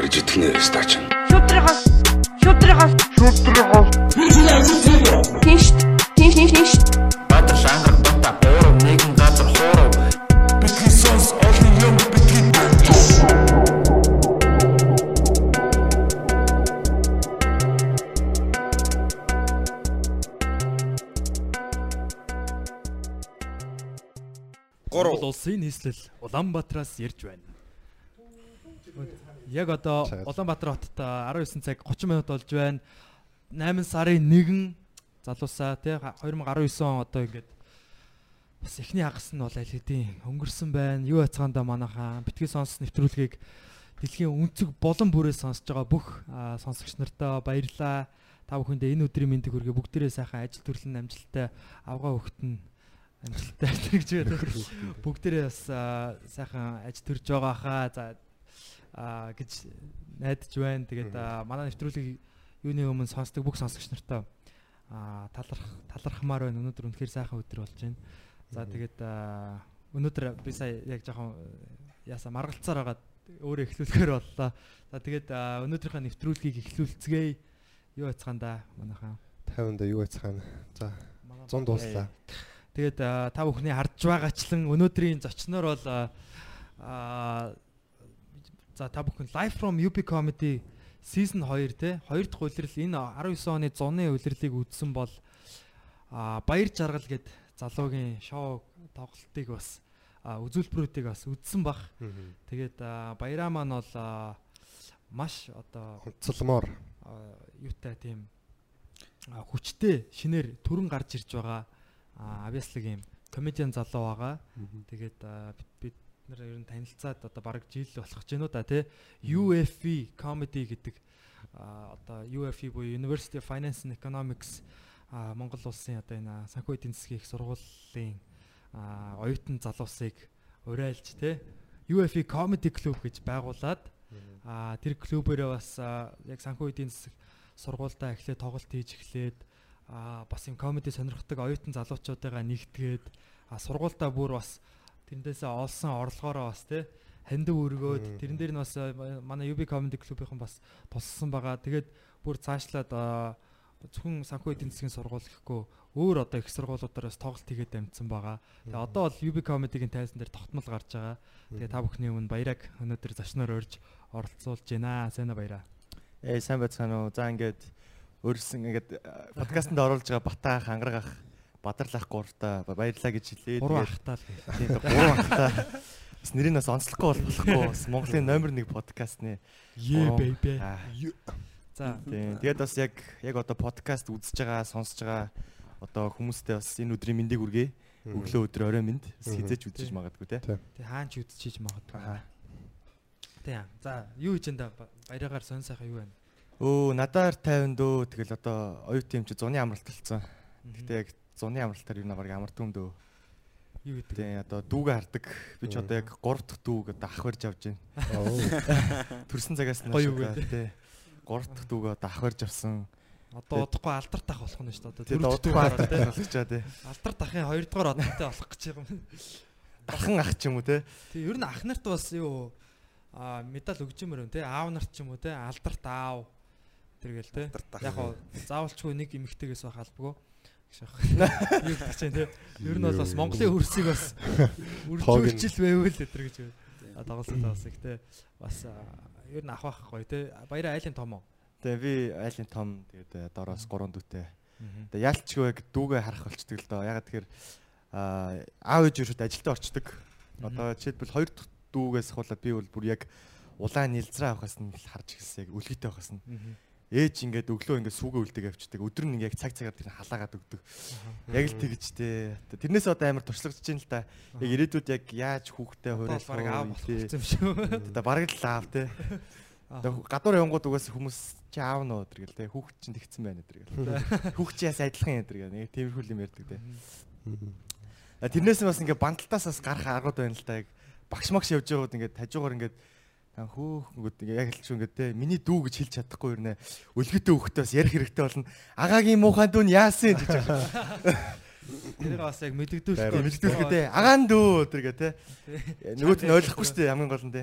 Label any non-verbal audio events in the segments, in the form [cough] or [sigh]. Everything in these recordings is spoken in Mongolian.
барьж идэх нэ стач. Шүтрихас шүтрихас шүтрихас Тинш тинш тинш тинш Баатар шангар бата гурав нэгэн газар хуурав. Бидний сонс олон юм бидний Монгол улсын нийслэл Улаанбаатараас ярьж байна. Яг одоо Улаанбаатар хотод 19 цаг 30 минут болж байна. 8 сарын 1 залуусаа тий 2019 он одоо ингээд бас эхний хагас нь бол аль хэдийн өнгөрсөн байна. Юу яцгаанда манайхаа битгий сонс нэвтрүүлгийг дэлхийн өнцөг болон бүрээ сонсож байгаа бүх сонсогч нартаа баярлалаа. Та бүхэндээ энэ өдрийн мэндийг хүргэе бүгдээрээ сайхан ажил төрлөн амжилттай авгаа хөхтөн амжилттай [laughs] гэж байна. Бүгдээрээ бас сайхан ажил төрж байгаа хаа за аа, гэж найдаж байна. Тэгээд манай нэвтрүүлгийг юуны өмнө сонсдог бүх сонсогч нартаа аа, таларх талархмаар байна. Өнөөдөр үнэхээр сайхан өдөр болж байна. За тэгээд өнөөдөр би сая яг жоохон яасаа маргалцаар байгаа өөрөө эхлүүлэхээр боллоо. За тэгээд өнөөдрийнхөө нэвтрүүлгийг эхлүүлцгээе. Юу яцгаанда манайхаа. 50-нд юу яцхан. За 100 дууслаа. Тэгээд та бүхний харж байгаачлан өнөөдрийн зочноор бол аа за та бүхэн Live from UP Comedy season 2 те хоёр дахь улирал энэ 19 оны зуны улирлыг үзсэн бол аа баяр жаргал гэд залуугийн шоу тоглолтыг бас үзүүлбэрүүдийг бас үзсэн бах. Тэгээд аа, баяраа маань бол маш одоо Онцлмоор. юутай тийм хүчтэй шинээр төрөн гарч ирж байгаа аа, авьяаслаг юм комедиан залуу байгаа. Тэгээд бид нар ер нь танилцаад одоо бараг жил болох ч гэнэ үү да тий? UFE comedy гэдэг одоо UFE буюу University of Finance and Economics Монгол улсын одоо энэ санхүү эдийн засгийн их сургуулийн оюутан залуусыг урайлж тий? UFE comedy club гэж байгуулад тэр клубээрээ бас яг санхүү эдийн засаг сургуультай эхлээд тоглолт хийж эхлээд бас юм комеди сонирхдаг оюутан залуучуудаа нэгтгээд аа, сургуультаа бүр бас тэрэндээсээ олсон орлогоороо бас тий хандив өргөөд тэрэн дээр нь бас а, манай UB Comedy Club-ийнхан бас туссан байгаа. Тэгээд бүр цаашлаад зөвхөн санхүү эдийн засгийн сургууль гэхгүй өөр одоо их сургуулиудаас тоглолт хийгээд амжсан байгаа. Тэгээ одоо бол UB Comedy-гийн тайзан дээр тогтмол гарч байгаа. Тэгээ та бүхний өмнө баяраг өнөөдөр зочноор урьж оролцуулж байна. Сайн баяраа. Ээ сайн байцгаана уу. За ингээд өөрсөн ингээд э, подкастэнд оруулж байгаа Батаа хангаргах Бадарлах гуравтаа баярлаа гэж хэлээ. Гурван ахтаа л бай. Тийм гурван ахтаа. Бас нэрийг бас онцлохгүй бол болохгүй. Бас Монголын номер 1 подкастны. Yeah Гурван. baby. За Тийм. Тэгээд бас яг яг одоо подкаст үзэж байгаа, сонсож байгаа одоо хүмүүстээ бас энэ өдрийн мэндийг хүргэе. Өглөө өдөр орой Мгм. хизээч үзэж магадгүй те. тэг хаан ч үдчихэж магадгүй. Тийм. За юу хийж энэ баярагаар сонь сайхан юу байна? Өө надаар 50 дөө тэгэл одоо оюутан юм чи зуны амралт болсон. Гэтэ яг зуны амралтаар юу нэг амардаг юм дөө. юу гэдэг? Тийм одоо дүүгээ хардаг. Би ч одоо яг 3 дахь дүүг одоо ах барьж авч байна. [laughs] Төрсөн цагаас нь Гоё үг тий. 3 дахь дүүгээ одоо ах барьж авсан. Одоо удахгүй алдар тах болох нь шүү дээ. Одоо Тэгээд удахгүй дахь алдартай тий. болгочоо тий. Алдар тахын 2 дугаар одонтой болох гэж байгаа юм. Дархан ах ч юм уу тий. Тий, ер нь ах нарт бас юу а медаль өгч юмэр юм тий. Аав нарт ч юм уу тий. Алдарт аав. Тэргээл тий. Яг гоо заавалчгүй нэг эмэгтэйгээс байх албагүй. Байна. Юу гэж чинь тий. Ер нь бол бас Монголын хөрсийг бас үржүүлжил байвал өтер гэж байна. А тоглолтоо бас их тий. Бас ер нь ах байхгүй тий. Баяраа айлын том уу? Тэгээ би айлын том тэгээд дороос 3 дүүтэй. Тэгээ яалтчгүй яг дүүгээ харах болчдөг л доо. Ягаад тэгэхээр аа аав ээж юушд ажилдаа орчдөг. Одоо жишээлбэл хоёр дахь дүүгээс хуулаад би бол бүр яг улаан нэлзраа авахаас нь харж ирсэн яг үлгийтэй авахаас нь. Ээж ингээд өглөө ингээд сүүгээ үлдэг авчдаг. Өдөр нь яг цаг цагаар тэр халаагаад өгдөг. Яг л тэгж тээ. Тэрнээс одоо амар туршлагаж чинь л та. Яг ирээдүйд яг яаж хүүхдээ Бараг аав хуурайлах болох вэ? юм шүү. Одоо бараг л аав те. Гадуур явангууд угаас хүмүүс чи аав нөө өдр гэл те. Хүүхд чинь тэгсэн байна өдр гэл. Хүүхд чи яс адилхан өдр гэл. Нэг тиймэрхүү юм ярьдаг те. Тэрнээс нь бас ингээ банталтаас бас гарах аргууд байна л та. Яг багш магш явж байгаад ингээ хажуугаар ингээ хөөхөнгөд ингээ яг л ч ингээ те. Миний дүү гэж хэлж чадахгүй юу нэ. Өлгөтэй бас ярих хэрэгтэй болно. Агаагийн муухан дүүн яасан гэж. тэрийг бас яг мэддэгдүүлэх Тийм мэддүүлэхэд те агаан дүү тэргээ те. Нөгөөт нь ойлгохгүй шүү дээ хамгийн гол нь те.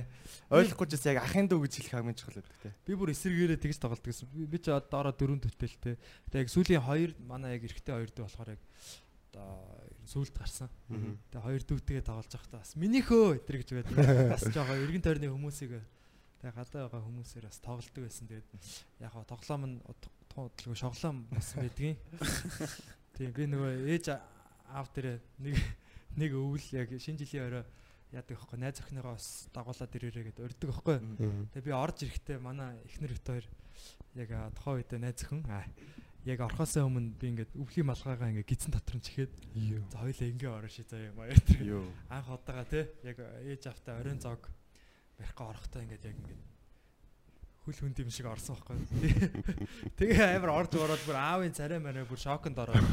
Ойлгохгүй ч гэсэн яг ахын дүү гэж хэлэх хамгийн чухал байдаг те. Би бүр эсэргээрээ тэгж тоглолт гэсэн. Би ч одоо дөрөв төтөлтэй. Тэгээ яг сүүлийн хоёр манай яг эрэгтэй хоёр дүү болохоор яг одоо сүулт гарсан. Тэгээ хоёр дүүтэйгээ тоглож байхдаа бас минийхөө тэр гэж байдаг. Бас жоохон эргэн тойрны хүмүүсийг тэгээ гадаа байгаа хүмүүсээр бас тоглолдог байсан. Тэгээд яг хаа тоглоом нь туудлгүй шоглоом бас байдгийн. Тийм би нөгөө ээж аав дээр нэг нэг өвөл яг шинэ жилийн орой яадаг байхгүй найз охиныгоо бас дагуулад ирээрээ гэдээ урддаг байхгүй. Тэгээ би орж ирэхдээ манай эхнэр өтөр яг тухайн үедээ найз охин аа яг орхосоо өмнө би ингээд өвлийн малгайгаа ингээд гидсэн дотор нь чихээд за хоёлаа ингээ ороо ши заяа маяг тэр анх удаага те яг ээж автаа оройн зог барихгүй орохдоо ингээд яг ингээд хөл хүнд юм шиг орсон байхгүй. Тэгээ амар орж ороод бүр аавын царай мараа бүр шоконд ороод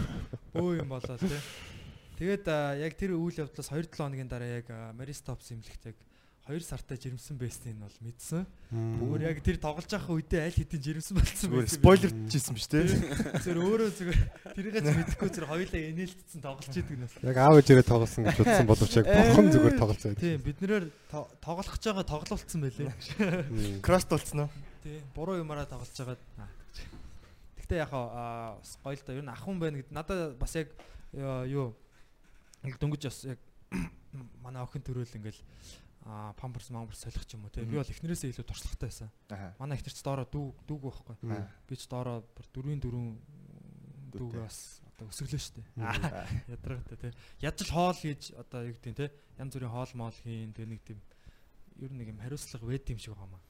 бөө юм болоо те. Тэгээд яг тэр үйл явдлаас 2-7 хоногийн дараа яг а, Маристопс имлэгт яг 2 сартаа жирэмсэн байсныг нь бол мэдсэн. Бүр яг тэр тоглож байгаа үедээ аль хэдийн жирэмсэн болсон байсан. спойлер хийсэн биз дээ. Зүр өөрөө зүгээр тэрийгээ ч мэдэхгүй зүр хоёлаа инээлтсэн тоглож идэг нь бас. Яг аав ээжээрээ тоглосон гэж бодсон боловч яг бурхан зүгээр тоглож байдаг. Тийм бид нэр тоглох гэж байгаа тоглолцсон байлээ. Кросс болцсон уу? Тийм буруу юмараа тоглож байгаа. Гэхдээ яг аа бас гоё л да. Ер нь ахын байна гэд надад бас яг э, юу дөнгөж бас яг [coughs] манай охин төрөөл ингээл аа памперс мамперс солих ч юм уу тийм би бол эхнэрээсээ илүү туршлагатай байсан. Аа. Манай эхнэр ч доороо дүү дүүг байхгүй. Би ч доороо бүр дөрвийн Дүүтэй. дүүгээ бас одоо өсөглөө шүү дээ. Ядрагтай тий. Ядч хоол хийж одоо юу гэдэг те янз бүрийн хоол моол хийн тэгээ нэг тийм ер нь нэг юм хариуцлага байд юм шиг байгаамаа.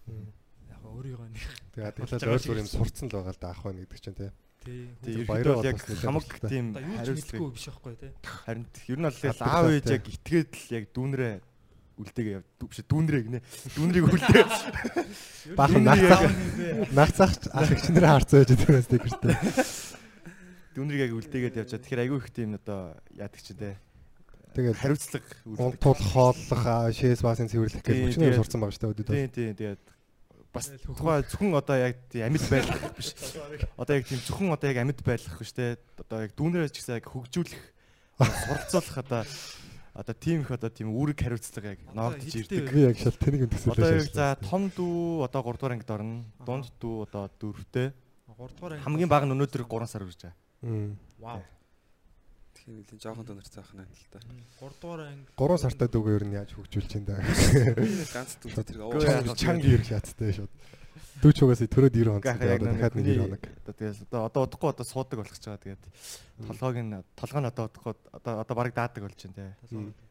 Яг гоо өөрийгөө нэг тэгэл байгаа өөр өөр юм сурцсан л байгаа л да ах байна гэдэг чинь тий. тий. Тэгээ баяраа ерөнхийдөө яг хамаг тийм хариуцлага биш байхгүй те. харин ер нь бол яг аав ээж яг итгээд л яг дүүнрээ үлдээгээ биш дүүнрээ гинэ. Дүүнрийг үлдээ. Баахан яг- нагцаах ах их чинэрээ харцаа байж байгаа стикертэй. дүүнрийг яг үлдээгээд явжаа тэгэхээр айгүй их тийм одоо яадаг чи тэ Тэгээд хариуцлага унтуул хооллох аа, шээс баасын цэвэрлэх Тийм, бүчнээр тэгээд- сурцсан байгаа шүү дээ өдөд. тийм тийм тэгээд бас тухай зөвхөн одоо яг тийм амьд байлгах биш. Одоо яг тийм зөвхөн одоо яг амьд байлгах биш те. Одоо яг дүүнрээ ч гэсэн яг хөгжүүлэх суралцуулах одоо одоо тийм их одоо тийм үүрэг хариуцлага яг ноогдож ирдэг Би яг шал тэнийг юм төсөөлөж Одоо яг за том дүү одоо 3 дугаар ангид орно. Дунд дүү одоо 4-тэй. 3 дугаар анги. Хамгийн бага нь өнөөдөр 3 сар үрж байгаа. Вау. Тийм нэлээд жоохон донор цаах нь л та. 3 дугаар анги. 3 сартаа дүүгээ ер нь яаж хөгжүүлж чинь да. Ганц дүү тэр. Чанга ирэх яцтай шууд. Дүүч угаас төрөөд 90 хоног. Дахиад нэг 90 хоног. Одоо тэгээс одоо одоо удахгүй одоо суудаг болох ч байгаа. Тэгээд толгойг нь толгой нь одоо удахгүй одоо одоо баг даадаг болж байна те.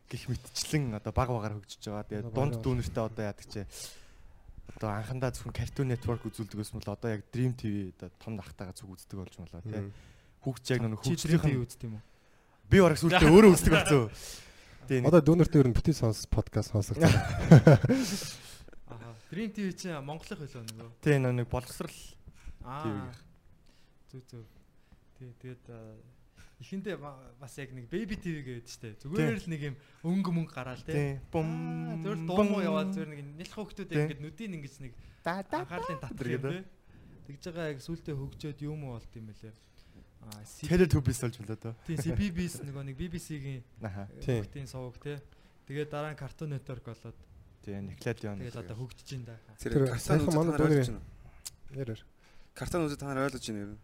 Гэх мэтчлэн одоо баг багаар хөгжиж байгаа. Тэгээд дунд дүүнэртэй одоо яадаг чи одоо анхандаа зөвхөн Cartoon Network үзүүлдэг гэсэн бол одоо яг Dream TV одоо том ахтайгаа зүг үздэг болж болоо те. Хүүхч яг нэг трейдинг нь үзт юм уу? би бараг сүлдээ өөрөө үздэг болсон. [laughs] Одоо дүүнэртэй ер нь битгий сонс подкаст сонсох. [laughs] Dream TV чи Монголын хөлөө нөгөө. Тийм нэг боловсрал Аа. Зүг зүг. Тий, тэгээд эхэндээ ба- бас яг нэг baby TV гэдэг штэ. Зүгээр л нэг юм өнгө мөнгө гараал те. Тийм. Бум. Зүгээр л дуу муу яваад зүгээр нэг нэлх хөвгтүүд Тийм. ингэж нүдийг ингэж нэг анхаарлын татах гэдэг. Тэгж байгаа яг сүултээ хөгжөөд юм уу болт юм бэлээ. Аа, Тэдэр төбис болж болоо доо. тий CBBS нөгөө нэг BBC-гийн хөгтийн сувг те. Тэгээд дараа нь Cartoon Network болоод Тийм, Nickelodeon. тэгээд одоо хөгжиж ин да. Тэр сайхан манай байна уу? Ярэр. Картон үзэж та нар ойлгож байна юу?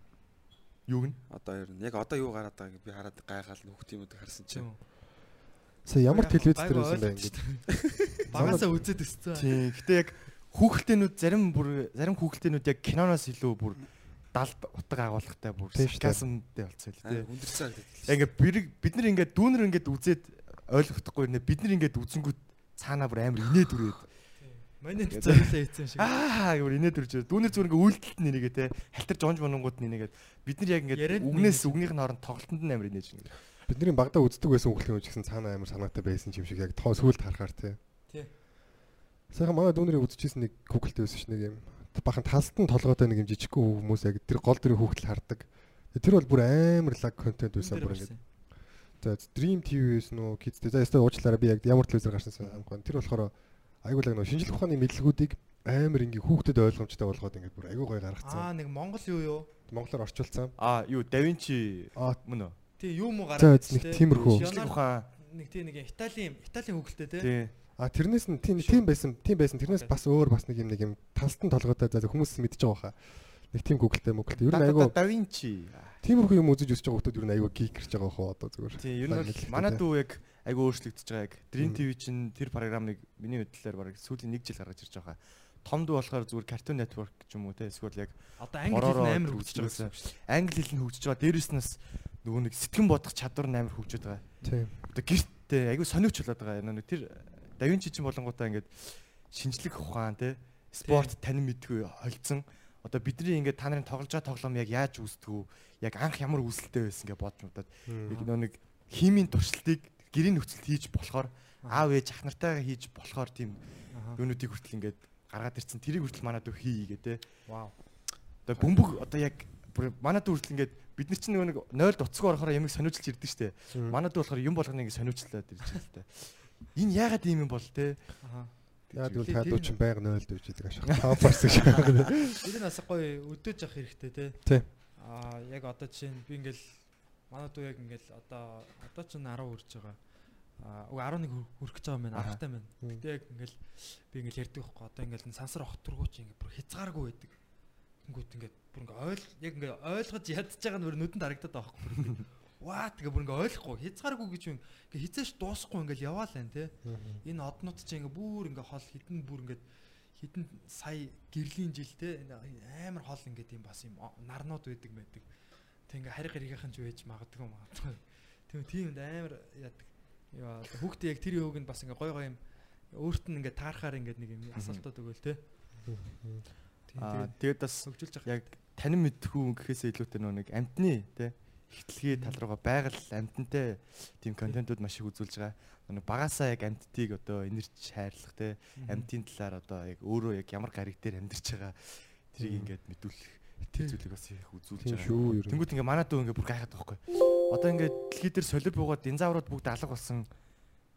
Юу гэн? Одоо ер нь яг одоо юу гараад байгааг би хараад гайхаал нөхд юмуд харсан чинь. Сая ямар телевиз дээр байсан бэ ингэж. Багасаа үзээд өссөн. Тийм. Гэтэ яг хүүхэлтэйнүүд зарим бүр зарим хүүхэлтэйнүүд яг киноноос илүү бүр далд утга агуулгатай бүр Тийм сарказмтай болцсон л Аа тий. хүндэрсэн Яг харагдав. ингээд бэрэг- бид нар ингээд дүүнэр ингээд үзээд ойлгохдохгүй нэ бид нар ингээд үзэнгүүт цаанаа бүр амар инээд үрээд Манай зөвлөө хийсэн шиг. аа гэмээр инээд үрж дүүнэр зүгээр ингээд үйлдэлт нэрийгээ те халтарч онж мононгууд нэрийгээд бид нар яг Яриад үгнээс үгнийх нь хооронд тоглолтонд нь амар инээж байна. Бидний багада үздэг байсан хүүхдийн үеч гэсэн цаанаа амар санаатай байсан юм шиг яг тоо сүулт харахаар тий. Тий. Сайхан манай дүүнэрийг үзчихсэн нэг хүүхэлтэй байсан ш нэг юм. Бахан талтан толгойтой нэг юм жижигхэн хүмүүс яг тэр гол дөрийн хүүхдэл хардаг. Тэр бол бүр амар лаг контент байсан бүр ингээд. За Dream TV байсан уу Kids дээр. За ястаа уучлаарай би яг ямар телевизээр гарсан амгүй. Тэр болохоор айгуулаг нөө шинжлэх ухааны мэдлгүүдийг амар ингээ хүүхдэд ойлгомжтой болгоод ингээд бүр айгуу гоё Аа гаргацсан. нэг Монгол юу юу? Монголоор орчуулсан. Аа юу Аа мөн үү? тий юу муу За, гараад нэг тиймэрхүү. Бичлэг ухаан. нэг тий нэг Италийн Италийн хөвгөлтэй тий. Тий. А тэрнээс нь тийм тийм байсан тийм байсан тэрнээс бас өөр бас нэг юм нэг юм талтан толгойтой за хүмүүс мэдж байгаа хаа. Нэг тийм гуглтай мөглтэй. Ер нь айгүй Да Винчи. тиймэрхүү юм үзэж өсөж байгаа хүмүүс ер нь айгүй гик гэж байгаа хаа одоо зүгээр. Тий, ер нь бол манай дүү яг айгүй өөрчлөгдөж байгаа яг Dream TV чинь тэр програмыг миний хөдлөлөөр бараг сүүлийн 1 жил гаргаж ирж байгаа. Том дүү болохоор зүгээр Cartoon Network ч юм уу те эсвэл яг Одоо англи хэл нь амар хөгжиж байгаа гэсэн. англи хэл нь хөгжиж байгаа. Дээрээс нас нөгөө нэг сэтгэн бодох чадвар нь амар хөгжиж байгаа. Тийм. Одоо гэртээ айгүй сониуч болоод байгаа. Нэг тэр Давинчи чинь болонгуудаа ингээд шинжлэх ухаан те спорт танин мэдгүй холцсон. Одоо бидний ингээд та нарын тоглож байгаа тоглоом яг яаж үүсдэг вэ? Яг анх ямар үүсэлтэй байсан гэж бодож удаад яг нэг химийн туршилтыг гэрийн нөхцөлд хийж болохоор аав ээж ах нартайгаа хийж болохоор тийм юунуудыг хүртэл ингээд гаргаад ирсэн. Тэрийг хүртэл манад хий гэдэг те. Вау. Одоо бөмбөг одоо яг манад хүртэл ингээд бид нар чинь нөгөө нэг 0 дуцгүй орохоор ямиг сониужилж ирдэг штэ. Манад болохоор юм болгоно ингээд сониучлаад ирж байгаа л та. Энэ яагаад ийм юм бол те? Аха. Яа тэгвэл чинь байг нойлд үж идэг ашиг. Памперс гэж байгаа. Тэр нь бас гоё өдөөж явах хэрэгтэй тий. Тий. Аа яг одоо жишээ нь би ингээл манай дүү яг ингээл одоо одоо ч 10 хүрч байгаа. Аа үгүй 11 хүр- хүрэх гэж байгаа юм байна. Аха. Аргатай байна. Гэтэ яг ингээл би ингээл ярьдаг байхгүй одоо ингээл сансар охт тургууч ингээд бүр хязгааргүй байдаг. Тэнгүүт ингээд бүр ингээ ойл яг ингээ ойлгож ядж байгаа нь нүдэнд харагдаад байгаа байхгүй. Ваа тэгээ бүр ингээ ойлгохгүй хязгааргүй гэж юм ингээ хизээш дуусахгүй ингээл яваал байна те. Энэ однууд чинь ингээ бүр ингээ хол хідэн бүр ингээ хідэн сая гэрлийн жилтэй амар хол ингээд юм бас юм нарнууд байдаг байдаг. Тэг ингээ хариг гаригийнхан ч байж магадгүй магадгүй. Тийм тийм амар яадаг. Яа хүүхдээ яг тэр юуг нь бас ингээ гой гой юм өөрт нь ингээ таарахаар ингээ нэг юм асуултууд өгөөл те. Тийм тэгээд бас хөгжүүлж явах. яг танин мэдхүү гэхээсээ илүүтэй нөгөө нэг амтны те ихтлгээ тал руугаа байгаль амтантай тийм контентууд маш их үзүүлж байгаа. Нөгөө багасаа яг амттыг одоо энерж хайрлах те амтын талаар одоо яг өөрөө яг ямар гариг дээр амьдарч байгаа тэрийг ингээд мэдүүлэх зүйлийг бас их үзүүлж байгаа. Тэнгүүт ингээ манай дүү ингээ бүр гайхаад байгаа байхгүй. Одоо ингээ дэлхий дээр солир буугаад динзаврууд бүгд алга болсон.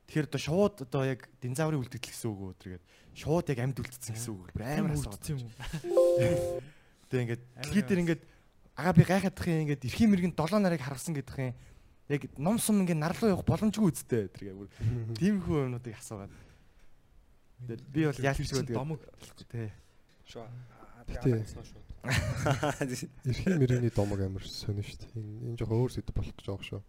Тэгэхээр одоо шууд одоо яг динзаврын үлдэгдэл гэсэн үг үү тэргээд шууд яг амьд үлдсэн гэсэн үг. Бүр амар асуугаад юм. Тэгээ ингээд дэлхий дээр ингээд агаа би гайхадах юм ингээд эрхийн мэрэгэн 7 нарыг харавсан гэдэг юм. Яг ном сум ингээд нарлуу явах боломжгүй үсттэй тэргээ бүр тийм хүү юмнуудыг асуугаад. Би бол яалтчгүй тэгээд домог тий. Шоо. [laughs] Эрхийн мөрөний домог амар сонио шүү дээ. Энэ энэ жоохон өөр сэдв болох гэж байгаа шүү.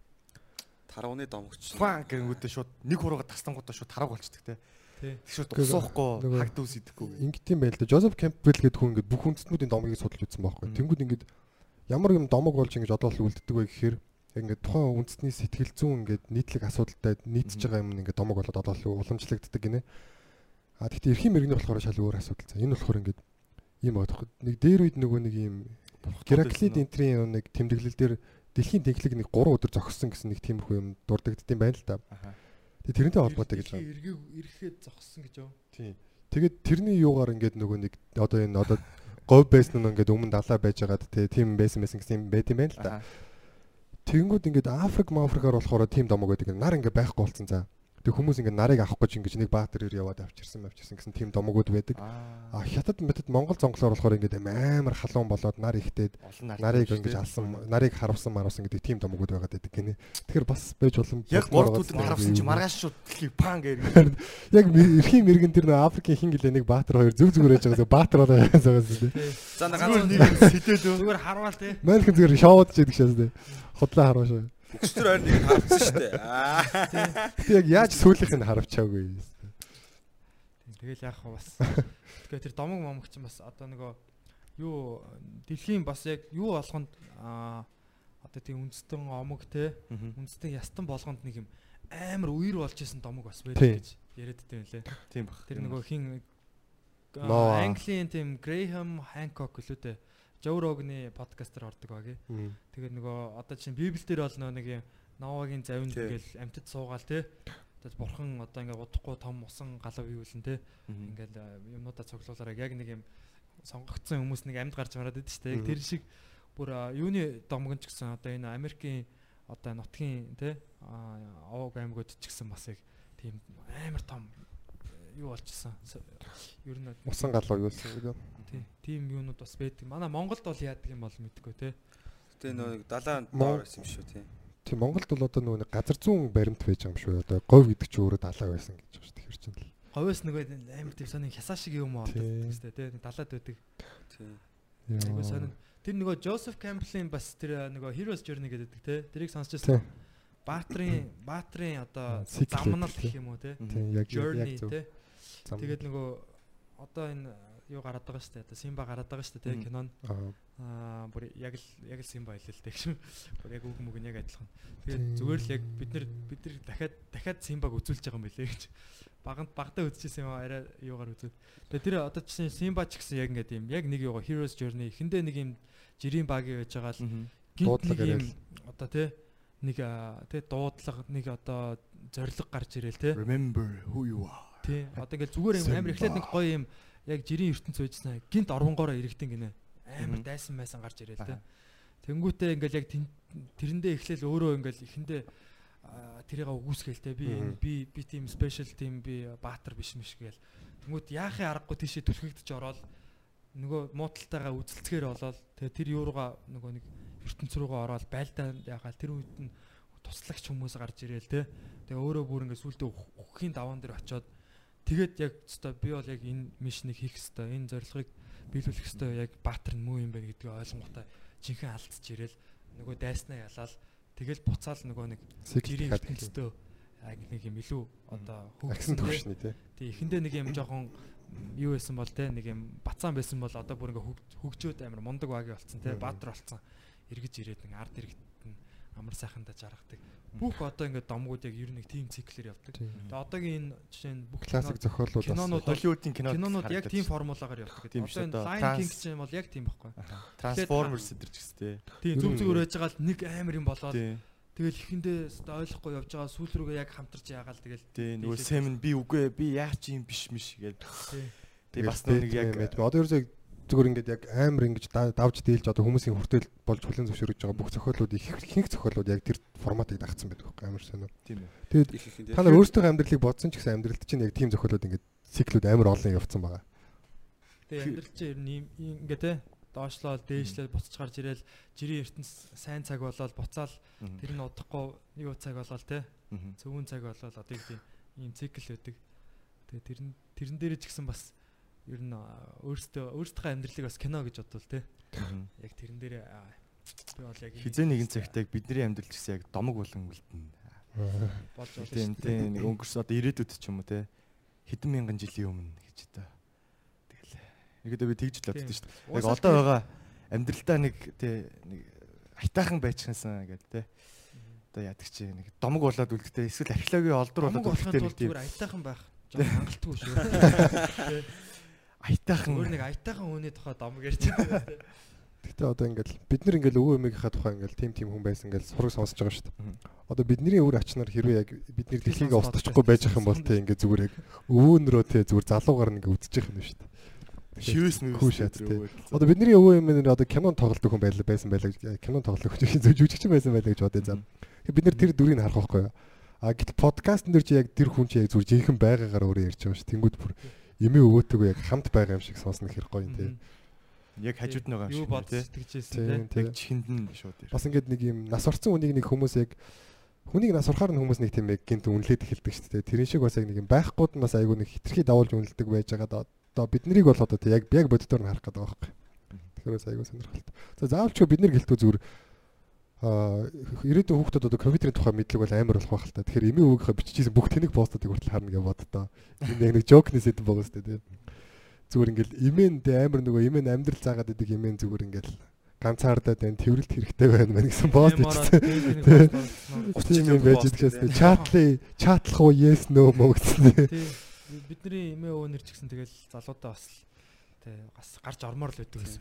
Тарууны домогч. Фан гэнгүүтээ шууд нэг хурууга тастангуудаа шууд тараг болчдөг тий. тий. Тэг шууд Нөгөө- усуухгүй нөгөө- хагд үс идэхгүй. Ингээд юм байл да. Жозеф Кемпбелл гэдэг хүн ингээд бүх үндэстнүүдийн домгийг судалж үзсэн байхгүй. Тэнгүүд ингээд ямар юм домог болж ингэж одоо л үлддэг вэ гэхээр ингээд тухайн үндэстний сэтгэл зүйн ингээд нийтлэг асуудалтай нийцж байгаа юм нь ингээд домог болоод одоо л уламжлагддаг гинэ. А тэгтээ эрхийн мэрэгний болохоор шал өөр асуудал. За энэ болохоор ингээд ийм байгаа тоххой. Нэг дээр үед нөгөө нэг ийм Гераклид энтрийн нэг тэмдэглэл дээр дэлхийн тэнхлэг нэг 3 өдөр зогссон гэсэн нэг тиймэрхүү юм дурддагдсан байна л да. Тэгээ тэрнтэй холбоотой гэж байна. Эргээ эргээд зогссон гэж юу? Тийм. Тэгээд тэрний юугаар ингээд нөгөө нэг одоо энэ одоо говь байсан нь ингээд өмнө далаа байж байгаад тий тийм байсан байсан гэсэн юм байт юм байна л да. Аха. Тэгэнгүүт ингээд Африк мафрикаар болохоор тийм домог байдаг. Нар ингээд байхгүй болцсон за. Тэг хүмүүс ингээд нарыг авах гэж ингэж нэг баатар ир яваад авчирсан авчирсан гэсэн тийм домогуд байдаг. А хятад метод Монгол зонглоор болохоор ингээд амар халуун болоод нар нар нарыг ингэж алсан нарыг харавсан маравсан гэдэг тийм домогуд байгаад байдаг гинэ. Тэгэхээр бас байж болон Яг байгаа үдэн харавсан чи маргааш шууд дэлхий пан гээр. Яг эрхийн мэрэгэн тэр нөө Африкийн хин гэлээ нэг баатар хоёр зүг зүгээр яж байгаа. Баатар болоо гэсэн тийм. За нэг ганц нэг юм сэтэлөө. Зүгээр харвал тий. Манайх зүгээр шоуд ч яадаг шээс тийм. Худлаа харваа шээ. Өчтөр хоёр нэг харсан шүү дээ. Гэтэ яг яаж сүүлийнх нь харавчаагүй. Тэгэл яах вэ бас. Тэгэхээр тэр домог момог чинь бас одоо нөгөө юу дэлхийн бас яг юу болгонд аа одоо тийм үндэстэн омог те үндэстэн ястан болгонд нэг юм амар үер болж исэн домог бас байдаг гэж яриад дээ лээ. Тийм баг. Тэр нөгөө хин. Английн тийм Грэхэм Ханкок гэлөө Rogan-ы подкастер ордог багий. Тэгээд нөгөө одоо чинь Библиэл дээр бол нэг юм Новагийн завинд Тий. ингээл амьтад суугаал те. Тэгээд бурхан одоо ингээ удахгүй том усан галав юулэн те. Ингээл э, юмнуудаа цуглуулаараа яг нэг юм сонгогдсон хүмүүс нэг амьд гарч мараад идэв шүү дээ. Яг тэр шиг бүр а, юуны домгон ч гэсэн одоо энэ Америкийн одоо нутгийн те овог аймагуд ч гэсэн бас яг тийм амар том э, юу болчихсон. Ер нь Усан галуу юусэн гэдэг. Тий- тийм юунууд бас байдаг. Манай Монголд бол яадаг юм бол мэдгүй те. Тэ нөө далайн доор байсан юм шүү тий. Тийм Монголд бол одоо нөгөө нэг газар зүүн баримт байж байгаа юм шүү. Одоо говь гэдэг чинь өөрөө далаа байсан гэж байна шүү. Тэгэхээр чинь л. Говьос нөгөө амар тийм сонин хясаа шиг юм уу Тийм. гэдэг тий далаад байдаг. тий. Яа. сонин. Тэр нөгөө Joseph Campbell-ийн бас тэр нөгөө Heroes Journey гэдэг тий. Тэрийг сонсч Тийм. байсан. Баатрын Баатрын одоо замнал гэх юм уу тий. Тийм яг яг Journey зөв. тий. Тэгээд нөгөө одоо энэ юу гараад байгаа шүү дээ. Одоо Симба гараад байгаа шүү дээ кинон. Аа. Бүр яг л яг л Симба хэлээ л дээ гэж. Бүр яг үг мүг нь яг адилхан. Тэгээд зүгээр л яг бид нар бид нар дахиад дахиад Симбаг үзүүлж байгаа юм билээ гэж. Баганд багтаа үзчихсэн юм арай юугаар үзээд. Тэгээд тэр одоо чинь Симба ч гэсэн яг ингээд юм. Яг нэг юугаа Heroes Journey эхэндээ нэг юм жирийн багийн байж байгаа л гинт нэг юм одоо тий нэг тий дуудлага нэг одоо зориг гарч ирээл тий. Remember who you are. Тий. Одоо ингээд зүгээр юм амар эхлээд нэг гоё юм яг жирийн ертөнц байжснаа гинт орвонгоороо иргэдэн гинэ. Амар дайсан майсан гарч тий. Аха. Тэнгүүтээ ингээл яг тэрэндээ эхлээл өөрөө ингээл эхэндээ тэрийг үгүйсгээл те би би би тийм спешиал тийм би баатар биш миш гээл. Тэнгүүт яахын аргагүй тийшээ түлхэгдэж ороод нөгөө муудалтайгаа үзэлцгээр болоод тэгээ тэр юуруугаа нөгөө нэг ертөнц рүүгээ ороод байлдаа яхаал тэр үед нь туслагч хүмүүс гарч ирээл те. Тэгээ өөрөө бүр ингээд сүултээ үхэхийн даваан дээр очиод тэгээд яг өстой би бол яг энэ мишнийг хийх ёстой. Энэ зорилгыг биелүүлэх ёстой яг баатар нь муу юм байна гэдгийг ойлгонготой жинхэнэ алдчих ирээл нөгөө дайснаа ялаал тэгэл буцаал нөгөө нэг ертөнцтэй яг нэг юм илүү одоо хөгжсөн төвшний тий. Тэг эхэндээ нэг юм жоохон юу байсан бол те нэг юм бацаан байсан бол одоо бүр ингээ хөг- хөгжөөд амар мундаг багийн болцсон те баатар болцсон эргэж ирээд нэг ард иргэд амар сайхандаа жаргадаг бүх одоо ингээ домгууд яг ер нь нэг тим циклэр явдаг Тийм. тэгээ одоогийн энэ жишээ нь бүх Классик зохиолууд кинонууд Холливуудын кинод кинонууд яг тийм формулагаар явдаг Тийм гэдэг. Одоо энэ. Lion King Транс- ч юм бол яг тийм байхгүй. Transformers гэдэг ч гэсэн тий. Тийм зүг зүгээр байж байгаа л нэг амар юм болоод тэгэл ихэндээ ойлгохгүй явж байгаа сүүл рүүгээ яг хамтарч яагаал тэгэл Тий нөгөө Сэм нь би үгүй би яа чи юм биш миш тий. Тий бас нэг яг одоо ерөөсөө зүгээр ингээд яг амар ингэж да- давж дийлж одоо хүмүүсийн хүртэл болж хүлэн зөвшөөрөж байгаа бүх зохиолууд их ихэнх зохиолууд яг тэр форматыг дагцсан байдаг байхгүй амар сонио. тийм үү. Тэгээд та нар өөрсдөө амьдралыг бодсон ч гэсэн амьдралд чинь яг тийм зохиолууд ингээд циклүүд амар олон явцсан байгаа. Тэгээ амьдрал чинь ер нь ингээ те доошлол дээшлэл буцаж гарч ирээл жирийн ертөнц сайн цаг болоод буцаал тэр нь удахгүй юу цаг болоод те зөвүүн цаг болоод одоо тийм ийм цикл байдаг. Тэгээ тэрэн тэрэн дээр ч гэсэн бас ер нь аа, өөрсдөө өөрсдийнхөө амьдралыг бас кино гэж бодвол те. Яг тэрэн дээр би бол яг Хизээ нэгэн цагт яг бидний амьдрал ч гэсэн яг домог болон үлдэнэ. болж болно Тийм тийм нэг өнгөрсөн одоо ирээдүйд ч юм уу те. Хэдэн мянган жилийн өмнө гэж одоо тэгэл. Ерөөдөө би тэгж л боддоо шүү дээ. Яг одоо байгаа амьдралдаа нэг те нэг айтаахан байчихсан гэдэг те. Одоо яадаг чи нэг домог болоод үлддэг эсвэл археологийн олдор болоод тулд нэг тийм. зүгээр аятайхан байх. Жоо хангалтгүй шүү. [laughs] Тэ. айтаахан Өөр нэг аятайхан хүний тухай дом ярьж байгаа. Гэтэ одоо ингээд бид нар ингээд өвөө эмээгийнхаа тухай ингээд тим тим хүн байсан ингээд сураг сонсож байгаа шүү дээ. Одоо бидний өвөр ачнаар хэрвээ яг бидний дэлхийг устчихгүй байж ах юм бол те ингээд зүгээр яг өвөөнрөө те зүгээр залуугаар ингээд үдчих юм шүү дээ. мэвэс Хүү шат, те. Одоо бидний өвөө эмээнэр одоо кинон тоглодог хүн байлаа байсан байлаа гэж- кинон тоглох хүн жүжигчин байсан байлаа гэж бодъё зам. Бид нар тэр дүрийг харах байхгүй юу? А гэтэл подкастн дээр чи яг тэр хүн чи яг зүгээр жинхэнэ байгаагаар өөрөө ярьж байгаа шүү. Тэнгүүд бүр эмээ өвөөтэйгөө яг хамт байгаа юм шиг сонсно хэрэг гоё юм те. яг хажууд Юу юм бод шиг те. сэтгэжсэн Тийм, те. Яг чихэнд нь шууд ир. Бас ингээд нэг юм нас орсон хүнийг нэг хүмүүс яг хүнийг нас орохоор нь хүмүүс нэг тийм яг гинт үнэлээд эхэлдэг шүү дээ. Тэрэн шиг бас яг нэг юм байхгүйд нь бас айгүй нэг хитрхи давуулж үнэлдэг байж байгаа одоо бид нарыг бол одоо яг яг боддоор нь харах гэдэг байгаа байхгүй. Тэгэхээр бас айгүй сонирхолтой. За заавал ч бид нар гэлтүү зүгээр ирээдүйн хүүхдүүд одоо компьютерийн тухай мэдлэг бол амар болох байх л та. Тэгэхээр эмээ өвгийнхаа биччихсэн бүх тэнэг постуудыг хүртэл харна гэж боддоо. Энэ яг нэг жокны сэдв байгаа шүү дээ. Зүгээр ингээл эмээн дэ амар нөгөө эмээн амьдрал заагаад идэг эмээн зүгээр ингээл ганцаардаад байна тэрвэрлт хэрэгтэй байна мэн гэсэн пост бичсэн. Тийм юм байж идчихээс чатли чатлах уу yes no мөн гэсэн. Бидний эмээ өвнөр ч гэсэн тэгэл залуудаа бас л тий бас гарч ормоор л байдаг гэсэн.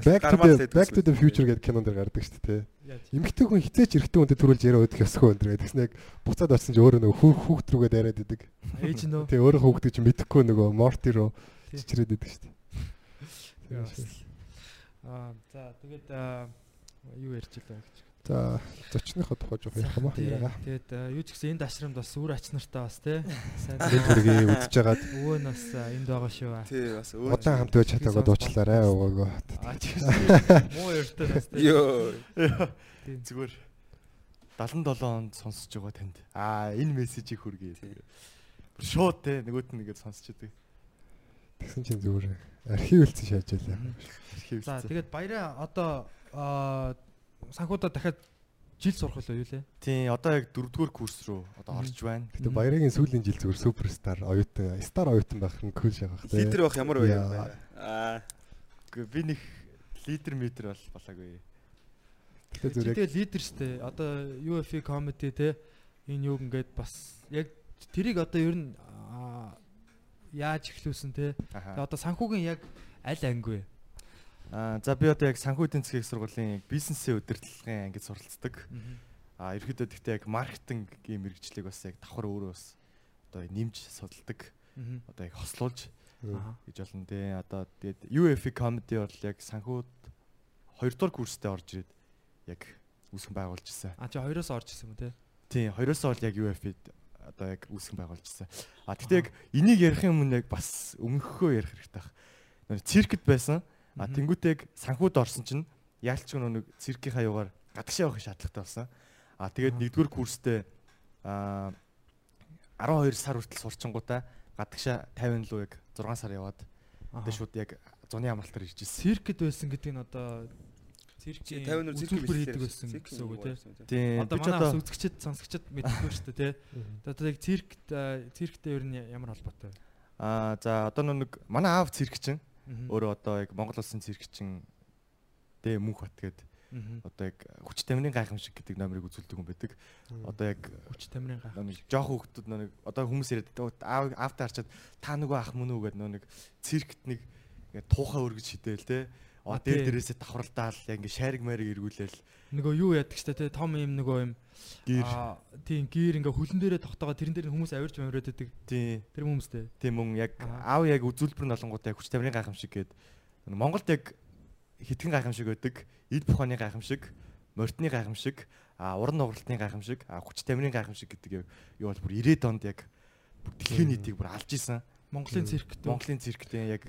Back to the back to the байдаг future гэдэг кинон дэр гардаг шүү дээ. Яаж Эмэгтэй хүн хизээч эрэгтэй хүнтэй төрүүлж яриа өгөх ёсгүй өндөр гэдэг. Тэгснэ яг буцаад орсон ч өөрөө нөгөө хүүх хүүхд рүүгээ дайраад идэг. ээж нөө Тэгээ өөрөө хүүхдийг чинь мэдэхгүй нөгөө морти руу чичрээд идэг шүү дээ. Аа за тэгээд юу ярьж илаа гэж. За зочныхоо тухай жоох ярих юм аа. Тий. Тэгээд аа, юу ч гэсэн энд ашрамд бас үр ач нартай бас тий. [laughs] Сайн бүргээ үзэж байгаад өвөө нь бас аа, энд байгаа шүү. Тий бас өөр. удаан хамт байж чадаагаа дуучлаарай өвөөгөө. [laughs] Муу өртөө бас тий. Йоо. Зүгээр 77 онд сонсож байгаа танд. Аа энэ мессежийг хүргэе. Бүр шууд те нөгөөт нь ингээд сонсч идэг. Тэгсэн чинь зүгээр архивэлцэн шаажаалаа. За тэгээд баяраа одоо аа, санхуудаа дахиад жил сурах уу юу лээ? Тийм одоо яг дөрөвдүгээр курс руу одоо орж байна. Гэтэ баярагийн сүүлийн жил зүгээр суперстар оюутан, стар оюутан байх нь кул шахах те. Лидер байх ямар вэ? Яа. Аа. Үгүй, Би нэг лидер метр бол болоогүй. Гэтэ зүгээр Тэгээд лидер штэ. Одоо UFI comedy те энэ юг ингээд бас яг тэрийг одоо ер нь яаж эхлүүлсэн те. Одоо санхүүгийн яг аль анги вэ? Аа за би одоо яг санхүү эдийн засгийн сургуулийн бизнесийн удирдлагын ангид суралцдаг. А ерөөдөө гэхдээ яг маркетингийн мэрэгжлийг бас яг давхар өөрөө бас одоо нэмж судалдаг. Одоо яг хослуулж Аа. гэж болно те. Одоо тэгээд UFI comedy бол яг санхүүд 2 дугаар курстэй орж ирээд яг үүсгэн байгуулж ирсэн. А чи хоёроос орж ирсэн юм те. Тийм, хоёроосоо бол яг UFI одоо яг үүсгэн байгуулж ирсэн. А гэхдээ яг энийг ярих юм яг бас өмнөхөө ярих хэрэгтэй баг. Нэг циркэд байсан. А Мгм. тэнгуүтэйг санхүүд орсон чинь яалч нэг циркийн хаягаар гадагшаа явах шаардлагатай болсон. А тэгээд Аа. нэгдүгээр курстэй а 12 сар хүртэл сурчингуудаа гадагшаа 50 луу яг 6 сар яваад тэгээд шууд яг зуны амралтаар ирж ирсэн. циркэд байсан гэдэг нь одоо циркийн 50 нэр цирк хийдэг байсан гэсэн үг үү те. Тийм. Одоо манай бас үзэгчд сонсогчд мэдгүй шүү дээ те. Одоо яг циркт цирктэй ер нь ямар холбоотой вэ? а за одоо нэг манай аав циркчин Мгм. Өөрөө одоо яг Монгол улсын циркчин дэ мөнх бат гээд Мгм. одоо яг хүч тамирын гайхамшиг гэдэг номерыг үзүүлдэг хүн байдаг. Одоо яг хүч тамирын гах. нэг жоох хүүхдүүд нэг одоо хүмүүс яриад "Өө, аав аавтаа харчаад та нөгөө ах мөн үү гэдэг нэг циркт нэг ингээ туухаа өргөж хідэл те. А дээр дээрээсээ давхралдаал яг ингээ шариг мариг эргүүлээл Нөгөө юу яадаг ч те том юм нөгөө юм гэр аа тийм гэр ингээ хөлн дээрээ тогтоогоо тэрэн дээр хүмүүс авирж мавираад байдаг. тий Тэр хүмүүстэй. тийм мөн яг Аа. аав яг үзүүлбэр нь олонгууд яг хүч тамирын гайхамшиг гээд Монголд яг хитгэн гайхамшиг байдаг. Эд буханы гайхамшиг, морьтны гайхамшиг, уран нугралтын гайхамшиг, хүч тамирын гайхамшиг гэдэг юу бол бүр 90-ад онд яг бүр дэлхийн нийтийг бүр алж исэн. Монголын циркт. Монголын цирктэй яг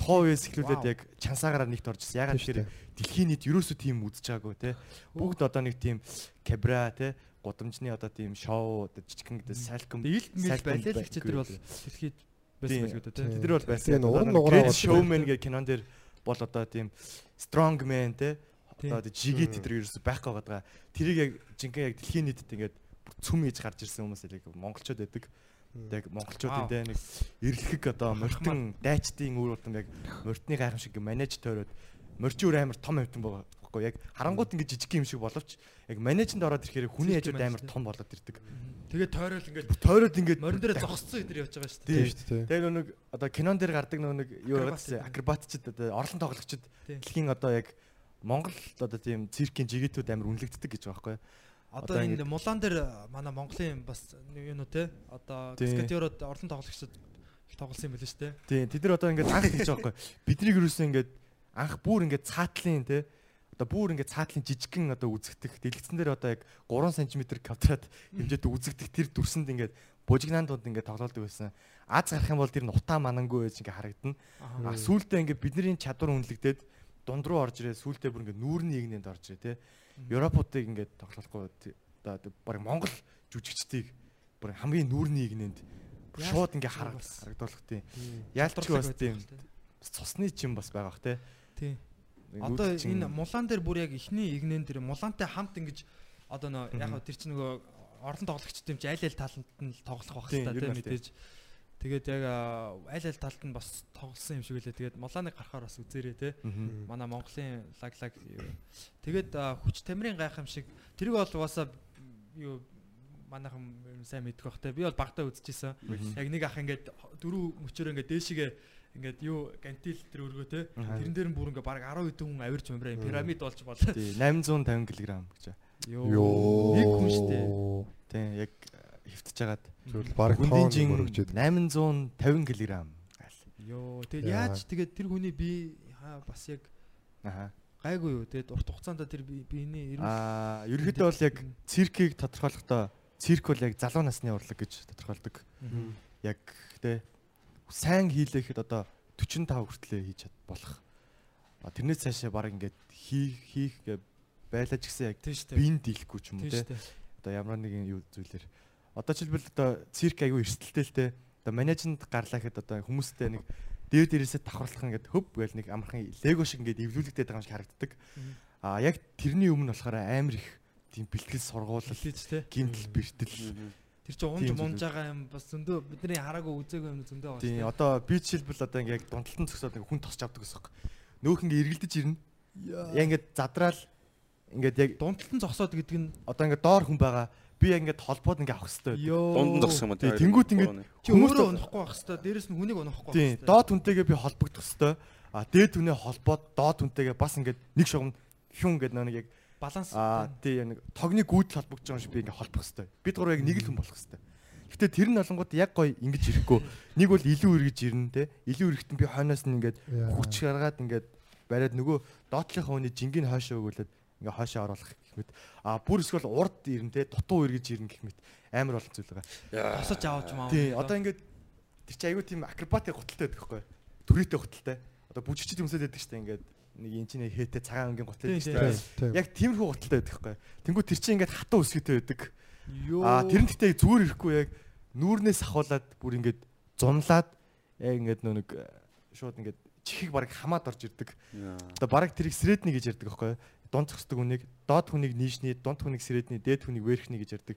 тоо үес эхлүүлээд яг чансаагаараа нэгт орж ирсэн. Ягаад тэгэхээр дэлхийн нийт ерөөсөө тийм үзэж байгаагүй те. Бүгд одоо нэг тийм кабра те гудамжны одоо тийм шоу одоо жижигхэн гэдэг сальком Илт мэл балиалагч тэр бол дэлхийд байсан байх үү те. Тэд нар бол байсан. Уран нугараа Showman гэх кинон дээр бол одоо тийм strong man те одоо жигээ тэд нар ерөөсөө байхгүй байгаа. Тэрийг яг жинхэнэ яг дэлхийн нийтэд ингээд бүр цүм хийж гарч ирсэн хүмүүс яг монголчууд байдаг. Яг монголчуудын те нэг эрлэхэг одоо морьтон дайчдын үр удам яг морьтны гайхамшиг манеж тойроод морчин үр амар том байгаа байхгүй яг харангуут ингээд жижиг юм шиг боловч яг манежинд ороод ирэхээр хүний хажууд амар том болоод ирдэг. Тэгээд тойрол ингээ Тойроод ингээд морин дээр зогсцсон өдр явж байгаа шүү дээ. Тийм. шүү дээ. Тэгээ нэг одоо кинон дээр гардаг нэг юу гэдэг акробатчд одоо орлон тоглогчд Тийм. дэлхийн одоо яг Монгол одоо тийм циркийн жигэтүүд амар үнэлэгддэг гэж байгаа байхгүй. Одоо энэ мулаан дээр манай Монголын бас юу нүү те одоо скатерод орлон тоглогчдод тоглосон юм байл шүү дээ. Тийм тэд нар одоо ингээд анх гэж байгаа байхгүй. Бидний юусэн ингээд анх бүр ингээд цаатлын те одоо бүр ингээд цаатлын жижигхэн одоо үзэгдэх дэлгэцэн дээр одоо яг 3 см квадрат хэмжээтэй үзэгдэх тэр дүрсэнд ингээд бужигнаан донд ингээд тоглоулдаг байсан. Аз гарах юм бол тэр нь утаа манангүй байж ингээд харагдана. А сүултээ ингээд бидний чадвар үнэлэгдээд дунд руу орж ирээ сүултээ бүр ингээд нүүрний игнэнд орж ирээ те. Европуудыг ингээд тоглохгүй одоо баг Монгол жүжигчдийг бүр хамгийн нүүрний игнэнд шууд ингээд харагдуулах тийм. Яалтч бас тийм цусны чим бас байгаа бах те. Тийм. Одоо чин- энэ мулаан дээр бүр яг ихний игнэн дээр мулаантай хамт ингэж одоо нөө яг тэр чинь нөгөө орлон тоглогчд юм чи аль аль талд нь тоглох байх хэрэгтэй тийм. мэдээж. Тэгээд яг аль аль талд нь бас тоглосон юм шиг үлээ. Тэгээд мулааныг гарахаар бас үзээрэй те. Манай Монголын лаг лаг юу. Тэгээд хүч тамирын гайхамшиг тэрийг бол угаасаа юу манайхан юм сайн мэдэх бах те. Би бол багтаа үзчихсэн. Яг нэг ах ингээд дөрөв мөчөөр ингээд дээшигээ ингээд юу гантил тэр өргөө те. Тэрэн дээр нь бүр ингээд баг 10 хэдэн хүн авирч Мм. пирамид болж болоо. Тий, 850 кг гэж. Йоо. Нэг хүн штэ. Тий, яг хөвтөж хагаад Зүгээр баг хүндийн тоон жин мөрөгчөд. 850 кг. Йоо. Тэгээд Яа. яаж тэгээд тэр хүний би хаа бас яг Аха. гайгүй юу. Тэгээд урт хугацаанд тэр би- биений эрүүл Аа, ерөнхийдөө бол яг циркийг тодорхойлохдоо цирк бол яг залуу насны урлаг гэж тодорхойлдог. Яг тэ сайн хийлэхэд одоо 45 хүртлээр хийж чад болох. А тэрнээс цаашаа баг ингээд хийх хийх гэ байлаа ч гэсэн яг Тийм штэ. биеийн дийлэхгүй ч юм уу Тийм те. Одоо ямар нэгэн юу зүйлэр. Одоо жишээлбэл одоо цирк аягүй эрсдэлтэй л те. Одоо менежмент гарлаа гэхэд одоо хүмүүстэй нэг дээр дээрээсээ давхарлах ингээд хөв гээл нэг амархан лего шиг ингээд эвлүүлэгдээд байгаа юм шиг харагддаг. А яг тэрний өмнө болохоор амар их тийм бэлтгэл сургуулал гимтэл бэртэл Тэр чинь унж мунж байгаа юм бас зөндөө бидний хараагүй үзээгүй юм зөндөө байгаа. Тийм одоо би жишээлбэл одоо ингээд дундалтан зөксөд нэг хүн тосч авдаг гэсэн юм. Нөөх ингээд эргэлдэж ирнэ. Яг ингээд задраал ингээд яг Дунталтан зогсоод гэдэг нь одоо ингээд доор хүн байгаа. Би яг ингээд холбоод ингээд авах хэрэгтэй. байдаг. Дунд нь зогсох юм уу? тий, тэнгуут ингээд чи Хүмүүс өөрөө л- унахгүй байх хэвээр дээрэс нь хүнийг унахгүй байх Тийм, хэвээр. доод хүнтэйгээ би холбогдох хэвээр. А дээд хүнээ холбоод доод хүнтэйгээ бас ингээд нэг шугам хүн гэдэг нэг яг баланс. аа тий яг нэг тогны гүйдэл холбогдож байгаа юм шиг би ингээд холбох хэвээр. Бид гурав яг нэг л хүн болох хэвээр. Гэтэ тэр нь олонгууд яг гоё ингэж ирэхгүй. Нэг бол илүү эргэж ирнэ те. Илүү эрэхтэн би хойноос нь ингээд хүч гаргаад ингээд бариад нөгөө доотлынхаа хүний жингийн хойшоо өгүүлээд ингээ хойшоо оруулах гэх мэт. А бүр эсвэл урд ирнэ те. Дутуу эргэж ирнэ гэх мэт. Амар олон зүйл байгаа. тосож авч маа. Тий, одоо ингээд тэр чи аюу тийм акробатик гуталтай байдаг байхгүй. Түрээтэй гуталтай. Одоо бүжигчд юмсаад байдаг штэ ингээд нэг энэ чинь хээтэй цагаан ангийн гутал Тийм, байдаг штэ. Яг тиймэрхүү гуталтай байдаг байхгүй. Тэнгүү тэр чи ингээд хатуу өсгөтэй байдаг. Аа тэр нь гэтээ зүгээр ирэхгүй яг нүүрнээс ахуулаад бүр ингээд зунлаад яг ингээд нөө нэг шууд ингээд чихийг баг хамаад орж ирдэг. Одоо баг тэрийг средний гэж ярьдаг байхгүй. Дунд зогсдог хүнийг, доод хүнийг нийшний, дунд хүнийг средний, дээд хүнийг верхний гэж ярьдаг.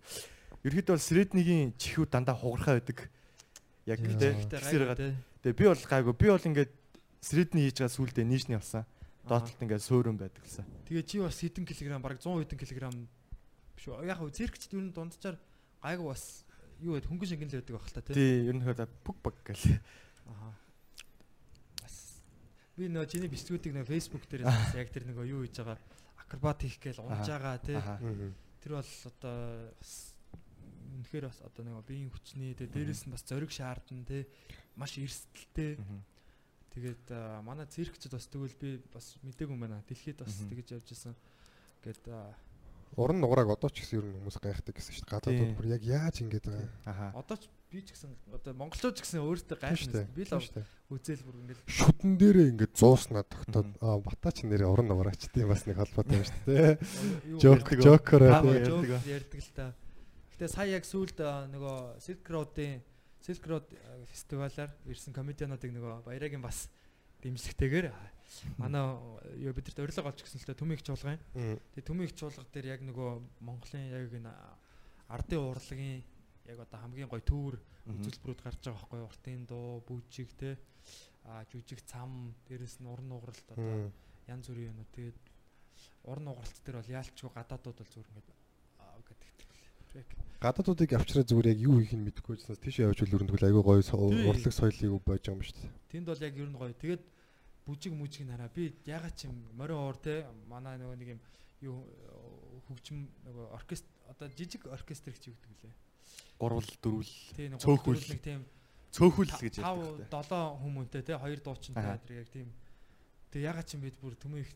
Ерхэд бол среднигийн чихүүд дандаа хугархаа байдаг. Яг гэдэг. Тэгээ би бол гайгүй. Би бол ингээд средний хийж байгаа сүулдэ нийшний болсон. Доотлолт ингээд суурин байдаг гэсэн. Тэгээ чи бас хэдэн килограмм бараг 100 хэдэн килограмм биш үү? Яг хөө циркчд юу н дунджаар гайгүй бас юу вэ хөнгөн шингэн л байдаг байх л та тий. Тий, ер нь хөөе бүг баг гэл. Аа. Би нөө чиний бичлэгүүдийг нөө Facebook дээр яг тэр нөгөө юу хийж байгаа акробат хийх гээл унж байгаа тий. Тэр бол одоо бас үнэхээр бас одоо нөгөө биеийн хүчний тэгээ дээрэс нь бас зориг шаардна тий. Маш эрсдэлтэй. Тэгээд манай циркчд бас тэгвэл би бас мдэггүй юм байна. Дэлхийд бас тэгэж явж исэн. Аа, Уран нугараг одоо ч гэсэн ер нь хүмүүс гайхдаг гэсэн шүү дээ. Тийм. бүр яг яаж ингэж байгаа. Одоо ч би ч гэсэн одоо монголчууд ч гэсэн өөртөө дээ. Би л үзэл бүр ингээд Шүдэн дээрээ ингэж зууснаад тогтоод аа батач нэрээ уран нугараач тийм бас нэг холбоотой юм шүү дээ. Жок жокер ярьдаг л та. Гэтэ сая яг сүүлд нөгөө Silk Road-ийн Silk Road аа, фестивалаар ирсэн комедиануудыг нөгөө баярагийн бас дэмжлэгтэйгээр манай юу бидэрт урилга олж гисэн л та төмийг чуулгын. Мм. Тэгээ төмийг чуулга дээр яг нөгөө Монголын яг энэ ардын урлагийн яг одоо хамгийн гоё төвөр үзүүлбэрүүд гарч байгаа байхгүй юу? Уртын дуу, бүжиг те а жүжиг цам, дээрэс нь уран нугаралт одоо янз бүрийн юм уу. Тэгээд уран нугаралт дээр бол яалчгүй гадаадууд бол зүгээр ингээд аа гэдэг. Гадаадуудыг авчраа зүгээр яг юу хийх нь мэдэхгүй байснаас тийш явж үл өрөндгөл айгүй гоё урлаг соёлыг боож байгаа юм шүү дээ. тэнд бол яг ер нь гоё. Тэгээд бүжиг мүжиг хараа. Би ягаад ч юм морин уур те манай нөгөө нэг юм юу хөгжим нөгөө оркестр одоо жижиг оркестр гэж юу гэдэг лээ. Гурвал дөрвөл Цөөхөл. тийм цөөхөл гэж 5 ярьдаг. 7 хүмүүнтэй те хоёр дуучинтай тэр яг тийм тэг ягаад ч юм бид бүр төмөө их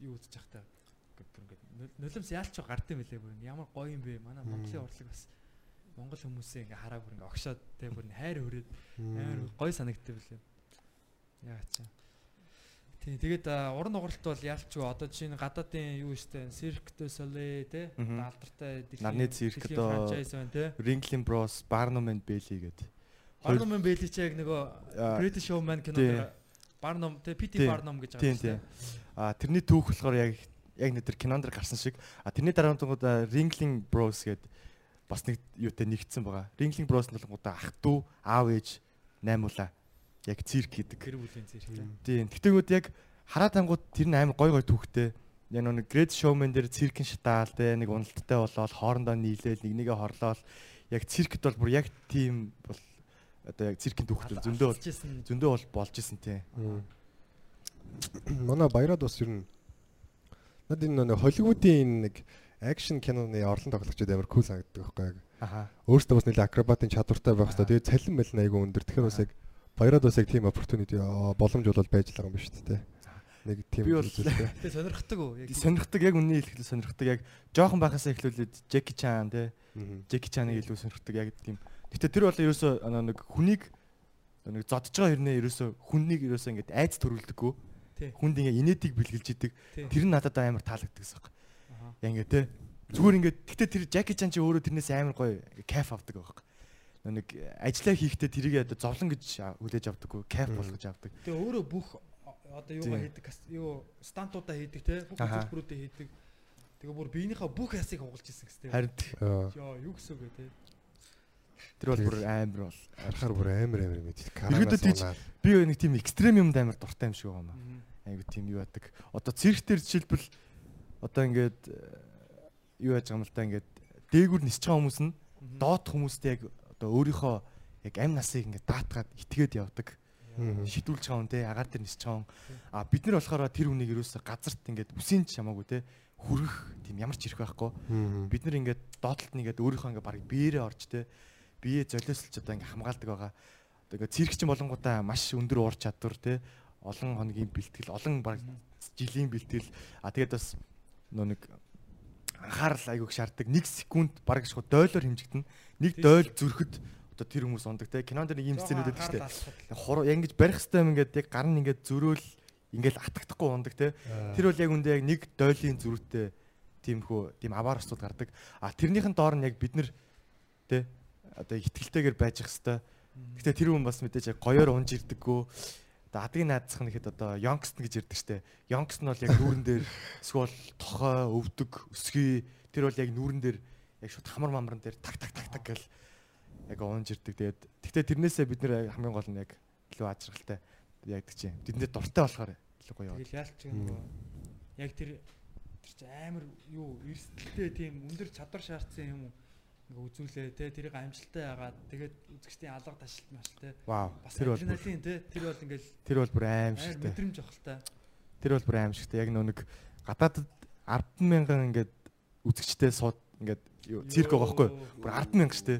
юу үзэж явах та. Ингээд нулимс яалч гард юм бэлээ бүр ямар гоё юм бэ? Манай Монголын урлаг бас Монгол хүмүүсээ ингээ хараа бүр ингээ огшоод те бүр хайр Мм. амар гоё санагддаг бэлээ ягаад ч юм тий тэгээд уран нугаралт бол яалчгүй одоо чинь гадаадын юу штэ Cirque du Soleil те алдартай дэлхийн франчайз байна те Ringling Bros, Barnum and Bailey гэдэг. Барнум Бэйли ч яг нөгөө British Showman тий. кино Барнум те PT. Барнум гэж Тийм тийм. А тэрний түүх болохоор яг яг нэг тэр кинонд гарсан шиг. А тэрний дараа нь Ringling Bros гэдэг бас нэг юутай нэгдсэн байгаа. Ringling Bros нь бол ах トゥ аав ээж наймуулаа. Яг цирк гэдэг. гэр бүлийн зэрэг Тийм. Тэгтээгүүд яг хараад ангууд тэр нь амар гой гой түүхтэй. Яг нэг Great Showman дээр циркийн шатаал те нэг уналттай болоод хоорондоо нийлээл нэг нэгэ хорлоол яг циркт бол бүр яг тийм бол одоо яг циркийн түүхтэй зөндөө бол зөндөө зөндөө бол болж исэн тий. Мм. Манай баяраад бас ер нь над энэ нэг Холливуудын нэг акшн киноны орлон тоглогчид амар кул санагддаг байхгүй яг. Аха. Өөртөө бас нэлээ акробатын чадвартай байх хэрэгтэй. Тэгээд цалин мэл айгүй өндөр. Тэгэхээр бас яг баяраад бас яг тийм opportunity боломж бол байж байгаа юм ба шүү дээ. Нэг тийм зүйлтэй. [laughs] Тэ сонирхдаг уу? Яг Сонирхдаг яг үнний хэлэхэд сонирхдаг яг жоохон байхасаа эхлүүлээд Jackie Chan тий. Мгм. Jackie Chan-ыг илүү сонирхдаг яг тийм. Гэтэ тэр бол ерөөсөө нэг хүнийг нэг зодж байгаа хэрнээ ерөөсөө хүннийг ерөөсөө ингэж айц төрүүлдэггүй. Хүнд ингэ инээдийг бэлгэлж идэг. Тэр нь надад амар таалагддаг гэсэн юм. Яг ингэ тий. Зүгээр ингээд тэгтээ тэр Jackie Chan чи өөрөө тэрнээс амар гоё кайф авдаг байхгүй. Нэг ажиллаа хийхдээ тэрийг одоо зовлон гэж хүлээж авдаггүй, кайф болгож авдаг. Тэгээ өөрөө бүх одоо юугаа хийдэг юу стантуудаа хийдэг те бүх хөтөлбөрүүдээ хийдэг. Тэгээ бүр биенийхээ бүх ясыг хугалж ирсэн гэстэй. Харин ёо юу гэсэн үг те. Тэр бол бүр амар бол харахаар бүр амар амар мэд. Иргэдэд тийч би нэг тийм экстрем юмд амар дуртай юм шиг байна. Айгу тийм юу яадаг. Одоо цирк дээр жишээлбэл одоо ингээд юу яаж байгаа юм л та ингээд дээгүр нисэж байгаа хүмүүс нь доот хүмүүстэй яг одоо өөрийнхөө яг амь насыг ингээд даатгаад итгээд явдаг. Шидүүлж байгаа хүн те агаар дээр нисэж байгаа. А бид нар болохоор тэр хүнийг ерөөсө газарт ингээд үсийн ч хамаагүй те хүрэх тийм ямар ч ирэх байхгүй. Бид нар ингээд доотлолт нэгээд өөрийнхөө ингээд баг биеэрээ орж те бие золиослж одоо ингээд хамгаалдаг байгаа. Одоо ингээд циркчин болонгуудаа маш өндөр уур чадвар те олон хоногийн бэлтгэл олон баг жилийн бэлтгэл а тэгээд бас нөө нэг анхаарал айгууг шаарддаг 1 секунд бараг шууд дойлоор хэмжигдэнэ. Нэг дойл зүрхэд одоо тэр хүмүүс ундаг те кинонд нэг юм сценүүд байдаг шүү дээ. Хур яг ингэж барих хэвээр ингээд яг гар нь ингээд зөрөөл ингээд атагдахгүй ундаг те. Тэр бол яг үндэ яг нэг дойлын зүрхтэй тиймхүү тийм аваар усуд гардаг. А тэрнийхэн доор нь яг бид нар те одоо ихтгэлтэйгээр байж хэвээр. Гэтэ тэр хүн бас мэдээж яг гоёор унж ирдэггүй Одоо адгийн наадсах нь ихэд одоо Youngst гэж ирдэг штэ. Youngst нь бол яг нүүрэн дээр эсвэл тохой, өвдөг, өсгий тэр бол яг нүүрэн дээр яг шууд хамар мамран дээр так так так так гэл яг уунж ирдэг. Тэгээд тэгтээ тэрнээсээ бид нэр хамгийн гол нь яг илүү ажралтай ягдаг чинь. Тэдэнд дуртай болохоор илүү гоё. Тэгэл яалч нөгөө яг тэр тэр чи амар юу эрсдэлтэй тийм өндөр чадвар шаардсан юм уу? Үзүүлээ те тэрийг амжилттай яагаад? Тэгээд үзэгчдийн алга ташлт маш те вау бас тэр бол те тэр бол ингээл тэр бол бүр аимшигтай мэдрэмж авахалтай тэр бол бүр аимшигтай яг нөө нэг гадаадд 10 мянган ингээд үзэгчтэй сууд ингээд цирк байгаа байхгүй бүр 10 мянга штэ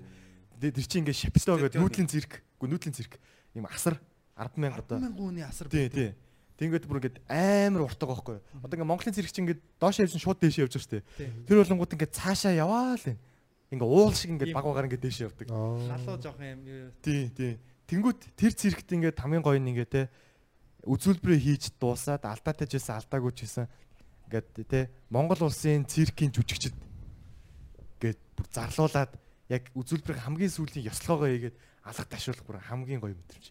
тэр чинь ингээд шапсто гэдэг нүүдлийн цирк үгүй нүүдлийн цирк. Юм асар 10 мянга одоо. 10 мянган хүний асар тий тий. Тэнгүүд бүр ингээд амар уртаг байхгүй. Одоо ингээд Монголын цэрэг чинь ингээд доош явж шууд дээш явж байгаа шүү дээ. Тэр болонгууд ингээд цаашаа яваа л байна ингээ уул шиг ингээ баг багаар ингээ дээш явдаг. Галуу жоох юм. Тий, тий. Тэнгүүт тэр циркт ингээ тамийн гоё ингээ те үзүүлбэрээ хийж дуусаад алдаатай ч байсан алдаагүй ч байсан ингээд те Монгол улсын циркийн жүжигчд гээд бүр зарлуулад яг үзүүлбэрийн хамгийн сүүлийн ёслогоогоо хийгээд алга ташуулах бүр хамгийн гоё мэдрэмж.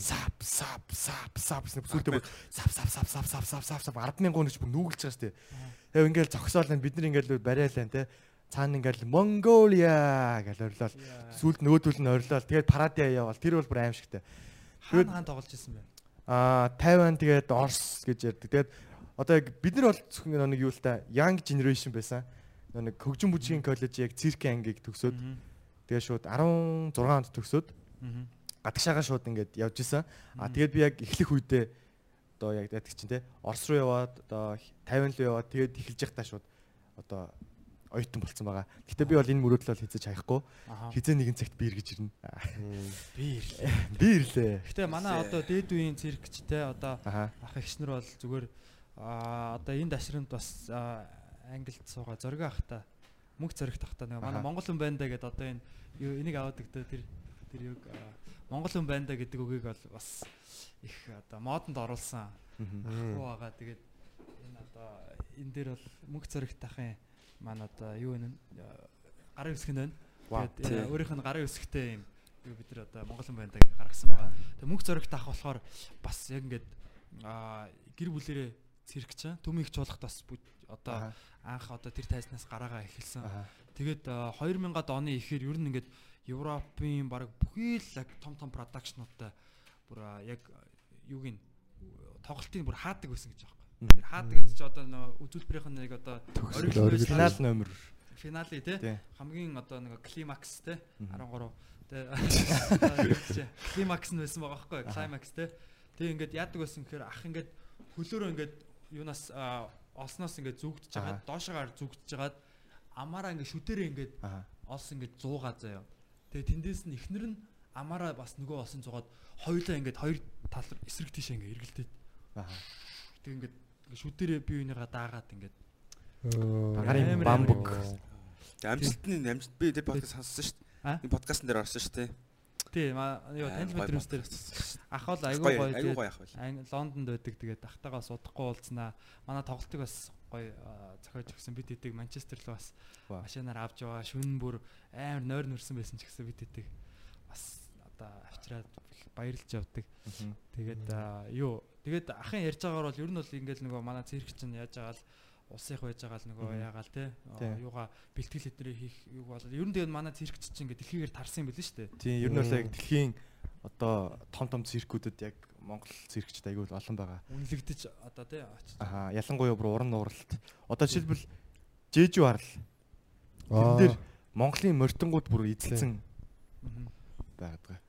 Сап сап сап сап сүлдээ бүр сап сап сап сап сап сап сап сап 100000 гонч бүр нүүгэлж байгаа шүү дээ. Тэгээ ингээл зогсоол бид нар ингээл бариалаа те цаана ингээл Mongolia гэж орлол сүлд нөөдөл нь орлол тэгээд парадиа явал тэр бол бүр аимшигтай. Хаана хаан тоглож исэн бэ? Аа Тайван тэгээд Орс гэж ярьдаг. Тэгээд одоо яг бид нар бол зөвхөн нэг юу л та young generation байсан. Нэг хөгжим бүжгийн коллеж яг цирк ангийг төгсөөд тэгээд шууд 16 онд төгсөөд гадагшаага шууд ингээд явж исэн. А тэгээд би яг эхлэх үедээ одоо яг яддаг чинь те Орос руу яваад одоо Тайван руу яваад тэгээд эхэлж явах та шууд одоо оюутан болсон байгаа. Гэтэ би бол энэ мөрөөдлөө хийцэж хаяхгүй. Хизээ нэгэн цагт би эргэж ирнэ. Би ирлээ. [laughs] Би ирлээ. Гэтэ манай одоо дээд үеийн циркч те одоо ах эгчнэр бол зүгээр одоо энэ дашрамд бас англид суугаа зөргөө ахта мөнх зөрөгт ахта нэг манай монгол хүн байна да гэдэг одоо энэ энийг аваад өгдөө тэр тэр юг монгол хүн байна да гэдэг үгийг бол бас их одоо модонд оруулсан ахгүй байгаа. Тэгээд энэ одоо энэ дээр бол мөнх зөрөгт ахын маань одоо юу вэ? Гарын үсгэн байна. Тэгээд өөрийнх нь гарын үсгтэй юм юу бид нар одоо Монголын байндаг гаргасан байгаа. Тэгээд мөнх зөрөгт авах болохоор бас яг ингээд гэр бүлэрээ циркч төмийн их чуулгад бас одоо анх одоо тэр тайзнаас гараагаа эхэлсэн. Тэгээд 2000-ад оны ихээр ер нь ингээд Европын баг бүхий л том том продакшнуудтай бүр яг юуг нь тоглолтыг бүр хаадаг байсан гэж байна Тэр хаадаг гэж чи одоо үзүүлбэрийнх нь нэг одоо оригинал финал номер. Финали тий. Хамгийн одоо нэг климакс тий 13 тий климакс нь байсан байгаа байхгүй? Климакс тий тэг ингээд яадаг байсан гэхээр ах ингээд хөлөөрөө ингээд юунаас олсноос ингээд зүгдэж хагаад доошоогоор зүгдэж хагаад амаараа ингээд шүтээрээ ингээд олс ингээд 100 га заяа тэгээ тэндээс нь ихнэр нь амаараа бас нөгөө олсон зугаад хоёулаа ингээд хоёр тал эсрэг тийшээ ингээд эргэлдээд тэг ингээд шүдэрээ бие бинийгаа даагаад ингээд гарын бамбук амжилтны амжилт би тэр подкаст сонссон шүү дээ. Энэ подкастн дээр орсон шүү дээ. Тийм юу танил мэдрэмж дээр ах бол айгүй гоё айгүй гоё ах байл. Лондонд байдаг тэгээд ахтайгаа судахгүй уулзнаа. Манай тоглолтыг бас гоё зохиож өгсөн бид хэдэг Манчестер руу бас машинаар авч яваа шүн бүр амар нойр нөрсөн байсан ч гэсэн бид хэдэг бас одоо авчираад баярлж явдаг. Тэгээд юу тэгээд ахын ярьж байгаагаар бол ер нь бол ингээл нөгөө манай цирк чинь яаж байгаа л усих байж байгаа л нөгөө яагаал те юугаа бэлтгэл хэтрээ хийх юг бол ер нь тэгээд манай цирк чинь ингээд дэлхийгээр тарсан юм байл шүү дээ. Тийм ер нь бол яг дэлхийн одоо том том циркүүдэд яг Монгол циркчд аягүй олон байгаа. Үнэлэгдэж одоо те очиж Аа ялангуяа бүр уран нууралт. Одоо жишээлбэл Жэжүү харал. Тэрэн дээр Монголын морьтонгууд бүр эзэлсэн байгаад байгаа.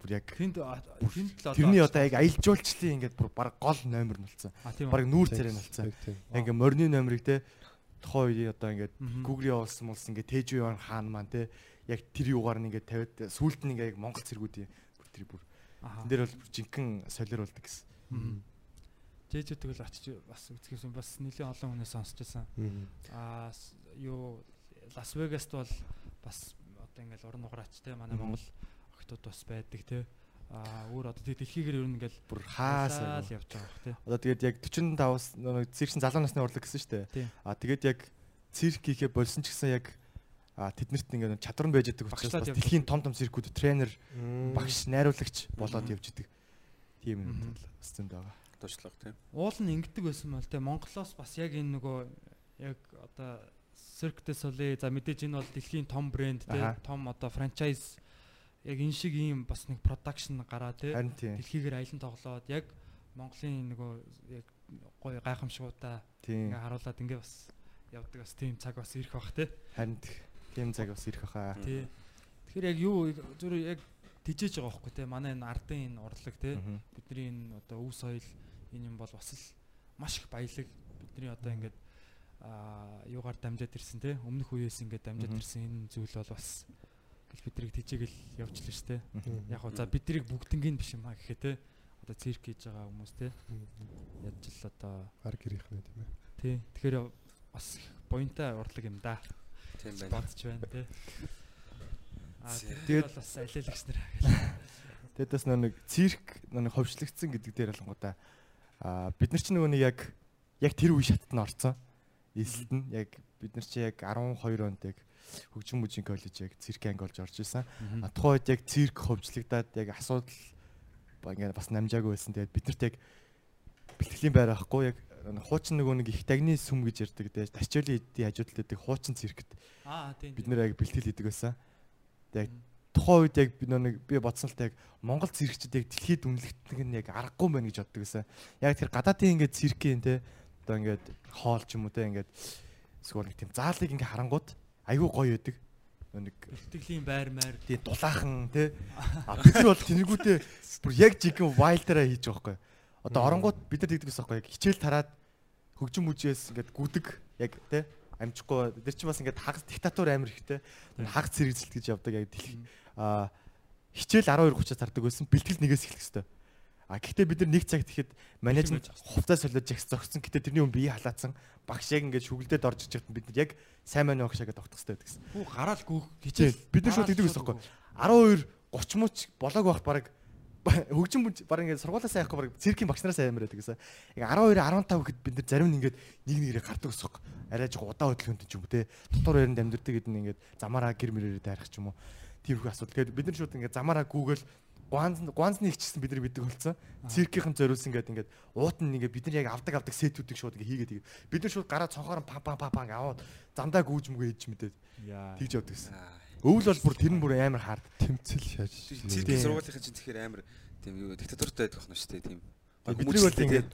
Бүр яг Тэнд тэнд л одоо тэрний одоо яг аялал жуулчлалын ингээд бүр баг гол номер нь болсон. Баг нүүр царай нь болсон. ингээд морины номерыг те тухайн үеийн одоо ингээд Мгм. Google явуулсан мулс ингээд Тэжүү яан хаан маань те яг тэр юугаар нь ингээд тавиад сүулт нь ингээд яг Монгол цэргүүдийн бүр тэр бүр энэ дээр бол бүр жинхэнэ солируулдаг гэсэн. Мгм. Жэжүү тэгэл очиж бас үзэх юм бас нэлээд олон хүнээс сонсч байсан. Аа юу Лас Вегаст бол бас одоо ингээл уран нугараач те манай. Монгол охтууд бас байдаг те. Аа өөр одоо тэг дэлхийгээр ер нь ингээл Бүр хаас хаасаа явж байгаа бох те. Одоо тэгээд яг 45-аас нэг цирксэн залуу насны урлаг гэсэн шүү Тийм. дээ. А тэгээд яг цирк хийхээ болсон ч гэсэн яг а тэднэрт ингээд чадвар нь байж байгаа учраас бас дэлхийн том том циркүүд тренер, багш, найруулагч болоод явж идэг. Тийм юм бас зөнд байгаа. Дуучлага тийм. Уул нь ингэдэг байсан бол те Монголоос бас яг энэ нөгөө яг одоо Cirque du Soleil за мэдээж энэ бол дэлхийн том брэнд те Аха. том одоо франчайз яг энэ шиг ийм бас нэг продакшн гараа тийм. дэлхийгээр аялан тоглоод яг Монголын нөгөө яг гоё гайхамшгуудаа Тийм. ингээ харуулад ингээ бас явдаг бас тийм цаг бас ирэх бах те. Харин тийм цаг бас ирэх хаа. Тий. Тэгэхээр яг юу зүр яг тижээж байгаа байхгүй те. Манай энэ ардын энэ урлаг те. Мгм. Бидний энэ одоо өв соёл энэ юм бол бас л маш их баялаг. Бидний одоо ингээд аа юугаар дамжаад ирсэн те. Өмнөх үеэс ингээд дамжаад ирсэн энэ зүйл бол бас гэл бидрийг тижээгэл явжлаа штэ. Мгм. Яг гоо за бидрийг бүгднгийн биш юм аа гэхээ те. Одоо цирк хийж байгаа хүмүүс те. Ядж л одоо Гар гэрийнхнээ тийм ээ. тий. Тэгэхээр бас буянтай урлаг юм да. Тийм байна. бодож байна тий. Аа тэгээд бас алиалагч нар Тэгээд бас нэг цирк нэг ховшлогдсон гэдэг дээр болонгуудаа а бид нар ч нөгөө нэг яг яг тэр үе шатд нь орцсон. Эсэлт нь яг бид нар чи яг 12 онд яг хөгжим мужийн коллеж яг цирк анги болж орж исэн. А тухайн үед яг цирк ховжлогдаад яг асуудал ба ингээд бас намжаагүй байсан. Тэгээд биднэрт яг бэлтгэлийн байр ахгүй яг хуучин нөгөө нэг их тагны сүм гэж ярьдаг дээ. Ташчуулын эдийн хажууд талд хуучин циркт Аа тийм. бид нэр яг бэлтгэл хийдэг байсан. Яг тухайн үед яг би нэг би бодсон л та яг Монгол циркчид яг дэлхийд үнэлэгдэх нь яг аргагүй байна гэж боддог байсан. Яг тэр гадаадын ингээд циркийн те одоо ингээд хоол ч юм уу те ингээд эсвэл нэг тийм заалыг ингээд харангууд айгүй гоё байдаг. Нэг бэлтгэлийн байр маяр тий дулаахан те а бид нар бол тэнэгүүтээ бүр яг жигэн вайлдераа хийж байгаа байхгүй. Одоо оронгууд бид нар тэгдэг гэсэн байхгүй. Яг хичээл тараад хөгжим мүжээс ингээд гүдэг яг те амжихгүй. Тэр чинь бас ингээд хагас диктатур амир ихтэй хагас зэрэгцэлт гэж явдаг яг дэлхий. А хичээл 12:30-аас тардаг байсан. Бэлтгэл нэгээс эхлэх хэвээр а гэхдээ бид нар нэг цагт ихэд менежмент хувцас солиод жагс зогссон гэхдээ тэрний өмнө бие халаацсан багш яг ингээд шүглдээд орж иж байхад бид нар яг сайн маань багш агаад тогтох хэрэгтэй гэсэн хүү гараал гүөх Тийм, хичээл бид нар шууд тэгдэг байсан байхгүй 12 30 мууч болоог байх баг [laughs] хөгжим баг ингээд сургуулаа сайн явахгүй баг циркийн багш нараас аймаар байдаг гэсэн. Яг 12 15 гэхэд бид нар зарим нь ингээд нэг нэгээрээ гардаг ус байхгүй. Арай жоо удаа хөдөлгөөнт ч юм уу те. Дотор байранд амьдэрдэг гэдэг нь ингээд замаараа гэр мөрөөрөө дайрах ч юм уу. Тиймэрхүү асуудал. Тэгэхээр бид нар шууд ингээд замаараа гүүгэл гуанз гуанзны ихчсэн бид нар бидэг болсон. Циркийнхэн зориулсан ингээд ингээд уут нь ингээд бид нар яг авдаг авдаг сетүүдийг шууд ингээд хийгээд тэгээд бид нар шууд гараа цонхоор пам пам пам пам аваад замдаа гүүж мүгэ хийж мэдээд тэгж явдаг гэсэн. Өвөл бол бүр тэр нь бүр амар хаард. Тэмцэл шааж. Циркийн сургуулийнхын чинь тэгэхээр амар тийм юу диктатуртай байдаг байна шүү дээ тийм. Бидний бол ингээд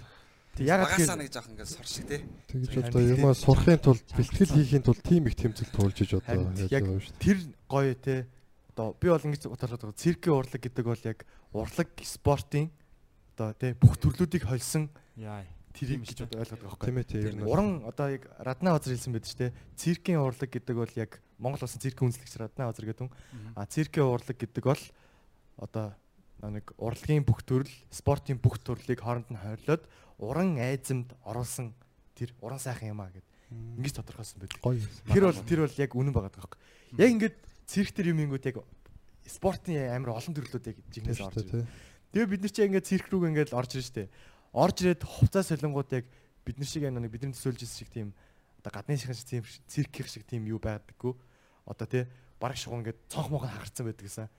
Багасаа гэвэл нэг жоох ингээд сор шиг тий. Тэгж одоо юмаа сурахын тулд бэлтгэл хийхин тулд тийм их тэмцэл туулж иж одоо яг тэр гоё те одоо би бол ингэж бодоод байгаа циркийн урлаг гэдэг бол яг урлаг спортын одоо те бүх төрлүүдийг холсон яа тэрийг гэж одоо ойлгоод байгаа Тийм байхгүй. ээ тийм. Уран одоо яг Радна Озер хэлсэн байдаг шүү те. Циркийн урлаг гэдэг бол яг Монгол улсын циркийн үндэслэгч Радна Озер гэдэг хүн. А циркийн урлаг гэдэг бол одоо нэг урлагийн бүх төрөл, спортын бүх төрлийг хооронд нь хойлоод уран айзамд оруулсан тэр уран сайхан юм а гэд ингэж тодорхойлсон байдаг. Тэр бол тэр бол яг үнэн байгаа байхгүй. Яг ингээд цирк төр юм ингүүд яг спортын амар олон төрлүүд яг жигнээс орж тий. Тэгээ бид нар чи ингээд цирк рүү ингээд орж ирнэ штэ. Орж ирээд хувцас солонгууд яг бид нар шиг нэг бидний төсөөлж ирсэн шиг тийм одоо гадны шиг тийм циркийн шиг тийм юу байдаггүй. Одоо тий бараг шуган ингээд цонх мохон хагарцсан байдаг гэсэн.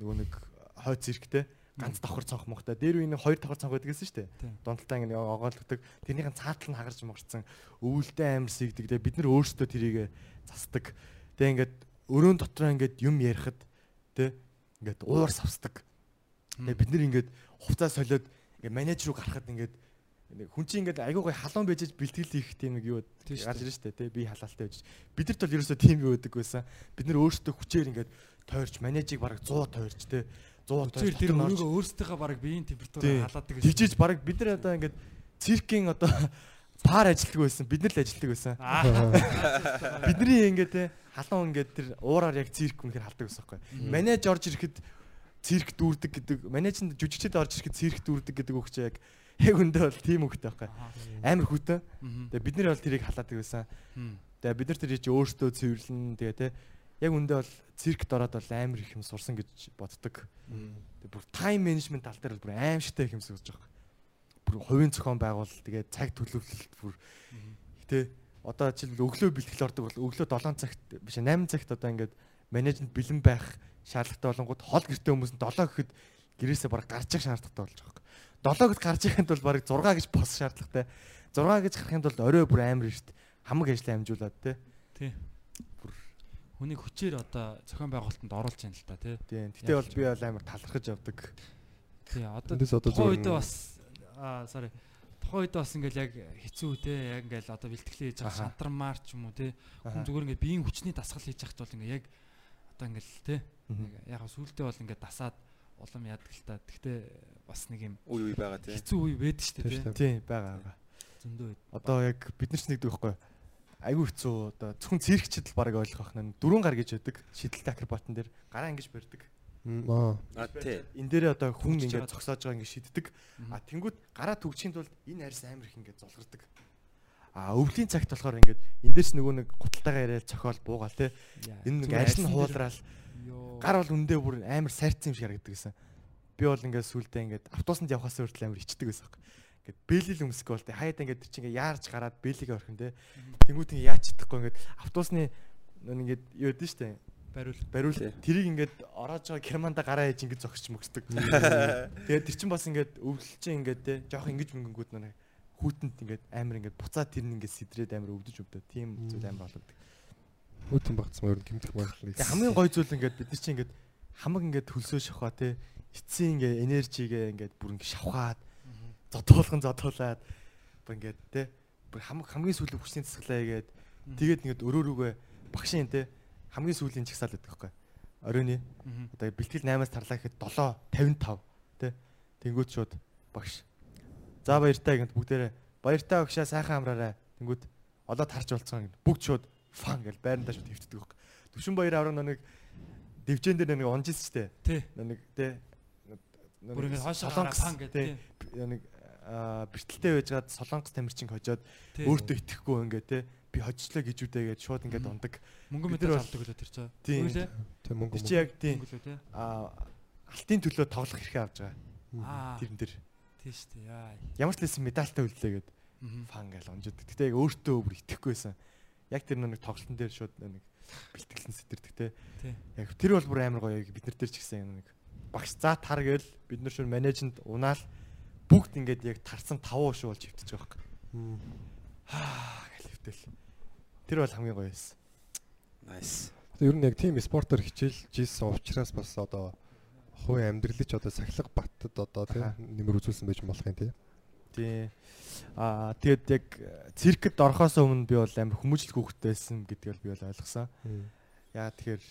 Нөгөө нэг хой цирктэй ганц давхар цонх мохтой. Дээр үе нэг хоёр давхар цонх байдаг гэсэн дээ. Дундалтаа ингээд оголддог. Тэрнийхэн цаатал нь хагарч морцсон. Өвөлдөө амар сийгдэг. Тэгээ бид нар өөрсдөө тэрийг засдаг. Тэгээ ингээд өрөөнд дотроо ингээд юм ярихад тий ингээд уур савсдаг. Тэгээ бид нар ингээд хувцас солиод ингээд менежер рүү гарахад ингээд хүн чинь ингээд айгүй гой халуун байж бэлтгэл хийх тийм нэг юу гарч ирж штэ тий би халаалтай байж. Бидэрт бол ерөөсөө тийм юу байдаг байсан. Бид нар өөрсдөө хүчээр ингээд тойрч менежийг бараг 100 тойрч тий 100 тойрч тэр өөрийгөө өөрсдийнхөө бараг биеийн температураар халаадаг гэсэн. тийжээж бараг бид нар одоо ингээд циркийн одоо [laughs] пар ажилтдаг байсан. Бид нар л ажилтдаг байсан. [laughs] Бидний ингээд халуун ингээд тэр уураар яг цирк үнэхээр халдаг байсан байхгүй менеж орж ирэхэд цирк дүүрдэг гэдэг менежэнд жүжигчд орж ирэхэд цирк дүүрдэг гэдэг үг чи яг яг үндэ бол тийм үгтэй байхгүй. Амар хүтэн. Тэгээ бид нар бол тэрийг халаадаг байсан. Тэгээ бид нар тэрийг чи өөртөө цэвэрлэн тэгээ те яг үндэ бол циркт ороод бол амар их юм сурсан гэж боддог. Тэгээ бүр тайм менежмент тал дээр бол бүр аимшигтай их юм сууж байгаа. Бүр хувийн зохион байгуул тэгээ цаг төлөвлөлт бүр тэ одоо жишээл өглөө бэлтгэл ордог бол өглөө 7 цагт биш 8 цагт одоо ингээд менежмент бэлэн байх шаардлагатай болонгууд хол гэртээ хүмүүс нь 7 гэхэд гэрээсээ бараг гарч явах шаардлагатай болж байгаа 7 гэд гарч ирэхэд бол бараг 6 гэж бос шаардлагатай. 6 гэж гарахын тулд орой бүр амар дээ. Хамаг ажлаа амжуулаад те. Тий. Бүр хүнийг хүчээр одоо зохион байгуулалтанд оруулж яана л та тий. Тийм. Гэтэ бол би бол амар талархаж явдаг. Тий. Одоо тухайн үед бас аа sorry. Тухайн үед бас ингээл яг хэцүү те яг ингээл одоо бэлтгэлээ хийж байгаа шантармаар ч юм уу те. Хүн зүгээр ингээд биеийн хүчний дасгал хийж явахт бол ингээ яг одоо ингээл те. Яг сүултээ бол ингээд дасаад улам та. Гэхдээ бас нэг юм үе үе байгаа тийм. Хэцүү үе байдаг шүү дээ. Тийм байгаа байгаа. Зөндөө байд. Одоо яг бид нар ч нэгдэг байхгүй. Айгүй хэцүү одоо зөвхөн циркчд л бараг ойлгох нь дөрөв гар гэж байдаг. Шидэлтэй акробатан дээр гараа ингэж барьдаг. Аа тий. Энэ дээр одоо хүн ингэж зогсоож байгаа ингэ шиддэг. А тэнгууд гараа төгчхийн тулд энэ арьс амар их ингэ золгордог. А өвлийн цагт болохоор ингээд эндээс нөгөө нэг гуталтайгаа яриад цохиол буугаал те. Энэ нэг арьс нь хуулраал Гар бол үндэ бүр амар сайрцсан юм шиг харагддаг гэсэн. Би бол ингээд сүултээ ингээд автобусанд явхаас хүртэл амар ичдэг байсан юм. Ингээд бэлэл өмсгөө бол тэ хаяад ингээд чи ингээд яарч гараад бэлэгээ орхин тэ. Тэнгүүт ингээд яач чадахгүй ингээд автобусны ингээд юу гэдэг нь штэ бариул бариул тэрийг ингээд ороож байгаа керманда гараа хийж ингээд зогсч мөксдөг. Тэгээд тэр чин бас ингээд өвлөлчин ингээд те жоох ингэж мөнгөнгүүд нэг хүүтэнд ингээд амар ингээд буцаа тэр нь ингээд сэдрээд амар өвдөж өвдөө. Тийм зүйл амар болгодог. Хөтөн багцсан өөр гимтэх. Тэг хамгийн гой зүйл ингээд бид нар чинь ингээд хамаг ингээд хөлсөө шахаа те эцсийн ингээд энержигээ ингээд бүр ингээд шавхаад зодуулхан зодуулаад бүр ингээд те бүр хамаг хамгийн сүүлийн хүчний засаглаа игээд тэгээд ингээд өрөө рүүгээ багшийн те хамгийн сүүлийн чагсаал гэдэг байхгүй оройны одоо бэлтгэл 8-аас тарлаа гэхэд 7 55 те тэнгууд шууд багш за баяртай гэнт бүгдээрээ баяртай багшаа сайхан амраарай тэнгууд олоод харж болцсон бүгд шууд фан гэж байрандаа шууд хөвтдөг байхгүй. Төвшин баяр авраг нэг дивжэн дээр нэг онжис штэ. Тий. Нэг тий. Бүр ингэ хойшоо фан гэдэг. Нэг бэртэлтэй байжгаад солонгос тамирчин хожоод өөртөө итгэхгүй ингээ тий би хожчлаа гэж үдээ гэж шууд ингээд ундаг. Мөнгө мэдэр авдаг үлээ тэр чинь. Тийм. Тийм мөнгө. Чи яг тийм. Аа алтын төлөө тоглох хэрэгтэй авч байгаа. Аа. Тэрэн дээр. Тийм шүү дээ. Яа. Ямар ч лсэн медальтай үлдээ гээд фан гал онжод. Гэтэ яг өөртөө бүр итгэхгүйсэн яг тэр нэг тоглолтын дээр шууд нэг бэлтгэлэн сэтэрдэг те. Яг тэр бол бүр амар гоё бид нар тэр ч гэсэн нэг багш за тар гээл бид нар шууд менежмент унаал бүгд ингээд яг тарсан тавуу шүү болж хөвтөж байгаа юм. Аа гэл хөвтөл. Тэр бол хамгийн гоё байсан. Nice. Ер нь яг тийм спортоор хичээлж ийсэн учраас бас одоо хувийн амьдралч одоо сахилга баттад одоо тийм нэмэр үзүүлсэн байж болох юм тийм. Тий. Аа тэгээд яг циркэд орохоос өмнө би бол амар хүмүүжлэх хүүхдтэй байсан гэдгийг би бол ойлгосон. Яа тэгэхээр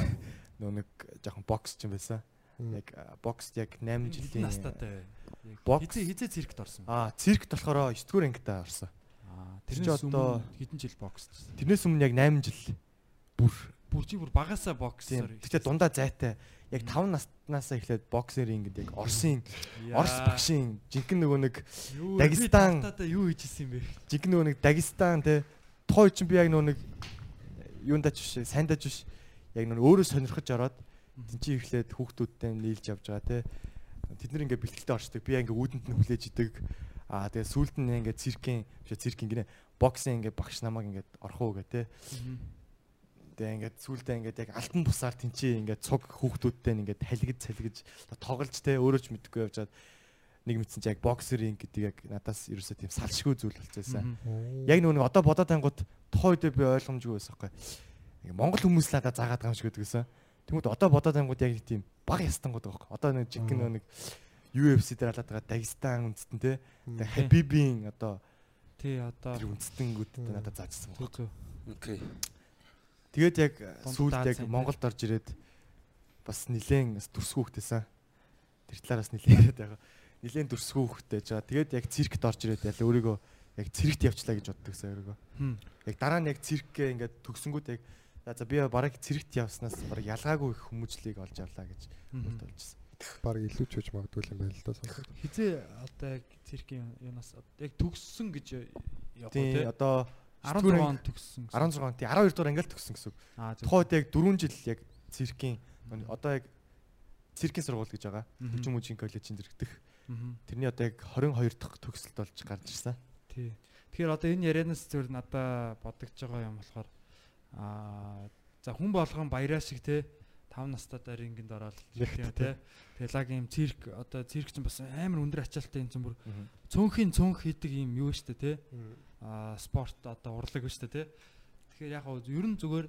[laughs] нөө нэг жоохон бокс ч юм байсан. Яг бокст яг 8 жилийн настайтай. Бокс хизээ хизээ циркт орсон. Аа циркт болохоор 9 дугаар ангитай орсон. Аа тэрнээс одоо хэдэн жил бокст. Тэрнээс өмнө яг 8 жил. Бүр. Бүр чи бүр багасаа боксер. Гэтэ дундаа зайтай. Яг 5 наснаас эхлээд боксер ингээд яг Оросын Орос багшийн жинхэнэ нөгөө нэг Дагестан. юу хийж исэн юм бэ? Жинхэнэ нөгөө нэг Дагестан те тухай чинь би яг нөгөө нэг юундаач биш сайндаач биш яг нөгөө өөрөө сонирхож ороод тэнцээ эхлээд хүүхдүүдтэй нийлж явж байгаа те тэд нар ингээд бэлтгэлтэй орчдөг. Би ингээд үүдэнд нь хүлээж идэг Аа тэгээ сүүлд нь ингээд циркийн биш циркийн гинэ боксing ингээд багш намайг ингээд орхоо гэ тэ. Тэгээ ингээд сүүлдээ ингээд яг алтан бусаар тэнцээ ингээд цуг хүүхдүүдтэй ингээд халигд салгиж тоглож тэ өөрөө ч мэдгүй явжаад нэг мэдсэн чи яг боксеринг гэдэг яг надаас ерөөсөө тийм салшгүй зүйл болчихсон. Яг нөгөө нэг одоо бодоод ангууд тухайн үед би ойлгомжгүй байсан байхгүй. Монгол хүмүүс л надад заагаад байгаа юм шиг гэдэгсэн. Тэнгүүд одоо бодоод ангууд яг тийм баг ястангууд байгаа байхгүй. Одоо нэг жиг нэг UFC дээр алаад байгаа Дагестан үндэстэн те. Тэгээ Хабибийн одоо тий одоо тэр үндэстэнгүүдтэй надад заажсан байгаа. Окей. Тэгээд яг сүүлд яг Монголд орж ирээд бас нилээн төрсгүүхтэйсэн. Тэр талаараас нилээгээд байгаа нилээн дүрсгүү хөхтэй жаа. Тэгээд яг циркт орж ирээд яла өөрийгөө яг циркт явчлаа гэж боддог сан өөрийгөө. Яг дараа нь яг циркээ ингээд төгсөнгүүт яг за би бараг циркт явснаас бараг ялгаагүй их хүмүүжлийг олж авлаа гэж бодолжсэн. Бараг илүү ч үж магадгүй юм байна л да сонсоод. Хизээ одоо яг циркийн юунаас яг төгссөн гэж явах тий. Одоо 16 он төгссөн. 16 он тий 12 дугаар ангиал төгссөн гэсэн үг. Тухайд яг 4 жил яг циркийн одоо яг циркийн сургууль гэж байгаа. Хүчин мужийн коллежийн зэрэгдэх. Тэрний одоо яг 22 дахь төгсөлт болж гарч ирсэн. Тий. Тэгэхээр одоо энэ ярианаас зөвөр надаа бодогдож байгаа юм болохоор аа за хүн болгон баяраа шиг те 5 настайдаа рингинд ороод тийм те. Тэгээ лагийн цирк одоо цирк чинь бас амар өндөр ачаалттай юм бүр цөөнхийн цөөнх хийдэг юм юу штэ те. Аа спорт одоо урлаг штэ те. Тэгэхээр яг нь ер нь зүгээр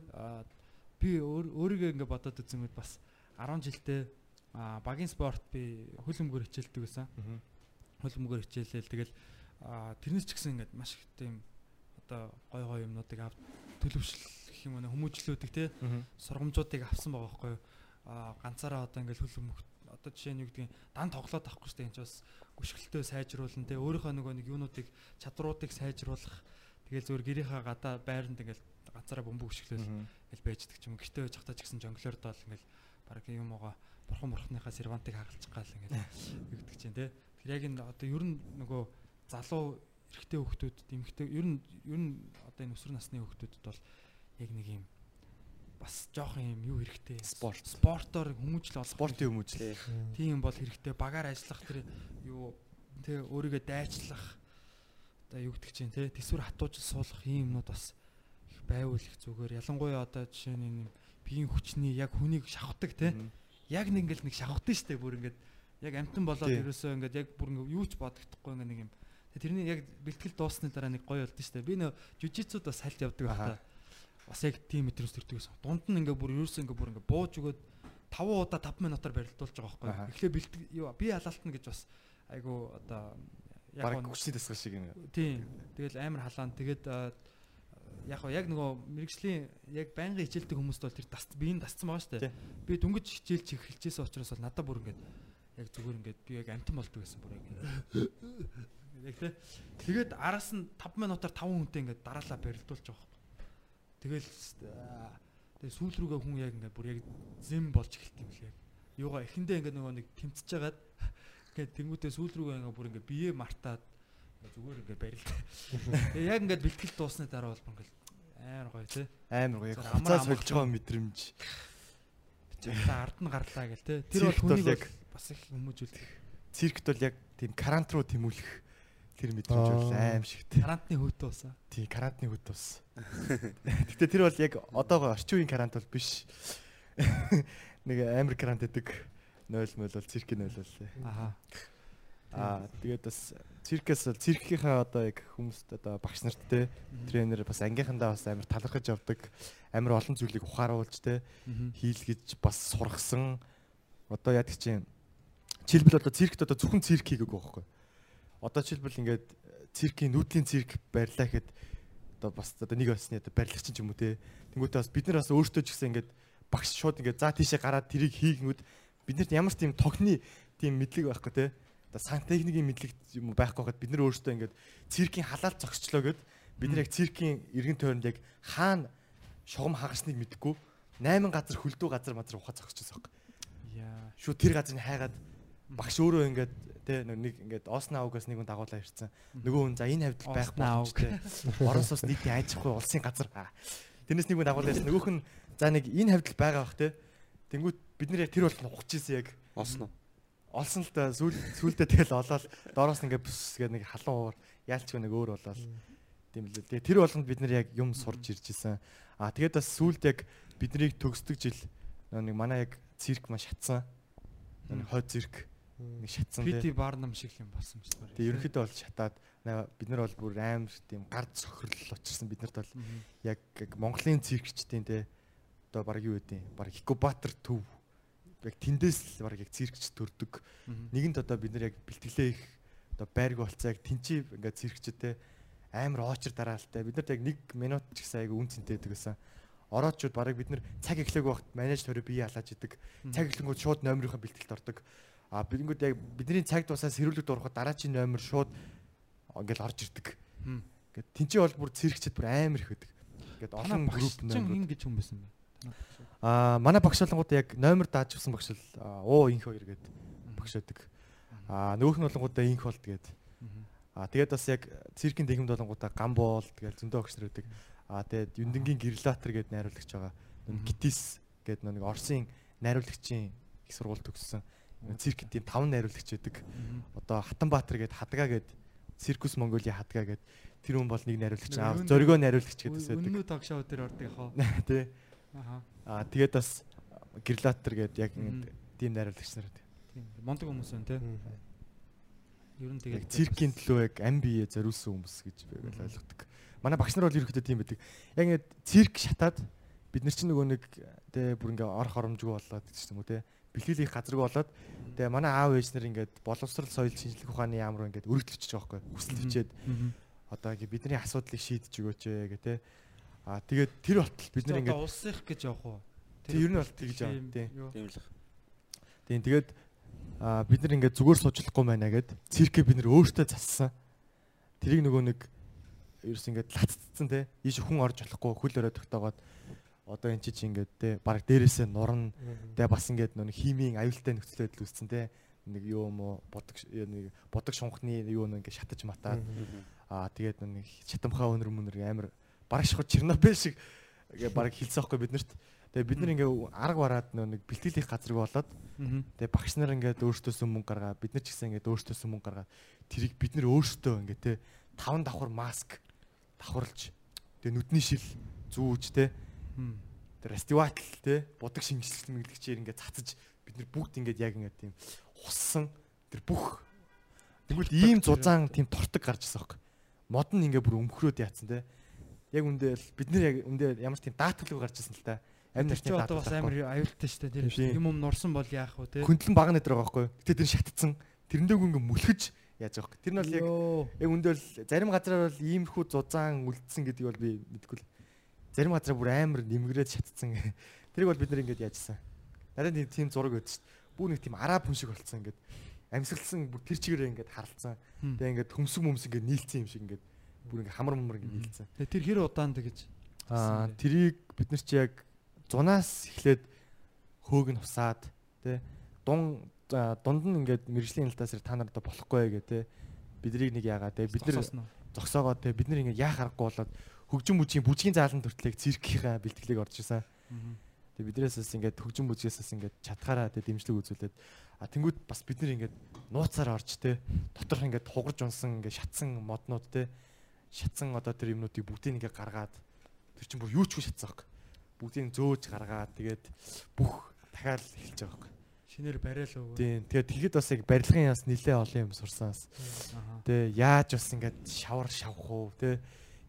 би өөрийгөө ингэ бодоод үзсэнгүүд бас 10 жилдээ багийн спорт би хөлбөмбөр хичээлдэг байсан. Хөлбөмбөр хичээлэл тэгэл тэрнээс ч гэсэн ингээд маш их тийм одоо гой гой юмнуудыг ав төлөвшөл гэх юм уу хүмүүжлүүдийг те сургамжуудыг авсан байгаа байхгүй юу. Ганцаараа одоо ингээд хөлбөмбөр одоо жишээ нь юу гэдгийг дан тоглоод авахгүй шүү дээ энэ ч бас өшгөлтөө сайжруулна те өөрийнхөө нөгөө нэг юунуудыг чадруудыг сайжруулах тэгэл зөвөр гэрийнхаа гадаа байранд ингээд ганцаараа бөмбөг өшгөлөөл ингээл байждаг ч юм. Гэхдээ жахтаа ч гэсэн жонглоор доол ингээл баг юм байгаа бурхан бурхныхаа сервантыг хагалчих гал ингээд [laughs] югдөг чинь те. Тэр яг энэ одоо ер нь нөгөө залуу эрэгтэй хүүхдүүд эмэгтэй ер нь ер нь одоо энэ өсвөр насны хүүхдүүдэд бол яг нэг юм бас жоохон юм юу хэрэгтэй? Спорт. Спортоор хүмүүжил бол спортын хүмүүжил. Тийм бол хэрэгтэй. Багаар ажиллах тэр юу тэ өөрийгөө дайчлах одоо юу гэдэг чинь тэ төсвөр хатуужил суулгах ийм юмнууд бас их байвал их зүгээр. Ялангуяа одоо жишээ нь биеийн хүчний яг хүнийг шавхдаг тэ яг нэг ингээл нэг шавхдаг штэ бүр ингээд яг амтан болоод ерөөсөө ингээд яг бүр юу ч бодогдохгүй ингээд нэг юм. Тэрний яг бэлтгэл дуусны дараа нэг гоё болд штэ би нөө жужицуд бас хальт явдаг байна бас яг тийм мэдрэмж төрдөг гэсэн дунд нь ингээд бүр ерөөсөө ингээд бүр ингээд бууж өгөөд 5 удаа 5 минутаар барилдуулж байгаа байхгүй эхлээ бэлтгэл юу би алаалтна гэж бас айгу одоо яг хүчний дасгал шиг юм тийм тэгэл амар халаан тэгээд яг яг нөгөө мэрэгжлийн яг байнгын хичээлдэг хүмүүст бол тэр даст биеийн дасцсан байгаа шүү дээ. Би дөнгөж хичээлч эхэлчихсэн учраас бол надад бүр ингээд яг зүгээр ингээд би яг амтан болдог гэсэн бүр яг. Яг тэ. Тэгээд араас нь 5 минутаар 5 хүнтэй ингээд дараалал барилдуулж байгаа. Тэгэл тэгээ сүүл рүүгээ хүн яг ингээд бүр яг зэм болж эхэлт юм лээ. Юугаа эхэндээ ингээд нөгөө нэг тэмцэж байгаад ингээд тэнгуүтээ сүүл рүүгээ ингээд бүр ингээд бие мартаад зүгээр ингээд барилд. Тэгээ яг ингээд бэлтгэл дуусны дараа бол ингээд амар гоё тий. Амар гоё. Хуцаа сольж байгаа мэдрэмж. За ард нь гарлаа гэл тий. Тэр бол хүнийг бас их хүмүүжүүлдэг. Циркт бол яг тийм карант руу тэмүүлэх тэр мэдрэмж бол аим шигтэй. Карантны хөт туусаа. Тий, карантны хөт туус. Гэтэ [laughs] тэр бол яг одоогоо орчин үеийн карант бол биш. [laughs] Нэг амар карант гэдэг 0 мөл бол циркийн 0 бол. Аха. Аа тэгээд бас циркээс циркийнхаа одоо яг хүмүүст одоо багш нарт те тренер бас ангийнхандаа бас амар талархаж явдаг амар олон зүйлийг ухааруулж те хийлгэж бас сургасан одоо яадаг чинь жишээлбэл одоо циркт одоо зөвхөн цирк хийгээгүй байхгүй одоо жишээлбэл ингээд циркийн нүүдлийн цирк барьлаа гэхэд одоо бас одоо нэг осны одоо барьлагч юм уу те. Тэнгуүтээ бас бид нар бас өөртөө ч гэсэн ингээд багш шууд ингээд за тийшээ гараад тэрийг хийгнүүд биднэрт ямар ч тийм тогтны тийм мэдлэг байхгүй те. Одоо сантехникийн мэдлэг юм байхгүй хаад бид нар өөрсдөө ингээд циркийн халаалт зогсчлоо гэд бид нар яг циркийн эргэн тойронд яг хаана шугам хагасныг мэдгүй 8 газар хөлдөө газар мазар ухаа зогсчихсон баг. Яа. Шү тэр газрыг хайгаад багш өөрөө ингээд тэ нэг ингээд Осна аугаас нэг хүн дагуулаа ирсэн. Нөгөө хүн за энэ хавьд байх боломжтой. Оросоос нийтийн айжхгүй улсын газар. Тэрнээс нэг хүн дагуулаа ирсэн. Нөгөөх нь за нэг энэ хавьд байгаа бах тэ. Тэнгүүт бид нэр яг тэр бол ухаж ийсэн яг. Осно. олсон л да сүүл сүүлдээ тэгэл олоод доороос ингээ бүс гэдэг нэг халуун уур яалч нэг өөр болоод тийм л дээ. Тэр болгонд бид нар яг юм сурж ирж исэн. А тэгээд бас сүүлд яг биднийг төгсдөг жил нэг манай яг цирк маш шатсан. Нэг хой цирк нэг шатсан тий. PT Барнам шиг юм болсон юм шиг. Тэгээ ерөнхийдөө бол шатаад бид нар бол бүр амар тийм гар цохирлол очирсан бид нарт бол яг Монголын циркчдийн те одоо баг юу гэдэг баг Хикобатер төв яг тэндээс л баг яг циркч төрдөг. Нэгэнт одоо бид нар яг бэлтгэлээ их одоо байрг болцоо яг тэнцээ ингээд циркчтэй амар оочр дараалтай. Бид нарт яг 1 минут ч гэсэн айгу үн цэнтэй байдаг гэсэн. Ороочууд барыг бид нар цаг эхлэх багт менеж төрөө бие алааж идэг. Цаг эхлэнгүүд шууд номерынхаа бэлтгэлд ордог. А бидэнгүүд яг бидний цаг дуусаа сэрүүлэг дуурахад дараачийн номер шууд ингээл орж ирдэг. Ингээд тэнцээ бол бүр цэрэгчэд бүр амар их байдаг. Ингээд олон групп номер. Хин гэж хүн байсан бэ? Аа манай багшлангууд яг номер даажсан багшил оо инх хоёр гээд багшаадаг. Аа нөгөөх нь болонгуудаа инх болд гээд. Аа тэгээд бас яг циркийн дэглэмд болонгуудаа гамбол тэгээд зөндөө багш нар байдаг. Аа тэгээд Юндынгийн гэрилатор гээд найруулагч байгаа. Гитис гээд нэг Орсын найруулагчийн их сургууль төгссөн. Циркийн тийм таван найруулагч байдаг. Одоо Хатанбаатар гээд Хадгаа гээд Циркус Монголи Хадгаа гээд тэр хүн бол нэг найруулагч аа зоригоо найруулагч гэдэг байсан. Өнөө ток шоу дээр ордог яхаа. [laughs] Тий. Аа. Тэгээд бас гэрилатор гээд яг тийм найруулагч нар байдаг. Тийм. Мондөг хүмүүс байна тий. Ер нь тэгээд циркийн төлөө яг ам бие зориулсан хүмүүс гэж би ойлгодог манай багш нар бол ерөөхдөө тийм байдаг. Яг ингээд цирк шатаад бид нар чинь нөгөө нэг тэ бүр ингээ орох оромжгүй болоод гэж юм уу те бэлтгэл их газаргүй болоод тэгээ манай аав ээж нар ингээд боловсрал соёл шинжилгээ ухааны яам руу ингээд өргөдөлчихөж байгаа байхгүй хүсэл төвчээд одоо ингээ бидний асуудлыг шийдэж өгөөч гэ те. А тэгээд тэр болтол бид нар ингээд улсынх гэж явах уу? Тийм ер нь бол тэгж байгаа тийм л тийм тэгээд бид нар ингээд зүгээр суучлахгүй байна гэд циркээ бид нар өөртөө зассан. Тэрийг нөгөө нэг ерөөс ингээд лаццсан те. Ийш хүн орж болохгүй хөл өрөө тогтоогоод одоо эн чинь ингээд те баг дээрээсээ нурна. Те бас ингээд нэг химийн аюултай нөхцөл байдал үүссэн те. Нэг юу юм уу бодог нэг бодог шунхны юу нэг ингээд шатаж матаад. Аа тэгээд нэг чатамхаа өнөр мөнөр амар бараг шахуу Чернобыль шиг ингээд бараг хилцээ байхгүй биднэрт тэгээ бид нар ингээд арга бараад нэг бэлтгэлийн газар болоод тэгээ багш нар ингээд өөртөөсөө мөнгө гаргаа бид нар ч гэсэн ингээд өөртөөсөө мөнгө гаргаад тэрийг бид нар өөртөө ингээд те таван давхар маск давхарлж тэгээ нүдний шил зүүж те тэр рестиватл те будаг шинжилсэн мэдлэгчээр ингээд цацаж бид нар бүгд ингээд яг ингээд тийм хуссан тэр бүх тэгвэл ийм зузаан тийм тортог гарч ирсэн хог мод нь ингээд бүр өмхрөөд яатсан те. Яг үндэ бид нар яг үндэ ямар тийм даатгалгүй гарч ирсэн л та. Амь нарчны одоо бас амар аюултай шүү дээ. Тэр юм юм нурсан бол яах вэ те? Хөндлөн баг нэдэр байгаа байхгүй гэтээ тэр шатцсан. Тэрэндээ ингээд мүлхэж яаж явах. Тэр нь бол яг яг өндөл зарим газараар бол иймэрхүү зузаан үлдсэн гэдэг бол би мэдэхгүй л. Зарим газараа бүр амар нэмгрээд шатцсан. [laughs] Тэрийг бол бид нар ингэж яажсан. Нарийн тийм зураг өгдөө шүү дээ. Бүр нэг тийм араб хүн шиг болцсон ингээд амьсгалсан бүр тэр чигээрээ ингээд харалцсан. Тэгээ ингээд хөмсөг мөмс ингээд нийлцсэн юм шиг ингээд бүр ингээд хамар мамар ингээд нийлцсэн. Тэгээ тэр хэр удаан тэгэж аа тэрийг бид нар чи яг зунаас эхлээд хөөгн усаад тэ дун дунд нь ингээд мэрэгжлийн хяналтаас та нар одоо болохгүй гэ тэ бидрийг нэг яагаад тэ бид нар зогсоогоод тэ бид нар ингээд яах аргагүй болоод хөгжим бүжгийн бүжгийн заалан төртлийг циркийнхаа бэлтгэлийг орж исэн. Тэгээ биднээс бас ингээд хөгжим бүжгээс ингээд чатгаараа тэ дэмжлэг үзүүлээд а тэнгууд бас бид нар ингээд нууцаар орж тэ доторх ингээд хугарж унсан ингээд шатсан моднууд тэ шатсан одоо тэр юмнуудыг бүгдийг ингээд гаргаад тэр чинь бүр юу ч хүү шатсан баг. Бүгдийг зөөж гаргаад тэгээд бүх дахиад эхэлж байгаа баг шинээр барайл өгөө. Тийм. Тэгээд тэгэхэд бас яг барилгын яс нилээ олон юм сурсан бас. Тэ яаж бас ингээд шавар шавах уу тэ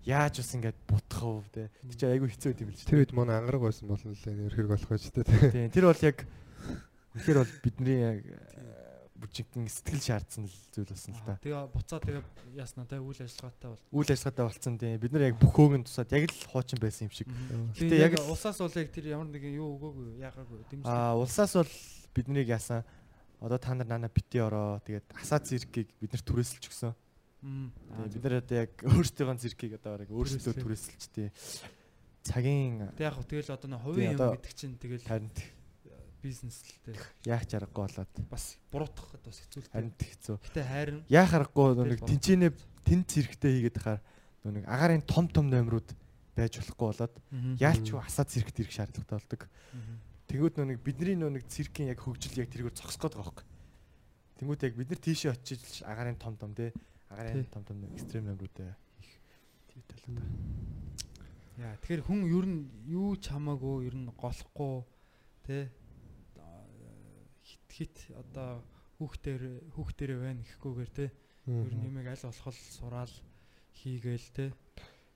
яаж бас ингээд бутах уу тэ. Тэг чи айгүй хэцүү юм л чи. Тэр үед манай ангараг байсан болно нэр хэрэг болох байж тэ. Тийм. Тэр бол яг үнэхээр бол бидний яг бүжигтэн сэтгэл шаардсан зүйл болсон л та. Тэгээ буцаа тэгээ яснаа тэ үйл ажиллагаатай бол. Үйл ажиллагаатай болцсон тийм. Бид нар яг бүх хөөгн тусаад яг л хуучин байсан юм шиг. Гэтэ яг улсаас бол яг тэр ямар нэгэн юу өгөөгүй яагаагүй. Аа улсаас бол биднийг яасан одоо та нар нана бити ороо тэгээд асаа циркийг бид нар түрээсэлж өгсөн. Тэгээд бид нар одоо яг өөрсдийнхөө циркийг одоо яг өөрсдөө түрээсэлж тий. Цагийн Тэг яг тэгэл одоо нэг хувийн юм гэдэг чинь тэгэл харин бизнес л тий. Яах чаргагүй болоод бас буруутгах бас хэцүү л харин хэцүү. Гэтэ хайрын яах аргагүй нэг тэнцэнэ тэн цирктэй хийгээд хахаар нэг агарын том том номерууд байж болохгүй болоод яалч асаа циркт ирэх шаардлагатай болдог. Тэгвэл нөө нэг бидний нөө нэг циркийн яг хөгжил яг тэргээр зогсох гээд байгаа хөөе. Тэнгүүд яг бид нар тийшээ очиж агарын том том те агарын том том экстрем номеруудаа хийх тийм талууд. Яа тэгэхээр хүн ер нь юу ч хамаагүй ер нь голохгүй те хит хит одоо хүүхдээр хүүхдэрээ байна гэхгүйгээр те ер нь юмэг аль болох сураал хийгээл те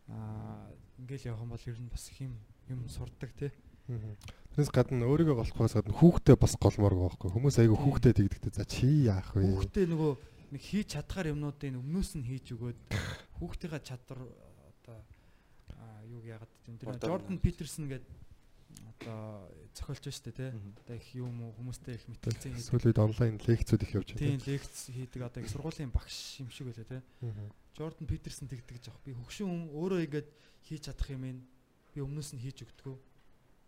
аа ингээл явах юм бол ер нь бас их юм сурдаг те. Тэрнээс гадна өөрийгөө голохоос гадна хүүхдээ бас голмоор байгаа байхгүй. Хүмүүс айгүй хүүхдээ тэгдэгтэй за чи яах вэ? Хүүхдээ нөгөө нэг хийж чадхаар юмнуудыг өмнөөс нь хийж өгөөд хүүхдийнхаа чадвар одоо юуг яагаад тийм тэр Jordan Peterson гэдэг одоо зохиолч шүү дээ тий. Одоо их юм уу хүмүүстэй их мэтгэлцээ хийдэг. Сүүлийн онлайн лекцүүд их явж байна. Тийм лекц хийдэг одоо их сургуулийн багш юм шиг байлаа тий. Jordan Peterson тэгдэг аах. Би хөгшин хүн өөрөө ингэж хийж чадах юм ин би өмнөөс нь хийж өгдөгөө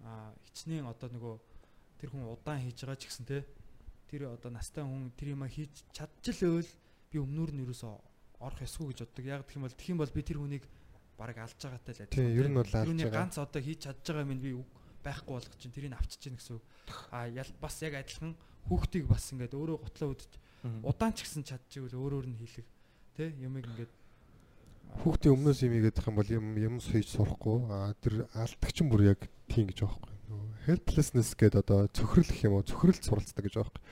а хичнээн одоо нөгөө тэр хүн удаан хийж байгаа ч гэсэн те тэр одоо настай хүн тэр юма хийж чадчихлэвэл би өмнөр нь ерөөсөө орох ёсгүй гэж боддог. Яг гэх юм бол юм бол би тэр хүнийг баг алж байгаатай л адилхан. Тийм, ер нь бол алж байгаа. ганц одоо хийж чадж байгаа юм би байхгүй болгож чинь тэрийг авчиж чинь гэсэн үг. А бас яг адилхан хүүхдийг бас ингээд өөрөө готлоо үдчих. Удаан ч гэсэн чадчихвэл өөрөөр нь хийлэг. Тэ юмыг ингээд хүүхдийн өмнөөс юм игээд юм бол юм юм хийж сурахгүй а тэр алдагч бүр яг тийм гэж нөгөө helplessness гэдэг одоо цөхрөл гэх юм уу цөхрөл суралцдаг гэж байхгүй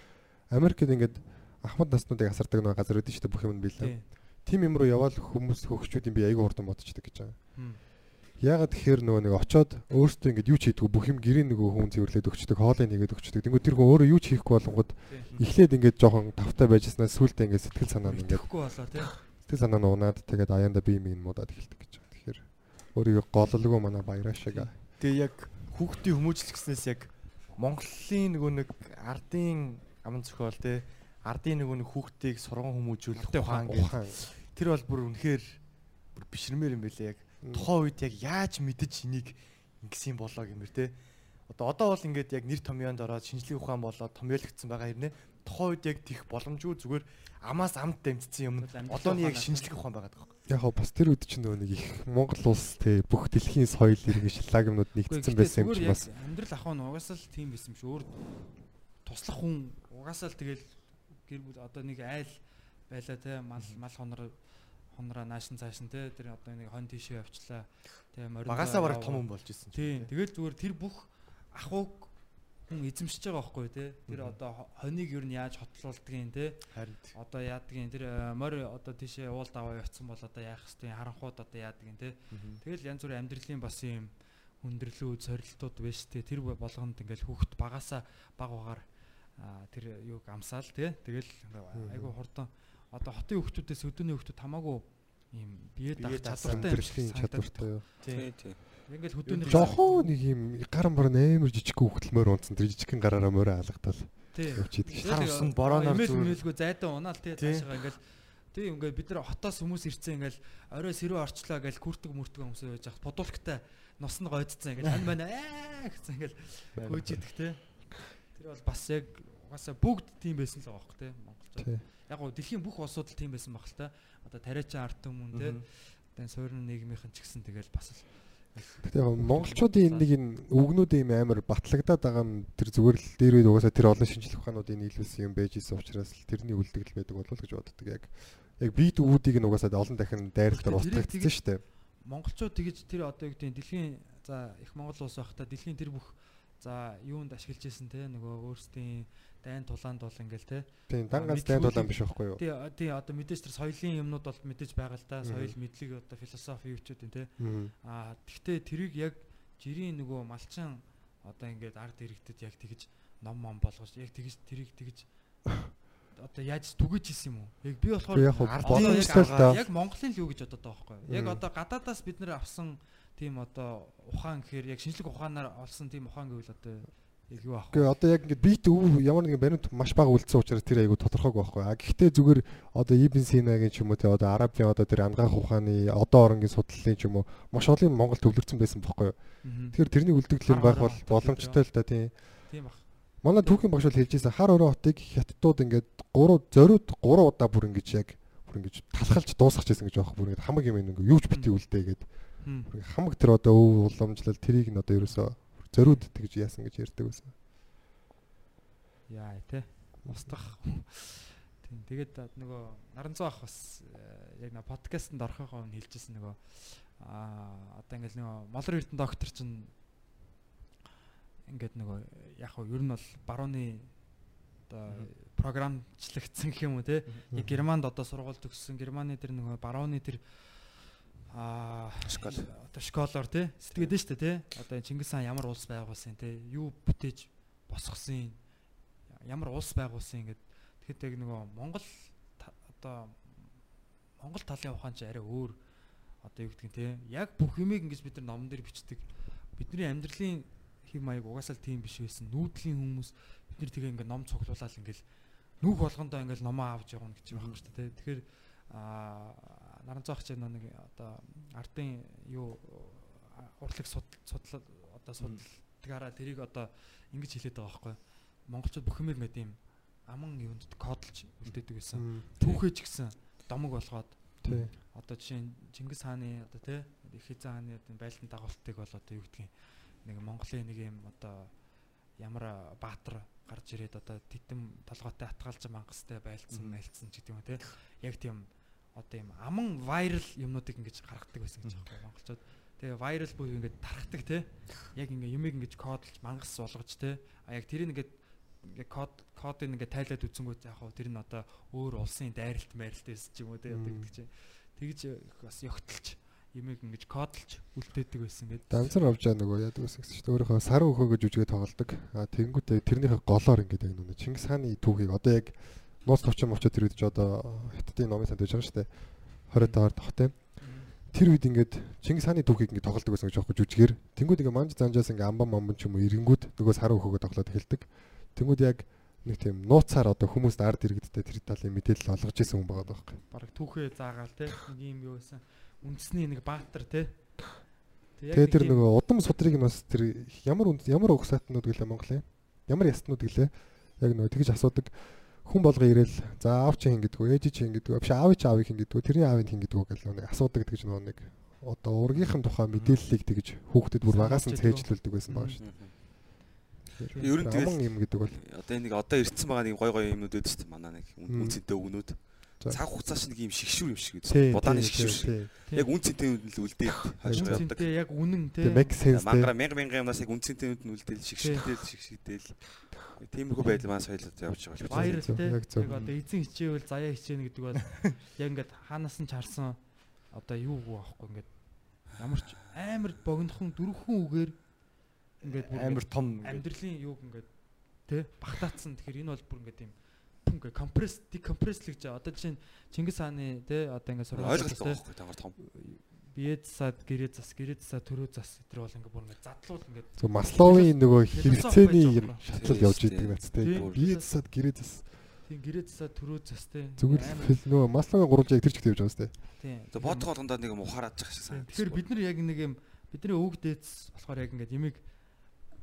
Америкт ингээд ахмад наснуудыг асардаг нэг газар үүдэн шүү дээ бүх юм билээ тим юм руу яваал хүмүүс хөгчүүдийн би аягүй хурдан бодчихдаг гэж байгаа Ягаад тэгэхээр нөгөө нэг очоод өөртөө ингэж юу ч хийдгүү бүх юм гэрийн нөгөө хүн цэвэрлээд өгчдөг, хоолыг нэгээд өгчдөг. Тэнгүү тэр хүн өөрөө юу ч хийхгүй болонгод эхлээд ингэж жоохон тавтай байжснаас сүултээ ингэж сэтгэл санаа нь ингэж өгөхгүй болоо тий Сэтгэл санаа нь унаад тэгээд аяанда бие минь муудаад эхэлдэг гэж байна. Тэгэхээр өөрийгөө голлогоо манай баяраа шиг. Тэгээ яг хүүхдийн хүмүүжил гэснээс яг Монголын нөгөө нэг ардын аман зохиол те. Ардын нөгөө нэг хүүхдийг сурган хүмүүжүүлэх ухаан гэх. тэр бол бүр үнэхээр бүр бишрмээр юм байлээ. Яг тухайн үед яг яаж мэдэж энийг ингэсэн болоо гэмээр те. Одоо одоо бол ингээд яг нэр томьёонд ороод шинжлэх ухаан болоод томьёологдсон байгаа хэрнээ тухайн үед яг тех боломжгүй зүгээр амаас амт дамжсан юм. Одооны яг шинжлэх ухаан байгаа даа. Яг бас тэр үед чинь нөгөө нэг их Монгол улс те бүх дэлхийн соёл иргэн шилаг юмнууд нэгдсэн байсан юм чи бас. амьдрал ах нь угаасаа л тийм байсан юм шиг. Өөр туслах хүн угаасаа л тэгэл гэр бүл одоо нэг айл байла те мал мал хонор хонороо наашин цаашин те тэр одоо нэг хон тийшээ явчлаа те морин багасаа бараг том хүн болж исэн тийм тэгэл зүгээр тэр бүх ахуйг хүн эзэмшиж байгаа байхгүй тий. Тэр одоо хоныг юу нь яаж хотлуулдгийг тий. Харин одоо яадгийн тэр э, морь одоо тийшээ уул даваа явцсан бол одоо яах хэвтэй харанхууд одоо яадгийн тий. Тэгэл янз бүрийн амьдралын бас юм хүндрэлүүд сорилтууд биш тий. Тэр болгонд ингээл хүүхд багасаа баг угаар тэр юуг амсаал тий. Тэгэл айгу хурдан одоо хотын хүүхдүүдээс өдөөний хүүхдүүд хамаагүй ийм бие даах чадвартай чадвартай юу. Тий, тий. Ингээл хөдөөний жохоо нэг юм гар мөр нээр жижиг хөөхтөлмөр унтсан тэр жижигхэн гараараа мөрөө алгатал явчихдаг шүү. Харсан бороноор зүр. Мэлгүй зайдан унаал тий таашаага ингээл тий ингээд бид нар хотоос хүмүүс ирсэн ингээл орой сэрүү орчлоо гэж күртэг мүртэг хүмүүс байж хат бодулктай нус нь гойдцсан ингээл ань байна аа гэсэн ингээл хөөж идэх тий. Тэр бол бас яг угаасаа бүгд тийм байсан л байгаа хөх тий Монголчууд. Яг гоо дэлхийн бүх улсууд л тийм байсан баг л та. Одоо тариачаа ард түмэн тий. Тэгээ суурин нийгмийнхэн ч гэсэн тэгэл бас л Гэтэ яг монголчуудын нэг энэ үгнүүд юм амар батлагдаад байгаа нь тэр зүгээр л дээр үед угаасаа тэр олон шинжлэх ухаануудын нийлүүлсэн юм байж исэн учраас л тэрний үлдэгдэл байдаг болов уу гэж боддог яг яг бит үүдийг нь угаасаа олон дахин дайралтаар устгагдсан шүү дээ. Монголчууд тэгэж тэр одоо юу гэдэг дэлхийн за их Монгол улс байхдаа дэлхийн тэр бүх за юунд ашиглаж исэн те нөгөө өөрсдийн дайн тулаанд бол ингээл те. Тийм, дангаас дайн тулаан биш байхгүй юу? Тий, тий одоо мэдээж тэр соёлын юмнууд бол мэдээж байгаа л та. Соёл мэдлэг одоо философи юучуд юм те. Аа тэгтээ тэрийг яг жирийн нөгөө малчин одоо ингээд ард иргэдэд яг тэгж ном ном болгож яг тэгж тэрийг тэгж [laughs] одоо яаж түгэж исэн юм уу? Яг би болохоор яг Монголын л юу гэж бодоод байгаа байхгүй юу? Яг одоо гадаадаас бид нэр авсан тийм одоо ухаан гэхээр яг шинжлэх ухаанаар олсон тийм ухаан гэвэл одоо Юу аах. Гэхдээ одоо яг ингээд бит өв ямар нэгэн баримт маш бага үлдсэн учраас тэр айгу тодорхойг байхгүй. А гэхдээ зүгээр одоо Ибн Синагийн ч юм уу те одоо Арабын одоо тэр ангаах ухааны одоо оронгийн судлалын ч юм уу маш олон Монгол төвлөрсөн байсан байхгүй. Тэгэхээр тэрний үлдэгдэл юм байх бол боломжтой л да тийм. Тийм баг. Манай түүхийн багш бол хэлжсэн хар өрөө хотыг хятадууд ингээд 3 зориуд 3 удаа бүр ингэж яг бүр ингэж талхалж дуусгах гэсэн гэж байгаа бүр ингэж хамаг юм ингэ юу ч битгий үлдээ гээд. Хамаг тэр одоо өв уламжлал тэрийг нь одоо ерөөсөө зориуд тэгж яасан гэж ярьдаг байсан. Яа тий. Устгах. Тийм. Тэгээд нөгөө Наранцуу ах бас э, яг нэг подкастэнд орохоо нь хэлжсэн нөгөө аа одоо ингээл нөгөө Молор Эрдэнэ доктор чинь ингээд нөгөө яг хөө ер нь бол барууны одоо програмчлагдсан гэх юм уу те яг Германд одоо сургууль төгссөн Германы тэр нөгөө барууны тэр аа школ. одоо школоор те сэтгэдэг нь шүү дээ те. Одоо Чингис хаан ямар улс байгуулсан те? Юу бүтээж босгосон? Ямар улс байгуулсан ингээд тэгэхэд яг нөгөө Монгол одоо Монгол талын ухаан чи арай өөр одоо юу гэдгийг те. Яг бүх юмыг ингэж бид нар номон дээр бичдэг. Бидний амьдралын хэв маяг угаасаа л тийм биш байсан. Нүүдлийн хүмүүс бид нар тэгээ ингээд ном цуглуулаад ингээл нүүх болгондоо ингээл номоо авч явна гэж байгаа юм шүү дээ тэгэхээр аа наранцаах чинь нэг одоо ардын юу урлаг судлал одоо судалгаараа тэрийг одоо ингэж хэлээд байгаа байхгүй монголчууд бүх юмыг мэд юм. Аман юунд кодлж үлдээдэг байсан түүхэж гисэн. Домог болгоод. Тий. Одоо жишээ нь Чингис хааны одоо тий их хэзээ хааны одоо байлтан дагуултыг бол одоо юу гэдгийг нэг Монголын нэг юм одоо ямар баатар гарч ирээд одоо титэм толгойтой атгаалж мангастай байлцсан мэлцсэн ч гэдэг юм те яг тийм одоо юм аман вайрал юмнуудыг ингэж гаргадаг байсан гэж байгаа монголчууд тэгээ вайрал буюу ингэж тархдаг те. Яг ингээ юмыг ингэж кодлж мангас болгож те. А яг тэрийг ингээд ингээ код кодыг ингээ тайлаад үтсэнгүүт яг хөө тэр нь одоо өөр улсын дайралт майралт байсан ч юм уу те одоо гэдэг чинь. Тэгж бас ёгтлж юмыг ингэж кодлж үлдээдэг байсан гэдэг. Данцар авч байгаа нөгөө яадаг гэсэн чинь өөрийнхөө сар өхөө гэж үжигээ тоглолдог. А тэнгуүтээ тэрнийхээ голоор ингээд яг нүг Чингис хааны түүхийг одоо яг нууц товчон мовчод тэр үед ч одоо хятадын номын санд байж байгаа шүү дээ. 20 доор тогтой. Тэр үед ингээд Чингис хааны түүхийг ингээд тоглолдог байсан гэж аахгүй жүжигээр. Тэнгүүд ингээд манж занжаас ингээд амбан момбон ч юм уу ирэнгүүд нөгөө сар өхөөгөө тоглоод эхэлдэг. Тэнгүүд яг нэг тийм нууцаар одоо хүмүүст ард иргэдтэй тэр талын мэдээлэл олгож исэн хүн байгаа байхгүй. Бараг түүхээ заагаал те нэг юм юу байсан үндэсний нэг баатар те. Тэгээ тэр нөгөө удам судрыг нь бас тэр ямар ямар уг сайтнууд гэлээ Монголын ямар ястнууд гэлээ яг нөгөө тэгж асуудаг хүн болго ирээл за аав чи хин гэдгүү ээж чи хин гэдгүү биш аав чи аавыг хин гэдгүү тэрний аавыг хин гэдгүү гэл нэг асуудаг тэгж нөгөө нэг одоо ургийнхан тухай мэдээллийг тэгж хүүхдэд бүр багаас нь цээжлүүлдэг байсан байгаа шүү дээ. Ер нь тэгэл юм гэдэг бол одоо энэ нэг одоо ирсэн байгаа нэг гой гой юмнууд өөд шүү дээ манай нэг үнцэнтэй өгнүүд цаг хугацаа шиг нэг юм шигшүүр юм шиг үү. Будааны шигшүүр шиг. Яг үн цэнтэй үнд л үлдээд хойш явдаг. Яг үнэн те. Мангара мянга мянга юмнаас яг үн цэнтэй үнд нь үлдээл шигшгдэл шигшгдэл. Тиймэрхүү байдал маань соёлод явж байгаа л байна. Баяр те. Яг одоо эзэн хичээвэл заяа хичээнэ гэдэг бол яг ингээд хаанаас нь чарсан одоо юу гоо аахгүй ингээд ямар ч амар богинохон дөрвөн үгээр ингээд амар том амьдралын юуг ингээд те багтаацсан. Тэгэхээр энэ бол бүр ингээд юм ингээ компресс декомпресслэгж одоо жишээ нь Чингис хааны тий одоо ингээ сургууль ойлголттой байхгүй таагаар том биед сад гэрээ зас гэрээ засаа төрөө зас тэр бол ингээ бүр ингээ задлуул ингээ зөв масловын нөгөө хэрэгцээний юм шатлал явж идэг нацтай биед сад гэрээ зас. Тийм гэрээ засаа төрөө зас тий. Зүгээр нөгөө масловын гурвалжийг тэр ч гэдэг явж байгаа сте тий. Бодох болгондоо нэг юм ухаараад байгаа шиг санагдав тэгэхээр бид нар яг нэг юм бидний өвөг дээдс болохоор яг ингээ ямиг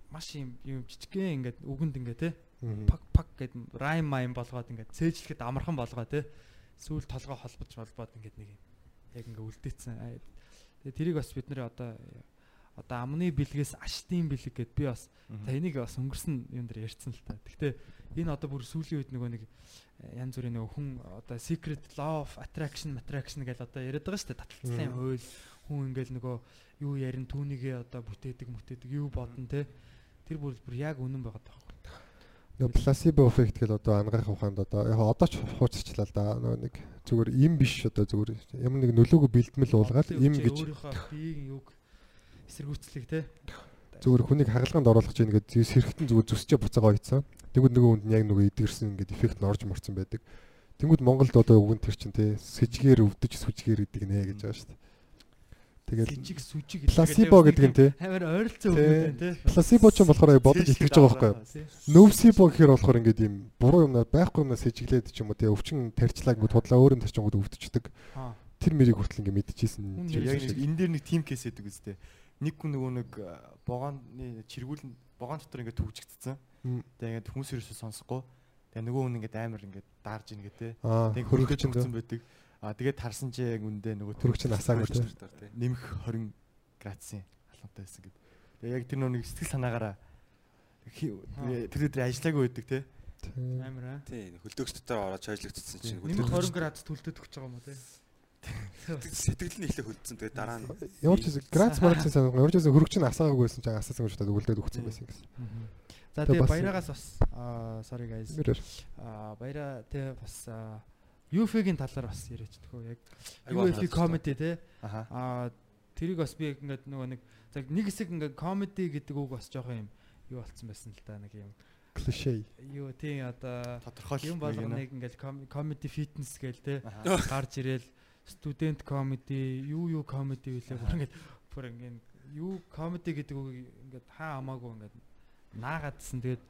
маш юм юм жижигхэн ингээд үгэнд ингээ тий. Пак пак гэд райм майм болгоод ингээд цээжлэхэд амархан болгоо те сүүл толгой холбож холбоод ингээд нэг юм яг ингээд үлдээсэн. Тэгээ тэрийг бас бид нэр одоо одоо амны бэлгээс аштын бэлэг гэд би бас за энийг бас өнгөрсөн юм дээр ярьсан л та. Гэхдээ энэ одоо бүр сүүлийн үед нөгөө нэг э, янз бүрийн нөгөө хүн одоо secret law of attraction attraction гэж одоо яриад байгаа шүү дээ. Таталцлын хууль хүн ингээл нөгөө юу ярин түүнийгээ одоо бүтээдэг мүтээдэг юу бодно те. Тэр бүр бүр яг үнэн байгаа тоххой. Нөгөө пласибо эффект гэл одоо ангаах ухаанд одоо яг одоо ч хууччлаа л да. Нөгөө нэг зүгээр им биш одоо зүгээр ямар нэг нөлөөгөө бэлдмэл уулгаад им гэж биеийн юг эсэргүүцлийг те зүгээр хүнийг хагалгаанд оруулах чинь ингээд сэрхтэн зүгээр зүсчээ буцаага ойцсан. Тэнгүүд нөгөө хүнд яг нөгөө идгэрсэн ингээд эффект нь орж морцсон байдаг. Тэнгүүд Монголд одоо үгэн тэр чинь те сэжгээр өвдөж сүжгээр гэдэг нэ гэж байгаа шүү дээ. Тэгээд жижиг сүжиг пласибо гэдэг нь тий. Амар ойролцоо өгнөд тий. Пласибо ч болохоор бодож итгэж байгаа байхгүй юу? Нөвсибо гэхээр болохоор ингээд юм буруу юмнаа байхгүй юмнаа сэжиглээд ч юм уу тий өвчин тарьчлааг бод худлаа өөр юм тарчингууд өвдчихдөг. Тэр мэрийг хүртэл ингээд мэдчихсэн. Яг энэ дээр нэг тим кейс гэдэг үстэй. Нэг хүн нөгөө нэг богооны чиргүүл богоон дотор ингээд төвжигдсэн. Тэгээд ингээд хүмүүс ерөөсөө сонсохгүй. Тэгээд нөгөө хүн ингээд амар ингээд даарж ийн гэдэг тий. Тэгээд хөргөж чинь байдаг. А тэгээд тарсан чи яг үндэ нөгөө төрөгч насаагүй тийм нэмэх 20 градусын алхамтай байсан гэдэг. Тэгээ яг тэр нөгөө сэтгэл санаагаараа тэр өдөр ажиллаагүй байдаг те. Амар аа. Тий, хөлдөөгч дотор ороод чойжлогдсон чинь Нэмэх 20 градус төлдөд өгч байгаа юм уу те? сэтгэл нь ихлэ хөлдсөн. Тэгээд дараа нь Ямар ч Грац Марцын санаа ямар ч хөрөгч нь асаагааг байсан чинь асаасан шүү дээ өгүүлээд өгсөн байсан гэсэн. За Тэгээ тэгээ бас- баяраагаас бас аа sorry guys. Аа баяраа тэгээ бас UFO-гийн талаар бас яриач төхөө яг анхаарал comedy те. Аа тэрийг бас би яг ингээд нөгөө нэг за нэг хэсэг ингээд comedy гэдэг үг бас жоохон юм юу болцсон байсан л да нэг юм. Клишэ. юу тий одоо Тодорхой юм болгоныг ингээд comedy fitness гээл те. Гарч ирээл студент comedy юу юу comedy үлээ бүр ингээд бүр ингээд юу comedy гэдэг үг ингээд хаа хамаагүй ингээд наагаадсан тэгээд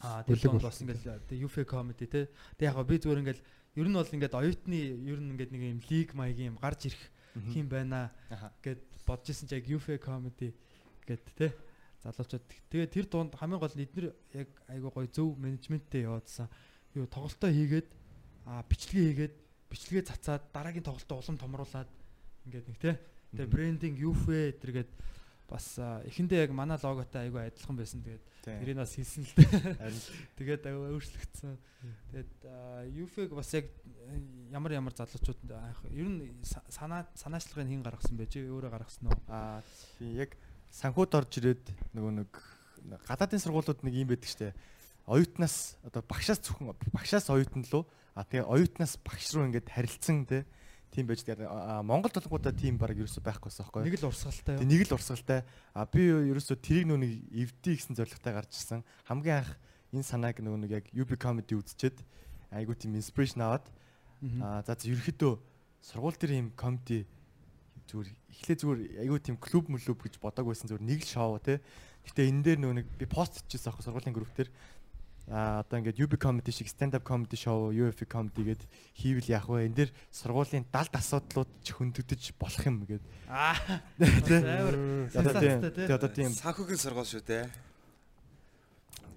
аа тэр болсон бас ингээд UFO comedy те. Тэг яг би зүгээр ингээд ер нь бол ингээд оюутны ер нь ингээд нэг юм лиг маягийн юм гарч ирэх юм байна. Гэд бодож исэн чи яг UFO comedy гэд те залуучууд. Тэгээ тэр дунд хамгийн гол нь эднэр яг айгуу гоё зөв менежменттэй яваадсан. Юу тоглолтоо хийгээд а бичлэгээ хийгээд бичлэгээ цацаад дараагийн тоглолтоо улам томруулад ингээд нэг те. Тэгээ брендинг UFO тэргээд бас эхэндээ яг манай логотой айгуу адилхан байсан. Тэгээд тэрийг бас хийсэн л [laughs] дээ. Тэгээд өөрчлөгдсөн. Тэгээд UFO-г бас яг э, ямар ямар залуучууд анх ер нь са- санаа санаачлагыг хэн гаргасан бэ? Чи өөрөө гаргасан уу? Аа тий яг санхуд орж ирээд нөгөө нэг гадаадын сургуулиуд нэг юм байдаг штэ. Оюутнаас одоо багшаас зөвхөн багшаас оюутан руу а тэгээ оюутнаас багш руу ингээд харилцсан те тийм байж тэгээд а, Монгол толгуудаа тийм баг ерөөсөй байхгүйсэн байхгүй. нэг л урсгалтай Тэг нэг л урсгалтай. А би ерөөсөө тэрийг нэг эвдээ гэсэн зорилготой гарч ирсэн. Хамгийн анх энэ санааг нөгөө нэг яг UB comedy үзчихэд айгуу тийм inspiration аваад аа за ерөөхдөө сургууль дээр юм comedy зүгээр эхлээ зүгээр айгуу тийм клуб мөлөв гэж бодог байсан зүгээр нэг л шоу те. Гэтэ энэ дээр нөгөө нэг би пост хийчихсэн аахгүй сургуулийн групп дээр а одоо ингээд UB comedy шиг stand up comedy show UFO comedy гэд хийвэл яах вэ? Энд дээр сургуулийн 70 асуудлууд ч хөндөгдөж болох юм гэд. аа Тэ? Одоо тийм санхүүгийн сургууль шүү дээ.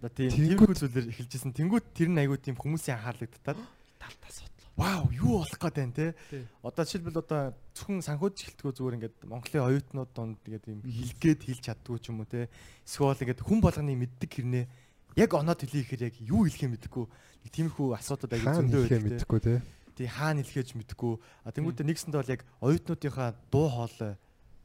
одоо тийм Тэнгүүд- тиймэрхүү зүйлээр эхэлжсэн. Тэнгүүд тэр нь айгүй тийм хүмүүсийн анхаарлагдтаад талт асуудал вау юу болох гээд байна те. Тий. Одоо жишээлбэл одоо зөвхөн санхүүж эхэлтгөө зүгээр ингээд Монголын оюутнууд донд тэгээд юм хэлгээд хэлж чаддгүй ч юм уу те. Эсвэл ингээд хүн болгоны мэддэг хэрнээ яг оноод хэлээ гэхээр яг юу хэлэхээ мэдэхгүй. Нэг тиймэрхүү асуудууд айгүй Хаана зөндөө байдаг мэдэхгүй те. Тий хаана хэлэхэж мэдэхгүй. А тэнгуүтэ нэгсэндээ бол яг оюутнуудынхаа дуу хоолой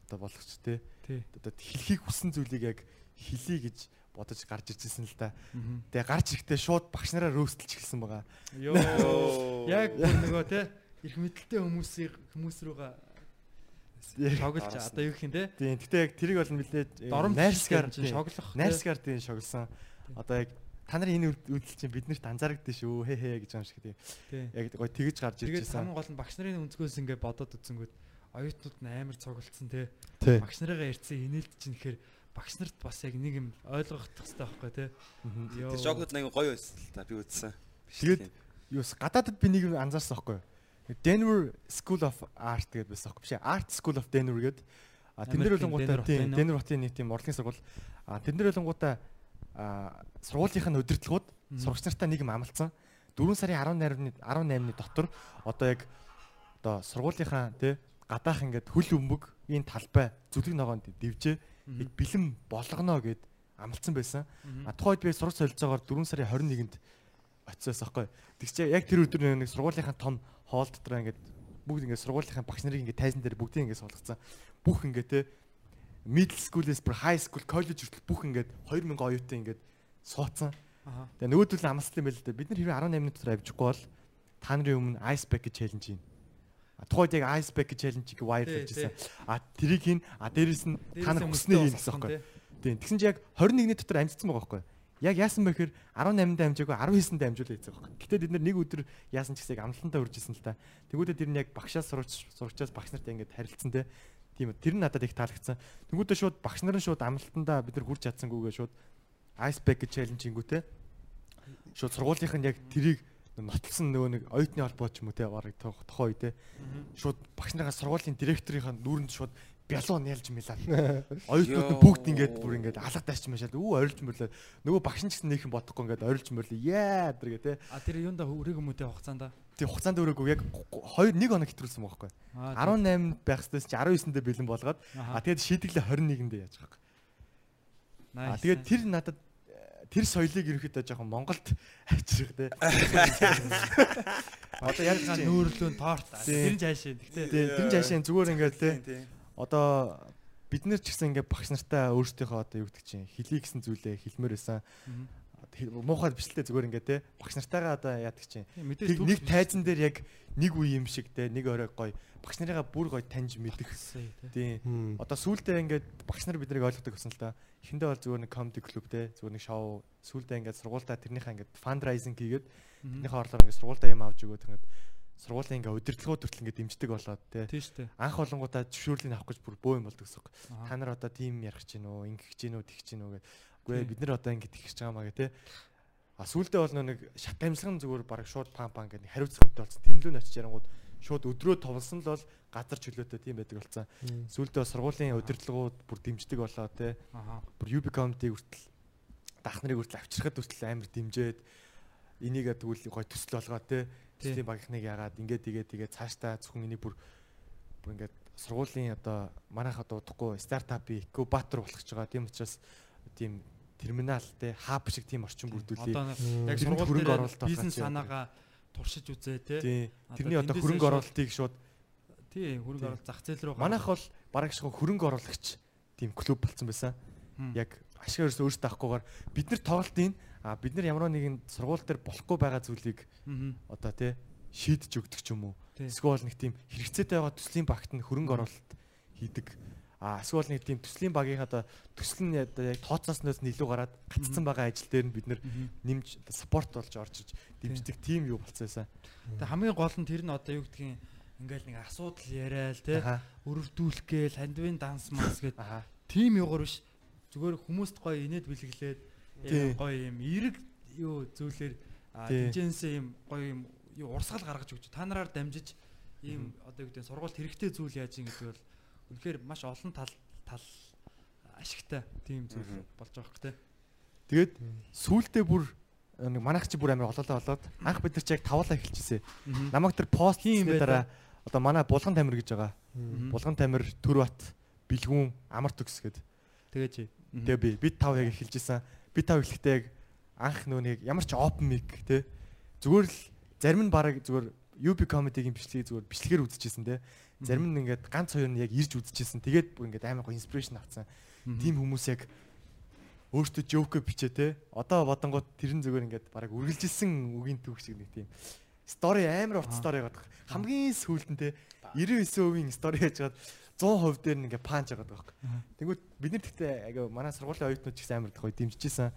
одоо болгоч тий Одоо хэлхийг хүссэн зүйлийг яг хэлье гэж бодож гарч иржсэн л. Мгм. Тэгээ гарч ирэхдээ шууд багш нараа рөөстэлж эхэлсэн байгаа. ёо [laughs] яг нөгөө те их мэдлэлтэй хүмүүсийг хүмүүс рүүгээ шоглож одоо юу гэх юм те Тийм. Гэтэ яг тэрийг бол нэлээд дором найрсгаар шоглох найрсгаар тийм шоглсон. Одоо яг та нарын энэ үйл- үйлдэл чинь биднэрт анзаарэгдэн шүү. Хэ хэ гэж юм шиг тийм. тий Яг гоё тэгэж гарч Тэгээд ирж байсан. хамгийн гол нь багш нарын өнцгөөс ингээд бодоод үзсэнгүүд оюутнууд нь амар те Тий. багш нарыгаа ирсэн инээлт чинь гэхээр багш нарт бас яг нэг юм ойлгох хэрэгтэй байхгүй. Йоо. Тэр жогнууд нэг гоё байсан л та би үзсэн. Тэгээд юус гадаадд би нэг юм анзаарсан байхгүй юу? Denver School of Art гэдэг байсан байхгүй биш ээ. Art School of Denver гэдэг. А тэн дээр Америкийн болонгуудаа тийм Denver хотын нэг тийм урлагийн сургууль. А тэн дээр болонгуудаа сургуулийнх нь удирдлагууд сурагч нартай нэг юм амлцсан. 4 сарын 18-ны 18-ны дотор одоо яг одоо сургуулийнхаа тий гадаах ингээд хөл өмбөг энэ талбай зүлэг ногоонд дивжээ яг бэлэн болгоно гэд амлцсан байсан. А тухайд би сурах солилцоогоор 4 сарын 21-нд очисон байхгүй. Тэгчээ яг тэр өдөр нэг сургуулийнхаа том хоол дотор ингээд бүгд ингээд сургуулийнхаа багш нарыг ингээд тайзан дээр бүгдийг ингээд суулгацсан. Бүх ингээд те middle school-ээс бүр high school, college хүртэл бүх ингээд 2000 оюутан ингээд суудсан. Тэгээ нөгөөдөл амлсан юм байл л да. Бид нар хэрвээ 18 дотор авчихгүй бол та нарын өмнө ice packet challenge юм. А тухайд яг ice packet challenge-ийг wire Тий, хийж ирсэн. А тэрийг хийн, а дээрэс нь та нар хүснээ хийн гэсэн байхгүй. Тийм. Тэгсэн чи яг 21-ний дотор амжицсан байгаа байхгүй. Яг яасан бэ гэхээр 18-нд амжаагүй 19-нд амжуулаа хийсэн байгаа. Гэтэ бид нар нэг өдөр яасан ч гэсэн яг амлалтандаа үржсэн л та. Тэгвэл тэр нь яг багшаас сурч сурчаас багш нартай ингээд харилцсан те. Тийм. Тэр нь надад их таалагдсан. Тэгвэл шууд багш нар нь шууд амлалтандаа бид нар хүрч чадсангүйгээ шууд ice packet challenge-ингүү те. Шууд сургуулийнх нь яг тэрийг нотлсон нөгөө нэг оюутны холбоо ч юм уу те барыг тохоо үе те. Шууд багш нараа сургуулийн директорынхаа нүүрэнд шууд бялуу нялж мэлаад [laughs] оюутнууд нь бүгд ингээд бүр ингээд алга дайч машаад үү орилж мөрлөө нөгөө багш нь ч гэсэн нөхөн бодохгүй ингээд орилж мөрлөө яа тэр гээ те а тэр юунда өрөг хүмүүтэй хугацаанд тий хугацаанд өрөөгүй яг 2 1 хоног хэтрүүлсэн байхгүй 18 байх хэвчээс чи 19-нд бэлэн болгоод а аа тэгээд шийдэглээ 21-нд яаж байгаа а nice тэгээд тэр надад тэр соёлыг ерөөхдөө жоохон Монголд [laughs] авчрах те. [laughs] Одоо яг Га нөөрлөө торт. Тэр нь жаашаа. Гэтэ тэр жаашаа зүгээр ингээд те. Одоо бид нэр ч гэсэн ингээд багш нартай өөрсдийнхөө одоо юу гэдэг чинь хэлий гэсэн зүйлээ хэлмээр байсан. Муухай бичлээ зүгээр ингээд те. Багш нартайгаа одоо яадаг чинь. Нэг тайзан дээр яг нэг үе юм шиг те. Нэг орой гоё багш нарыгаа бүр гоё таньж мэдэх. Тийм. Одоо сүүлдээ ингээд багш нар биднийг ойлгодог гэсэн л да. Эхэндээ бол зүгээр нэг comedy club те. Зүгээр нэг шоу. Сүүлдээ ингээд сургуультаа тэрнийхээ ингээд fundraising хийгээд тэрнийхээ орлоор ингээд сургуультаа юм авч өгөөд ингээд сургуулийн ингээ удирдлагууд хүртэл ингээ дэмждэг болоод те. Тийм шүү дээ. Анх болонгуудаа зөвшөөрлийг авах гэж бүр бөө юм болдог гэсэн. Та нар одоо тим ярих гэж гинөө, ингэх гэж гинөө, тэгэх гэж гинөө гэдэг. Үгүй бид нар одоо ингээ тэгэх гэж байгаа маа гэ те. А сүүлдээ бол нэг шат амсган зүгээр баг шууд пам пам гэдэг хариуцах юмтай болсон. Тэнлүү нь очиж ярангууд шууд өдрөө товлсон л бол газар чөлөөтэй тийм байдаг болсон. Сүүлдээ сургуулийн удирдлагууд бүр дэмждэг болоо те. Бүр UB comedy хүртэл дах нарыг хүртэл авчрахад хүртэл амар дэмжээд энийгээ тэгвэл гой төсөл болгоо те. Төслийн багийнхныг яагаад ингээд тэгээд тэгээд цаашдаа зөвхөн энийг бүр бүр ингээд сургуулийн одоо манайх одоо удахгүй стартапын инкубатор болох гэж байгаа. Тийм учраас тийм терминал те хаб шиг тийм орчин бүрдүүлээ. Одоо яг сургууль хөрөнгө оруулалт бизнес санаагаа туршиж үзээ те. Тэрний одоо хөрөнгө оруулалтыг шууд тий хөрөнгө оруулалт зах зээл рүү манайх бол бараг шиг хөрөнгө оруулагч тийм клуб болсон байсан. Яг ашиг ерөөсөө өөрсдөө авахгүйгээр бид нар тоглолтын а бид нар ямар нэгэн сургууль дээр болохгүй байгаа зүйлийг одоо тий шийдэж өгдөг ч юм уу. Эсвэл нэг тийм хэрэгцээтэй байгаа төслийн багт нь хөрөнгө оруулалт хийдэг. А эсвэл нэг тийм төслийн багийн одоо төсөл нь яг тооцоосноос нь илүү гараад гацсан байгаа ажил дээр нь бид нэмж спорт болж орж иж дэмждэг тим юу болцсон байсан. Тэгээ хамгийн гол нь тэр нь одоо юу гэдгийг ингээл нэг асуудал яриад те өрөвдүүлэх гээл хандвын данс мас гэд тим юугаар биш зүгээр хүмүүст гоё инээд бэлгэлээд гоё юм эрэг юу зүйлэр диженсээ юм гоё юм юу урсгал гаргаж өгч та нараар дамжиж ийм одоо юу гэдэг сургуульд хэрэгтэй зүйл яаж юм гэдэг бол үнэхээр маш олон тал тал ашигтай тийм зүйл болж байгаа хэрэг те. Тэгээд сүүлдээ бүр нэг манайх чи бүр амар олоолаа болоод анх бид нар чи яг тавлаа эхэлчихсэн. Намайг тэр пост хийм дараа одоо манай булган тамир гэж байгаа. Булган тамир Төрбат бэлгүүн амар төгс гээд. Тэгээ чи. Тэгээ би бид тав яг эхэлжсэн. Би тав эхлэхдээ яг анх нөөнийг ямар ч open mic те. Зүгээр л зарим нь баг зүгээр UB comedy-гийн бичлэгийг зүгээр бичлэгээр үзчихсэн те. Зарим нь ингээд ганц хоёр нь яг ирж үзчихсэн. Тэгээд бүр ингээд амар гоо инспирэшн авцсан. Тим хүмүүс яг өөртөө жоке бичээ те. Одоо бодонгууд тэрэн зүгээр ингээд бараг үргэлжилсэн үгийн түүх шиг нэг тийм стори амар урт стори гадаг. Хамгийн сүүлд нь те 99%-ийн стори яжгаад 100% дээр ингээ панч байгаа байхгүй. Тэнгүүд бид нар тэгтээ агай манай сургуулийн оюутнууд ч гэсэн амар гоё дэмжижсэн.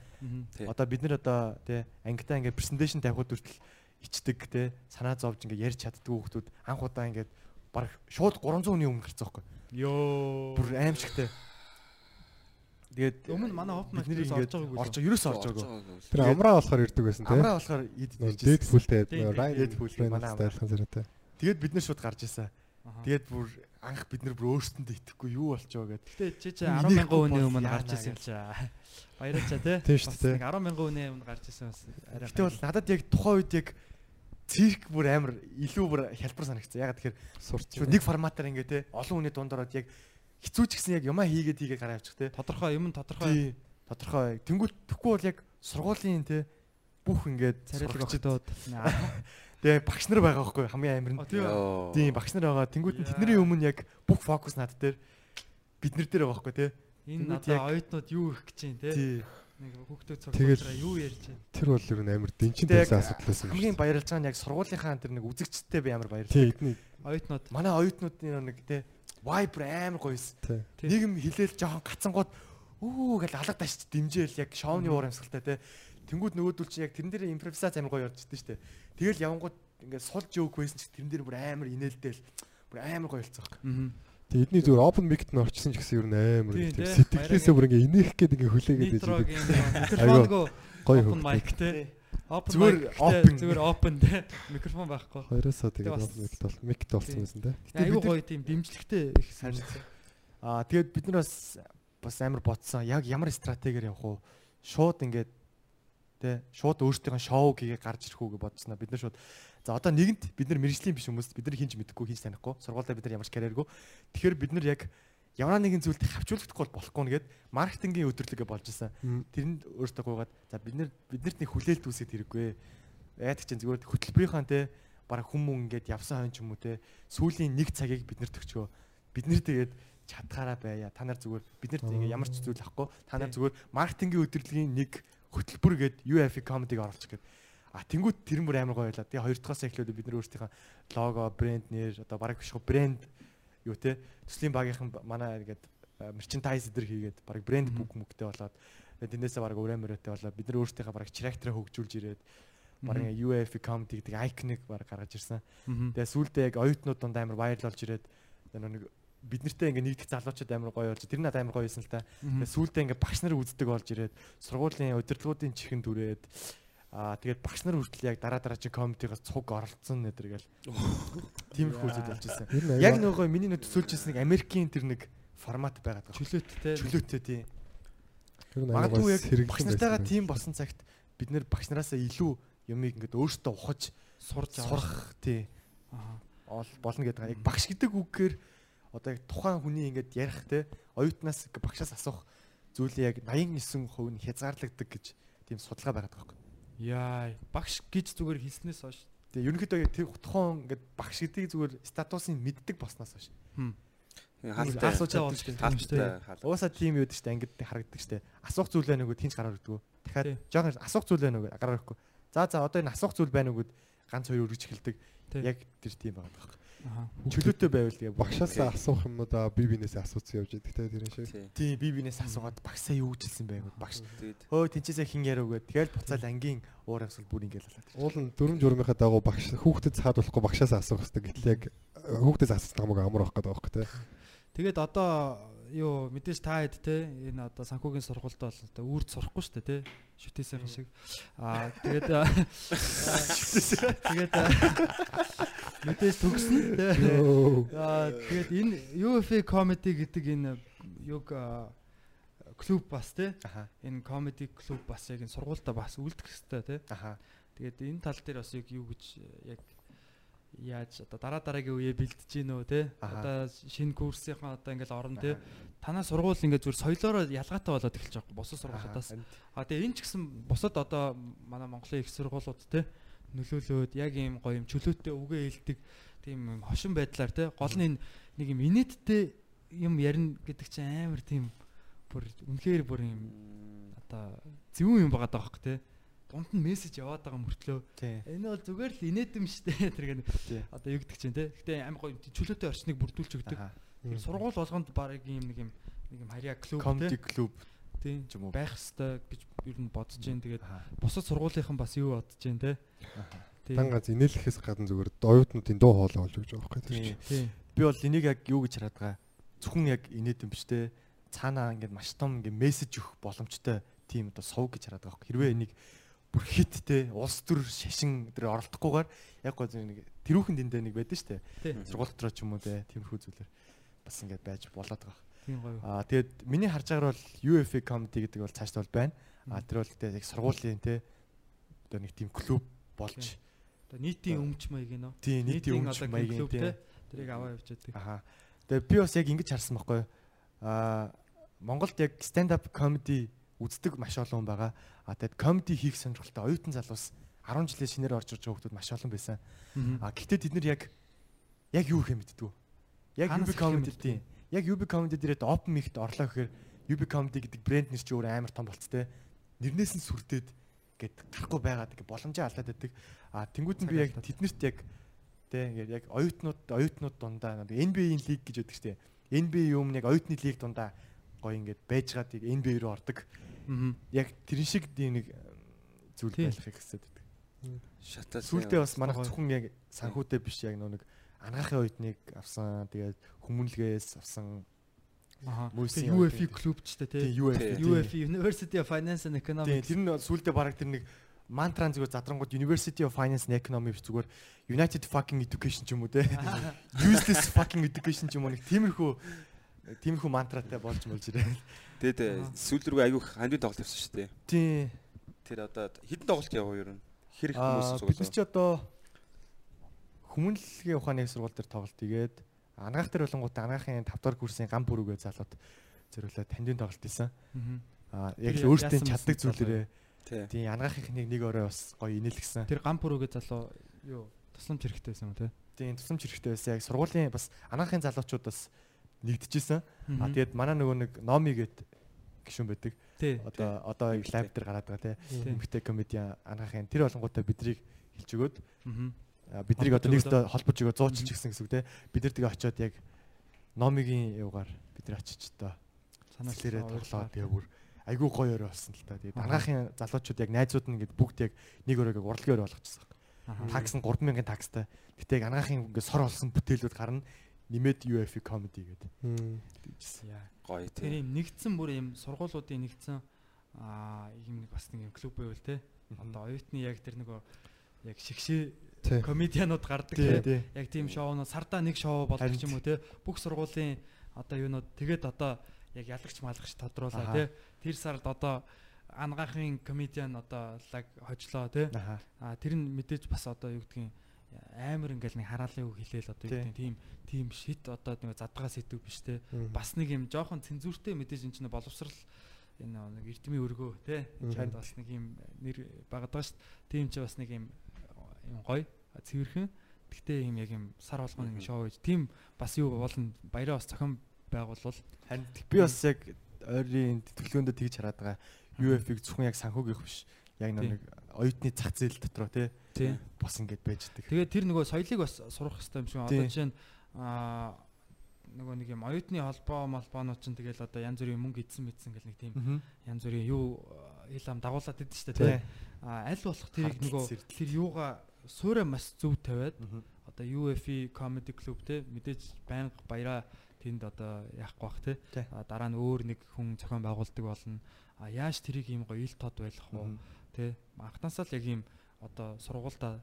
Одоо бид нар одоо тий ангитаа ингээ презентацийн тавихад хүртэл ичдэг тий санаа зовж ингээ ярьж чаддгүй хүмүүс анх удаа ингээ баг шууд 300 хүний өмнө гарцсан байхгүй. Йоо. Бүр аимшигтай. Тэгээд өмнө манай хоп маяг орж байгаагүй. Орж ерөөсөө орж байгаагүй. Тэр амраа болохоор ирдэг байсан тийм. Амраа болохоор идэж Дэд фүлтэй Райн дэд фүл манай амраа зэрэгтэй. Тэгээд бид нар шууд гарч исэн. Тэгээд бүр анх бид нар бүр өөрсөндөө итгэхгүй юу болчихоо гэд. Гэтэ чи чи 10 мянган үнэ [laughs] өмнө гарч исэн чи. Баяраа те. Тийм шүү дээ. 10 мянган үнэ өмнө гарч исэн бас. Гэтэ бол надад яг тухайн үед яг цирк бүр амар илүү бүр хялбар санагдсан. Ягаад тэгэхээр сурч нэг форматаар ингээ те олон хүний дунд ороод яг хэцүү ч гэсэн яг юмаа хийгээд хийгээд гараа авчих те. Тодорхой юм тодорхой. Тодорхой. Тэнгүүт тэхгүй бол яг сургуулийн те бүх ингээд царайлаг өгтөөд [laughs] Тэгээ багш нар байгаа байхгүй хамгийн амар нь. Тийм багш нар байгаа. Тэнгүүт нь тэдний өмнө яг бүх фокус над дээр бид нар дээр байгаа байхгүй те. Энэ одоо оюутнууд юу их гэж чинь те. Нэг хүүхдүүд сургуулаараа юу ярьж байна. Тэр бол ер нь амар дэнчинтэй асуудал байсан. Хамгийн баярлж байгаа нь яг сургуулийнхаа тэр нэг үзэгчтэй би амар баярлж. Тийм эдний оюутнууд. Манай оюутнуудын нэг те vibe амар гоёс. Нэг юм хилээл жоохон гацангууд өө гэж алга дашч дэмжээл яг шоуны уур амьсгалтай те. Тэнгүүд нөгөөдөл чи яг тэрэн дээр импровизац амар гоё орж ирдэ штэ. Тэгэл явангууд ингээд сул жоок байсан ч тэрэн дээр бүр амар инээлдээл бүр амар гоё болцсон баг. Тэгээ эдний зүгээр open mic-д нь орчихсон ч гэсэн ер нь амар тийм сэтгэлээсээ бүр ингээ инеэх гээд ингээ хүлээгээд байж байгаа. [laughs] Гоё open mic те. Open зүгээр open зүгээр open те. Микрофон байхгүй. Хоёроосоо тэгээ open mic бол mic болсон байсан те. Айгуу гоё тийм дэмжлэгтэй их санагдсан. Аа тэгээд бид нар бас бас амар ботсон. Яг ямар стратегиэр явах уу? Шууд ингээд тэ шууд өөрсдийнхөө шоу хийгээ гарч ирэх үү гэж бодсноо. Бид нар шууд За одоо нэгэнт бид нар мэрэгжлийн биш хүмүүс бид нар хинж мэдэхгүй хинж танихгүй сургуультай бид нар ямар ч карьергүй. Тэгэхээр бид нар яг ямар нэгэн зүйлд хавчуулагдахгүй болохгүй нэгэд маркетингийн өдөрлөгөө болж исэн. Тэрэнд өөртөө гуугаад за бид нар биднэрт нэг хүлээлт үүсгэж хэрэггүй. Яадаг чинь зүгээр хөтөлбөрийнхаа те бараг хүмүүн ингээд явсан хойно ч юм уу те сүүлийн нэг цагийг бид нарт өгчгөө. Бид нар тэгээд чадхаараа байя. Та нар зүгээр бид нарт ингээ ямар ч зүйл авахгүй. Та нар зүгээр маркетингийн өдөрлөгийн нэг хөтөлбөр гээд UFI comedy-г оруулчих гээд. А тэнгуут тэр мөр амар гоё байлаа. Тэгээ хоёр дахь эхлээд бид нар өөрсдийнхээ лого, брэнд нэр одоо бараг биш брэнд юу те төслийн багийнхан манай ингээд мерчендайз эдэр хийгээд бараг брэнд бүк мөктэй болоод тэрнээсээ бараг өрөөмөрөөтэй болоод бид нар өөрсдийнхээ бараг чирактраа хөгжүүлж ирээд бараг UFI comedy гэдэг iconic бараг гаргаж ирсэн. Тэгээ сүүлдээ яг оюутнууд дунд амар вайрал болж ирээд нэг бид нартэй ингээ нэгдэх залуучууд амар гоё болж тэр надад амар гоё байсан л та. Тэгээ сүүлдээ ингээ багш нар үздэг болж ирээд сургуулийн удирдлагуудын чихэн дүрээд аа тэгээд багш нар хүртэл яг дараа дараа чи комедигоос цуг оролцсон нэтэр гэл. Тийм их үзэл болж ирсэн. Яг нөгөө миний нөт төсөөлж ирсэн нэг Америкийн тэр нэг формат байгаад байгаа. Чөлөөттэй. Чөлөөттэй тийм. Магадгүй яг багш нартайгаа тийм болсон цагт бид нэр багш нараасаа илүү юмыг ингээд өөртөө ухаж сурж сурах тий. Аа болно гэдэг. Яг багш гэдэг үгээр одоо яг тухайн хүний ингээд ярих те оюутнаас багшаас асуух зүйлийг яг 89% нь хязгаарлагддаг гэж тийм судалгаа байгаад байгаа юм. Яа, багш гэж зүгээр хэлснээс хойш. Тэгээ ерөнхийдөө тэр тухайн ингээд багш гэдгийг зүгээр статусыг мэддэг болсноос хойш. хаалтай шүү дээ. Уусаа тийм юу гэдэг чинь ангид харагддаг дээ. Асуух зүйл байна уу гэдгийг гараар өгдөг. Дахиад жоохон асуух зүйл байна уу гараар өгөхгүй. За за одоо энэ асуух зүйл байна уу гэд ганц хоёр өргөж эхэлдэг. Яг тэр тийм байгаа байхгүй. Чөлөөтэй байвал тэгээ багшаасаа асуух юм уу да би бинээсээ асуусан явж идэг те тэр шиг. Тийм би бинээс асуугаад багсаа юу гэжэлсэн байг багш. Хөө тэнцээсээ хин яриа өгөө. Тэгэл буцаал ангийн уур авсал бүр ингээл болоод. Уул нь дөрөв журмынхаа дагуу багш хүүхдэд цаад болохгүй багшаасаа асуух хэрэгтэй гэтэл яг хүүхдээс асуусан хамаагүй амар байх гэдэг юм те. Тэгээд одоо юу мэдээж та хэд те энэ одоо санхүүгийн сургуульд бол одоо үрд сурахгүй шүү дээ те шүтээсийн шиг. Аа тэгээд тэгээд мэдээж төгснө те. Аа тэгээд энэ UFA comedy гэдэг энэ юг клуб бас те. Энэ comedy клуб бас яг энэ сургуультай бас үлдэх хэрэгтэй те. Тэгээд энэ тал дээр бас яг юу гэж яг яаж одоо дараа дараагийн үеэ бэлдэж гин үү те одоо шинэ курсынхаа одоо ингээл орно те? Танаа сургууль ингээд зүгээр соёлоороо ялгаатай болоод эхэлж байгаа бусад сургуулиудаас а тэгээ энэ ч гэсэн бусад одоо манай Монголын их сургуулиуд те? Нөлөөлөөд яг ийм гоё юм чөлөөтэй үгээ хэлдэг тийм хошин байдлаар те? Гол нь нэг юм инээдтэй юм ярина гэдэг чинь амар тийм бүр үнэхээр бүр юм одоо зөвүүн юм байгаа даах те дунд нь мессеж яваад байгаа мөртлөө энэ бол зүгээр л инээдэм штэ [laughs] тэр одоо юу гэдэг чинь те. Гэтэ амар гоё чөлөөтэй орчныг бүрдүүлж өгдөг. Сургууль болгонд баг ийм нэг юм нэг юм харьяа клуб комеди клуб тийм ч юм уу байх хэвээр гэж ер нь бодож जैन. Тэгээд бусад сургуулийнхан бас юу бодож जैन те. Дан ганц инээлэхээс гадна зүгээр оюутнуудын дуу хоолой болж өгч байгаа байхгүй тийм. Би бол энийг яг юу гэж хараад байгаа. Зөвхөн яг инээдэм биш те. Цаанаа ингээд маш том ингээд мессеж өгөх боломжтой тийм одоо сувг гэж хараад байгаа. Хэрвээ энийг бүр хиттэй улс төр шашин дээр оролдохгүйгээр яг гоо нэг тэрүүхэн дэндээ нэг байдаг дээ. Сургууль дотроо ч юм уу те тиймэрхүү зүйлэр бас ингээд байж болоод байгаа. Тийм гоё. Аа тэгээд миний харж байгаагаар бол UFA comedy гэдэг бол цаашдаа бол байна. Аа тэр бол тэгээд яг сургуулийн те одоо нэг тийм клуб болж одоо нийтийн өмч маяг нөө. Тийм нийтийн өмч маяг те тэрийг аваа явж байдаг. Аа тэгээд би бас яг ингэж харсан байхгүй. Аа Монголд яг stand up comedy үздэг маш олон хүн байгаа. А тэгэд комеди хийх сонирхолтой оюутан залуус 10 жилийн шинээр орж ирж байгаа хүмүүс маш олон байсан. А гэхдээ тэд нар яг яг юу их юм мэддэг. Яг UB comedy тийм. Яг UB comedy дээрээ open mic-д орлоо гэхээр UB comedy гэдэг брэнд нэр чи өөр амар том болцтой. Нэрнээс нь сүрдээд гэд гарахгүй байгаад ингээ боломжоо алдаад байдаг. А тэнгууд нь би яг тэднэрт яг тэ ингээ яг оюутнууд оюутнууд дундаа NBA-ийн лиг гэж байдаг штеп. NBA юм яг оюутны лиг дундаа гоё ингээд байжгаад NBA руу ордог. Яг тэрэн шиг нэг зүйл байх хэсэд байдаг. Шатаа сүултээ бас манайх зөвхөн яг санхүүтэй биш яг нэг ангаахын оюутныг авсан. Тэгээд хүмүүнлэгээс авсан. Аа. UFI клуб ч тий. UFI University of Finance and Economics. Тэр нь сүултээ бараг тэр нэг мантран зүгээр задрангууд University of Finance and Economics зүгээр United fucking education ч юм уу те. [laughs] Useless fucking education ч юм уу нэг тиймэрхүү тиймэрхүү мантратай болж болж ирээ. Тэгээд сүүл рүү аягүй хандын тоглолт явсан шүү дээ. Тий. Тэр одоо хідэн тоглолт яваа ер нь. Хэр их хүмүүс цуглаа. Бид ч одоо хүмүүнлэгийн ухааны сургууль дээр тоглолт игээд Ангаах дээр болонгууд ангаахын 5 дахь курсын гам бүрүүгээ залууд зөриөлөө таньдын тоглолт хийсэн. Аа яг л өөртөө чаддаг зүйлээрээ тийм ангаахынхныг нэг өрөө бас гоё инээлгсэн. Тэр гам бүрүүгээ залуу юу тусламж хэрэгтэй байсан юм тий. Тийм тусламж хэрэгтэй байсан. Яг сургуулийн бас анагаахын залуучууд бас нэгдэжсэн. А тэгээд манай нөгөө нэг Номи гэд гişүн байдаг. Одоо одоо лайв дээр гараад байгаа тий. Эмгтэй комедиан анагаахын тэр болонгуудаа бидрийг хэлж өгөөд биднийг одоо нэгстэй холбож өгөө зуучилж гисэн гэсэн үг тий. Бид нар тэгээ очиод яг Номигийн юугаар бид нар очиж одоо санаалэрээ тоглоод тэгээ бүр айгүй гоё өрөө болсон л та. Тэгээд анагаахын залуучууд яг найзууд нь ингээд бүгд яг нэг өрөөг урлагийн өрөө болгочихсон. Такс нь 3000-ын такстай. Гэтэ яг анагаахын ингээд сор болсон бүтээлүүд гарна нэмээд UFI comedy гэдэг. Яа. Гоё тийм. Тэр юм нэгдсэн бүр юм сургуулиудын нэгдсэн аа юм бас нэг юм клуб байвал те. Одоо оюутны яг тэр нөгөө яг шигшээ комедианууд гардаг те. Яг тийм шоунууд сардаа нэг шоу болдог ч юм уу те. Бүх сургуулийн одоо юунууд тэгээд одоо яг ялагч малгч тодруулаа те. Тэр сард одоо ангаахын комедиан одоо лаг хожлоо те. Аа тэр нь мэдээж бас одоо юу гэдгийг амар ингээл нэг хараалын үг хэлээл одоо юу гэдэг тийм тийм шит одоо нэг задгаа сэтв биш те. Бас нэг юм жоохон цензуртэй мэдээж энэ чинь боловсрал энэ нэг эрдмийн өргөө те. Чанд бас нэг юм нэр багадгаа шүү тийм ч бас нэг юм юм гоё цэвэрхэн. Гэхдээ юм яг юм сар болгоно ингэ шоу гэж. Тийм бас юу болно баяраа бас зохион байгуулвал харин би бас яг ойрын төлөвлөгөөндөө тэгж хараад байгаа. UF-ийг зөвхөн яг санхүүгийнх биш яг нэг оюутны зах зээл дотор тий. Бас ингэж байждаг. Тэгээд тэр нөгөө соёлыг бас сурах хэрэгтэй юм шиг. Одоо жишээ нь аа нөгөө нэг юм оюутны холбоо малбаанууд чинь тэгэл одоо янз бүрийн мөнгө эдсэн мэдсэн гэл нэг тийм янз бүрийн юу ил ам дагуулад идэв дээ тий. А аль болох тэрийг нөгөө тэр юугаа суурэ маш зөв тавиад одоо UFE comedy club те мэдээж байнга баяраа тэнд одоо яахгүй бах те дараа нь өөр нэг хүн зохион байгуулдаг болно. А яаж тэрийг ийм гоё ил тод байлгах вэ Тэ анхнаасаа л яг ийм одоо сургуультай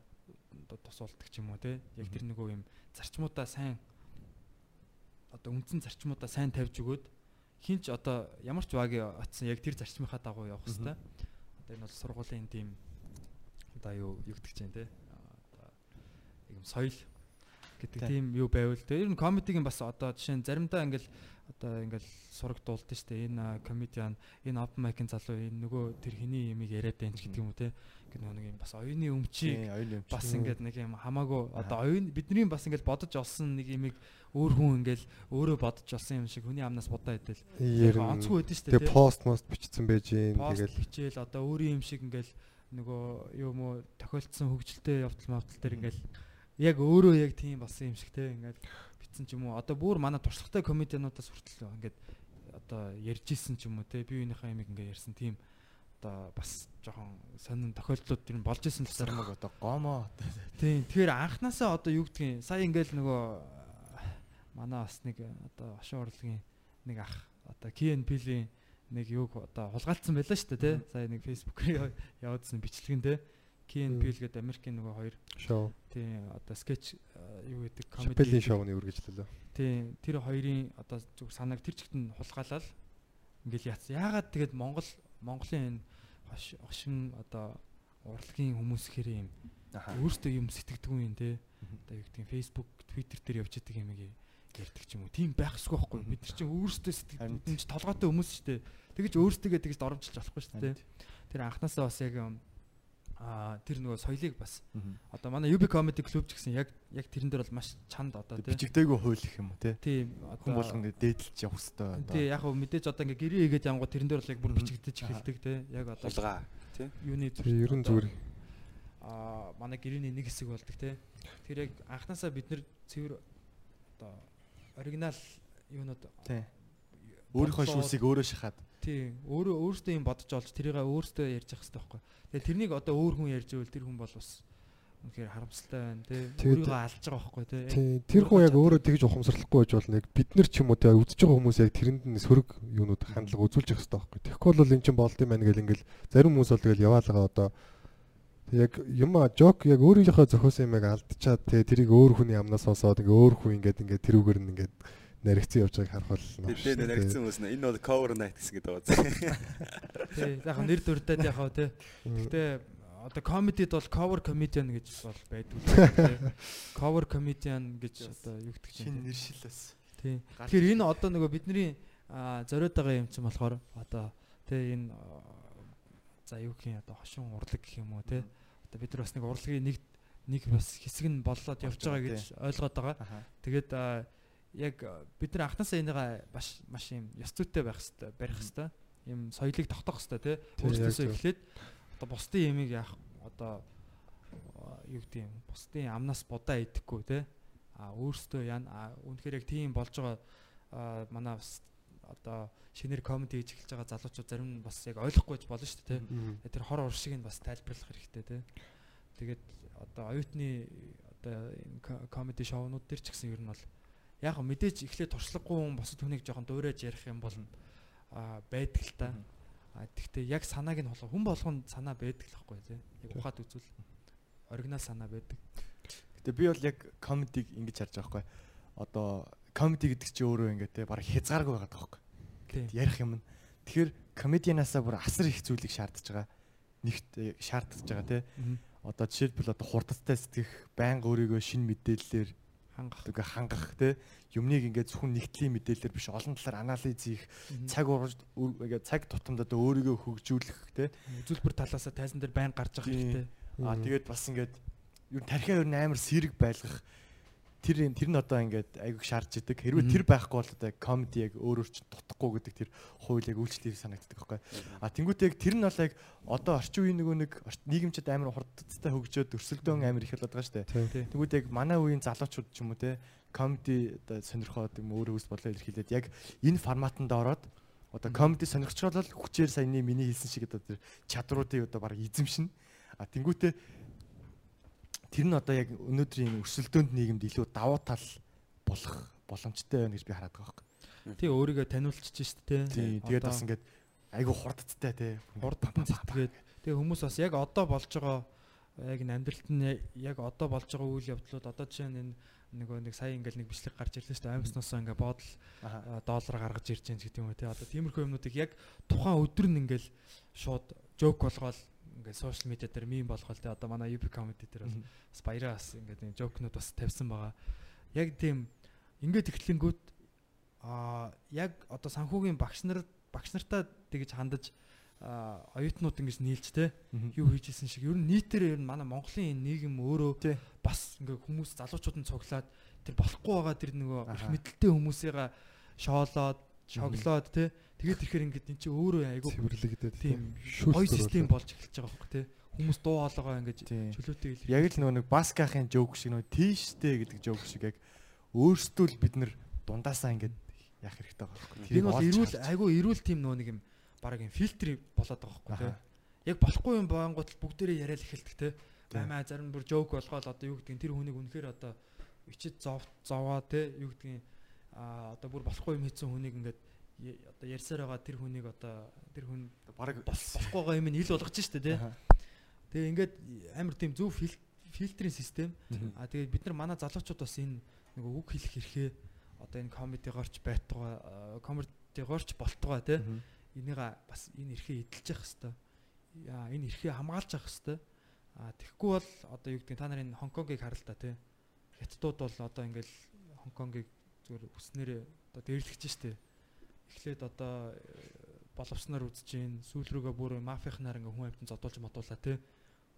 тусуулдаг ч юм уу те. Яг тэр нөгөө юм зарчмуудаа сайн одоо үндсэн зарчмуудаа сайн тавьж өгөөд хинч одоо ямар ч вагийн атсан яг тэр зарчмынхаа дагуу явах хэвээр. Одоо энэ бол сургуулийн тийм одоо юу гэдэг чинь те. Одоо юм соёл гэдэг тийм юу байвал те. Ер нь комедигийн бас одоо жишээ нь заримдаа ингээл одоо ингээл сураг дуулдаг дээ. Энэ комедиан, энэ open mic-ын залуу энэ нөгөө тэр хэний ямиг яриад байна ч гэдэг юм уу те. Ингээд нэг юм бас оюуны өмчийг бас ингээд нэг юм хамаагүй одоо оюун бидний бас ингээд бодож олсон нэг ямиг өөр хүн ингээл өөрөө бодож олсон юм шиг хүний амнаас будаа идэл. Онцгүй байдэн дээ. Тэгээ пост мост бичсэн байж гин тэгэл бичээл одоо өөрийн юм шиг ингээл нөгөө юу мó тохиолдсон хөгжилтэй явдал мавтал дээр ингээл яг өөрөө яг тийм болсон юм шиг те ингээд битсэн ч юм уу. Одоо бүр манай туршлагатай комедиануудаас хүртэл ингээд одоо ярьж исэн ч юм уу те. Би юуныхаа ямиг ингээд ярьсан тийм. Одоо бас жоохон сонин тохиолдлууд нь болж исэн л сармаг одоо гомоо тийм. Тэгэхээр анханасаа одоо юу гэдгийг сая ингээд нөгөө манай бас нэг одоо ошин урлагийн нэг ах одоо KNP-ийн нэг юг одоо хулгайлцсан байлаа шүү дээ тий сая нэг фейсбүүкээр явуулсан бичлэгэн тий KNP гэдэг Америкийн нөгөө хоёр шоу. Тийм одоо скетч юу гэдэг комеди шоуны үргэлжлэлөө. Тийм тэр хоёрын одоо зүг санааг тэр чигт нь хулгайлал ингээл яц. Яагаад тэгээд Монгол Монголын энэ хошин одоо урлагийн хүмүүс хэрэг юм өөртөө юм сэтгэдэг юм те. Одоо юу гэдэг Facebook, Twitter дээр явж байгаа юм ийм ярьдаг ч юм уу. Тийм байхсгүй байхгүй. Бид нар чинь өөрсдөө сэтгэдэг юм толгойтой хүмүүс шүү дээ. Тэгэж өөрсдөө тэгэж доромжилж болохгүй шүү дээ. Тэр анханасаа бас яг а тэр нөгөө соёлыг бас. Одоо манай UB comedy club ч гэсэн яг яг тэрэн дээр бол маш чанд одоо тий. Бичигдээгүй хууль гэх юм уу тий? Тийм хүн болгон дээдэлж явах хэвээр одоо. Тий яг хөө мэдээж одоо ингэ гэрээ хийгээд явгоо тэрэн дээр бол яг бүр бичигдэж эхэлдэг тий. Яг одоо улгаа тий. юуны зүр ерөн зүгээр. А манай гэрээний нэг хэсэг болдог тий. Тэр яг анханасаа бид нэр цэвэр одоо оригинал тий. өөрийнхөө шүүсийг өөрөө шахаад тий өөрөө өөртөө юм бодож олж тэрийг өөртөө ярьж явах хэрэгтэй байхгүй Тэгээ тэрнийг одоо өөр хүн ярьж ивэл тэр хүн бол бас үнэхээр харамсалтай байна тий. Өөрийгөө алж байгаа байхгүй тий. Тэр хүн яг өөрөө тэгж ухамсарлахгүй байж болно. Бид нар ч юм уу тий үзэж байгаа хүмүүс яг тэрэнд нь сөрөг юунууд хандлага үзүүлж явах хэрэгтэй байхгүй. Тэгэхгүй бол эн чинь болд юм байна гэл ингээл зарим хүмүүс бол тэгэл яваалгаа одоо яг юм а жок яг өөрийнхөө зохиосон юмыг алдчихад тий тэрийг өөр хүний амнаас сонсоод ингээ өөр хүн ингээд ингээ тэрүүгээр нь ингээд наригдсан явж байгааг харах болно. Тэгээ наригдсан хүмүүс нэ энэ бол cover night гэсэн гэдэг байгаа. Тий, яг нэр дүрдээд яхаа тий. Гэтэ одоо комедид бол cover comedian гэж бол байдгүй. Cover comedian гэж одоо юу гэдэг чинь шинэ нэршилээс. Тийм. Тэгэхээр энэ одоо нөгөө бидний зориод байгаа юм чинь болохоор одоо тий энэ за юу гэх юм одоо хошин урлаг гэх юм уу тий. Одоо бид нар бас нэг урлагийн нэг нэг бас хэсэг нь боллоод явж байгаа гэж ойлгоод байгаа. Тэгээд яг бид нар анхнаасаа энийг маш маш юм ёс зүйтэй байх хэрэгтэй барих хэрэгтэй. Им соёлыг тогтоох хэрэгтэй тий. Өөрсдөөсөө эхлээд одоо бусдын ямиг яах одоо юу гэдэг юм бусдын амнаас будаа идэхгүй те а өөрсдөө яа үнэхээр яг тийм болж байгаа манай бас одоо шинээр комеди хийж эхэлж байгаа залуучууд зарим нь бас яг ойлгохгүй болно шүү дээ те тэр хор уршиг нь бас тайлбарлах хэрэгтэй те тэгээд одоо оюутны одоо комеди шоунууд төр ч гэсэн ер нь бол яг мэдээж эхлээд туршлагагүй хүн босод хүнийг жоохон дуурайж ярих юм бол байдаг л та Тэгтээ яг санааг нь болгоо хүн болгонд санаа байдаг л байхгүй тий. Яг ухаад үзвэл оригинал санаа байдаг. Гэтэ би бол яг комедиг ингэж харж байгаа байхгүй. Одоо комеди гэдэг чинь өөрөө ингэ тий бараг хязгааргүй байгаа байхгүй. Ярих юм. Тэгэхээр комедианаасаа бүр асар их зүйлийг шаардж байгаа. Нэгт шаардж байгаа тий. Одоо жишээлбэл одоо хурдтай сэтгэх, байнга өөрийгөө шин мэдээллээр хангах. Тэгээ хангах те юмныг ингээд зөвхөн нэгтлийн мэдээлэлээр биш олон талаар анализ хийх цаг ингээд цаг тутамд одоо өөрийгөө хөгжүүлэх те үзүүлбэр талаасаа тайзан дээр байн гарч байгаа хэрэгтэй. Аа тэгээд бас ингээд юу тархиа ер нь амар сэрэг байлгах тэр тэр нь одоо ингээд айгүйг шаарч идэг. Хэрвээ тэр байхгүй бол одоо комеди яг өөрөөр чинь дутхгүй гэдэг тэр хууль яг үйлчлэлийг санагддаг байхгүй. А тэнгуүт яг тэр нь бол яг одоо орчин үеийн нөгөө нэг нийгэмчд амар хурдтай хөгжөөд өрсөлдөөн амар их болоод байгаа шүү дээ. Тэнгуүт яг манай үеийн залуучууд ч юм уу те комеди одоо сонирхоод юм өөрөө үс бодлоо илэрхийлээд яг энэ форматанд ороод одоо комеди сонирхч бол хүчээр саяны миний хэлсэн шиг одоо тэр чадруудыг одоо баг эзэмшин. А тэнгуүтээ тэр нь одоо яг өнөөдрийн өрсөлдөөнд нийгэмд илүү давуу тал болох боломжтой байна гэж би хараад байгаа байхгүй. Тий өөрийгөө таниулчих шүү дээ. Тий тэгээд бас ингээд айгу хурдтай тий. Хурдтан зэтгээд тэгээ хүмүүс бас яг одоо болж байгаа яг энэ амьдралд нь яг одоо болж байгаа үйл явдлууд одоо жишээ нь энэ нөгөө нэг сая ингээл нэг бичлэг гарч ирлээ шүү дээ. Амьснаасаа ингээ боодол доллар гаргаж ирж байгаа гэдэг юм уу тий. Одоо тиймэрхүү юмнуудыг яг тухайн өдөр нь ингээл шууд жоок болгоод ингээд сошиал медиа дээр мим болгоол те одоо манай UP comedy дээр бас бас баяраа бас ингээд юм жокнууд бас тавьсан байгаа. Яг тийм ингээд ихлэнгүүд аа яг одоо санхүүгийн багш нар багш нартаа тэгж хандаж оюутнууд ингэж нийлж те юу хийжсэн шиг ер нь нийтээр ер нь манай Монголын нийгэм өөрөө бас ингээ хүмүүс залуучууд нь цуглаад тэр болохгүй байгаа тэр нөгөө их мэдлэлтэй хүмүүсийгээ шоолоод шоглоод те Тэгээд ирэхээр ингээд эн чинь өөрөө айгүй цэвэрлэгдээд тийм гоё систем болж эхэлж байгаа байхгүй тий. Хүмүүс дуу хоолойгоо ингээд чөлөөтэй илэр. Яг л нөгөө нэг баскахын жоок шиг нөгөө тийштэй гэдэг жоок шиг яг өөрсдөө л бид нар дундаасаа ингээд яах хэрэгтэй байгаа байхгүй. Энэ бол эрүүл айгүй эрүүл тийм нөгөө нэг юм баг юм фильтр болоод байгаа байхгүй тий. Яг болохгүй юм баангууд бүгдээрээ яриад эхэлдэг тий. Баймаа зарим бүр жоок болгоод одоо юу гэдгийг тэр хүнийг үнэхээр одоо ичид зов зовоо тий юу гэдгийг а одоо бүр болохгүй юм хийсэн хүнийг ингээд одоо ярьсаар байгаа тэр хүнийг одоо тэр хүн баг болохгүй байгаа юм ил болгож штэ тий. Тэгээ ингээд амар тийм зөв фильтрийн систем. А тэгээ бид нар манай залуучууд бас энэ нөгөө үг хэлэх хэрэгээ одоо энэ комедигоорч байтугай комедигоорч болтугай тий. Энийг бас энэ эрхээ эдэлж явах хэвээр. Яа энэ эрхээ хамгаалж явах хэвээр. А тэгэхгүй бол одоо юу гэдэг та нарын Хонконгийг харалта тий. Хятадууд бол одоо ингээл Хонконгийг зүгээр үснээрээ одоо дээрлэгч штэ эхлээд одоо боловсноор үзэж гин сүүл рүүгээ бүр мафийнхнаар ингээ хүн амьтан зодуулж модуулаа тий.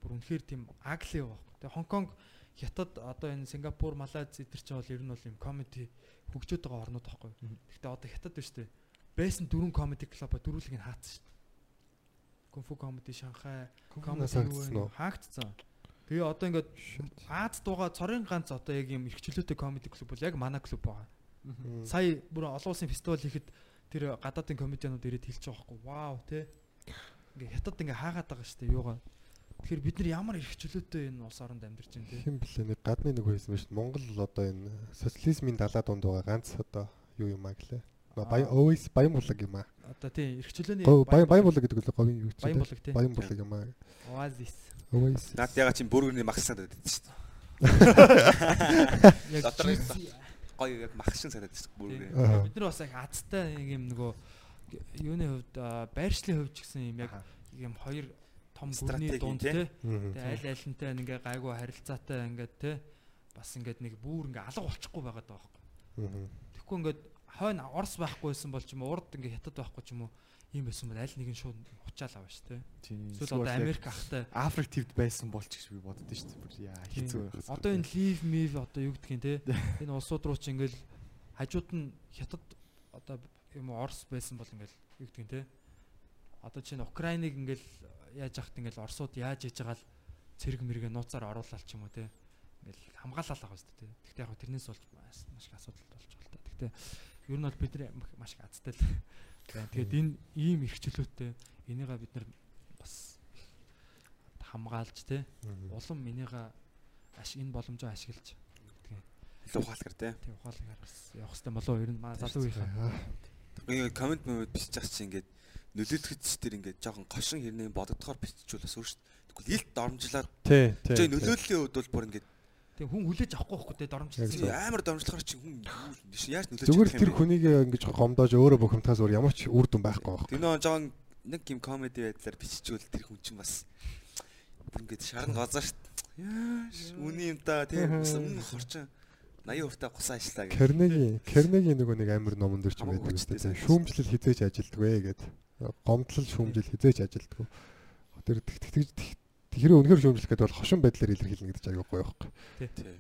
Бүр үнэхээр тийм агли байх. Тэгээ Хонконг хятад одоо энэ Сингапур, Малайз эдэр чинь бол ер нь бол юм комеди хөгжөөд байгаа орнууд байхгүй. Гэхдээ одоо хятад биш тий. Байсан дөрвөн комеди клуб дөрвөлгийг хаацсан шүү. Кунфу комеди Шанхай комеди хаагдсан. Тэгээ одоо ингээд Аз дууга цорын ганц одоо яг юм эрхчлөөтэй комеди клуб бол яг манай клуб байгаа. Сая бүр олон улсын фестивал хийхэд тэр гадаадын комедианууд ирээд хэлж байгаа байхгүй вау те ингээ хятад ингээ хаагаад байгаа шүү дээ юугаа тэгэхээр бид нар ямар их чөлөөтэй энэ улс оронд амьдарч байна те хэм блэ нэг гадны нэг байсан биш Монгол одоо энэ социализмын далаа дунд байгаа ганц одоо юу юм аа гэлээ Баян өөс баян булаг юм аа. Одоо тийм эрхчлөөний баян баян булаг гэдэг л говийн юу ч баян булаг тийм. Баян булаг юм аа. Oasis. Oasis. Наад яга чинь бүргэрний магсаад байдаг шүү дээ. [laughs] Дотор гоё яг махшин санаад байна бүргээ. Бид нар бас яг азтай нэг юм нөгөө юуны хувьд байршлын хувьд ч гэсэн юм яг юм хоёр том гүрний дунд. Мгм. Тэгээ аль алинтай ингээ гайгүй харилцаатай ингээд те. Бас ингээд нэг бүр ингээ алга болчихгүй байгаад байгаа байхгүй. Тэгэхгүй ингээд хойно орс байхгүйсэн бол ч юм уу урд ингээ хятад байхгүй ч юм уу ийм байсан бол аль нэг нь шууд учаал аваа шүү. Тийм. Эсвэл одоо Америк ахтай Африк твд байсан болч гэж би боддоо шүү дээ. Бүр яа хэцүү байх. Одоо энэ leave me одоо юу гэдгийг те. Энэ улсууд руу чи ингээл хажууд нь хятад одоо юм Орос байсан бол ингээл юу гэдгийг те. Одоо чинь Украиныг ингээл яаж яхад ингээл Оросууд яаж хийж байгаа л цэрэг мэргээ нууцаар оруулаад ч юм уу те. Ингээл хамгаалал байгаа шүү дээ те. Гэхдээ яг тэрнээс болж маш их асуудал болж байгаа л та. Гэхдээ ер нь бол бид маш их азтай л. Тэгээд энэ ийм эрхчлөөтэй энийгээ бид нар бас хамгаалж те улам энийгээ аш энэ боломжоо ашиглаж илүү ухаалгаар те. тийм ухаалгаар бас явах хэрэгтэй. Болоо ер нь маа залуугийнхаа Аа, Ингээ комент бичиж байгаа чинь ингээд нөлөөлөгч тэр ингээд жоохон гошин хэрнээ бодогдохоор биччихвэл бас өөрт тэгвэл илт дормжлаад Тий, нөлөөллийн хувьд бол бүр ингээд тийм хүн хүлээж авахгүй байхгүй те зөв. амар дормжлохоор чи хүн юу- яаж нөлөөлж Зүгээр тэр хүнийг ингэж гомдоож өөрөө бухимдахаас өөр ямар ч үр дүн байхгүй байх. Тэр нөө жоохон нэг юм комеди байдлаар биччихвэл тэр хүн чинь бас ингээд шарн гозоо шít. Яаш үний юм та тийм өмнө хорчин 80% та гусаа ажиллаа гэх. Кернегийн Кернегийн нөгөө нэг амир номон дэр ч байдаг үстэй. сайн. Шүүмжлэл хизээж ажилтдаг вэ гэд. Гомдлол шүүмжил хизээж ажилтдаг. Тэр тэгтгэж тэгэхээр үнэхээр шүүмжлэх гэдэг бол хошин байдлаар илэрхийлнэ гэдэг чинь аягүй гоё байхгүй. Тийм.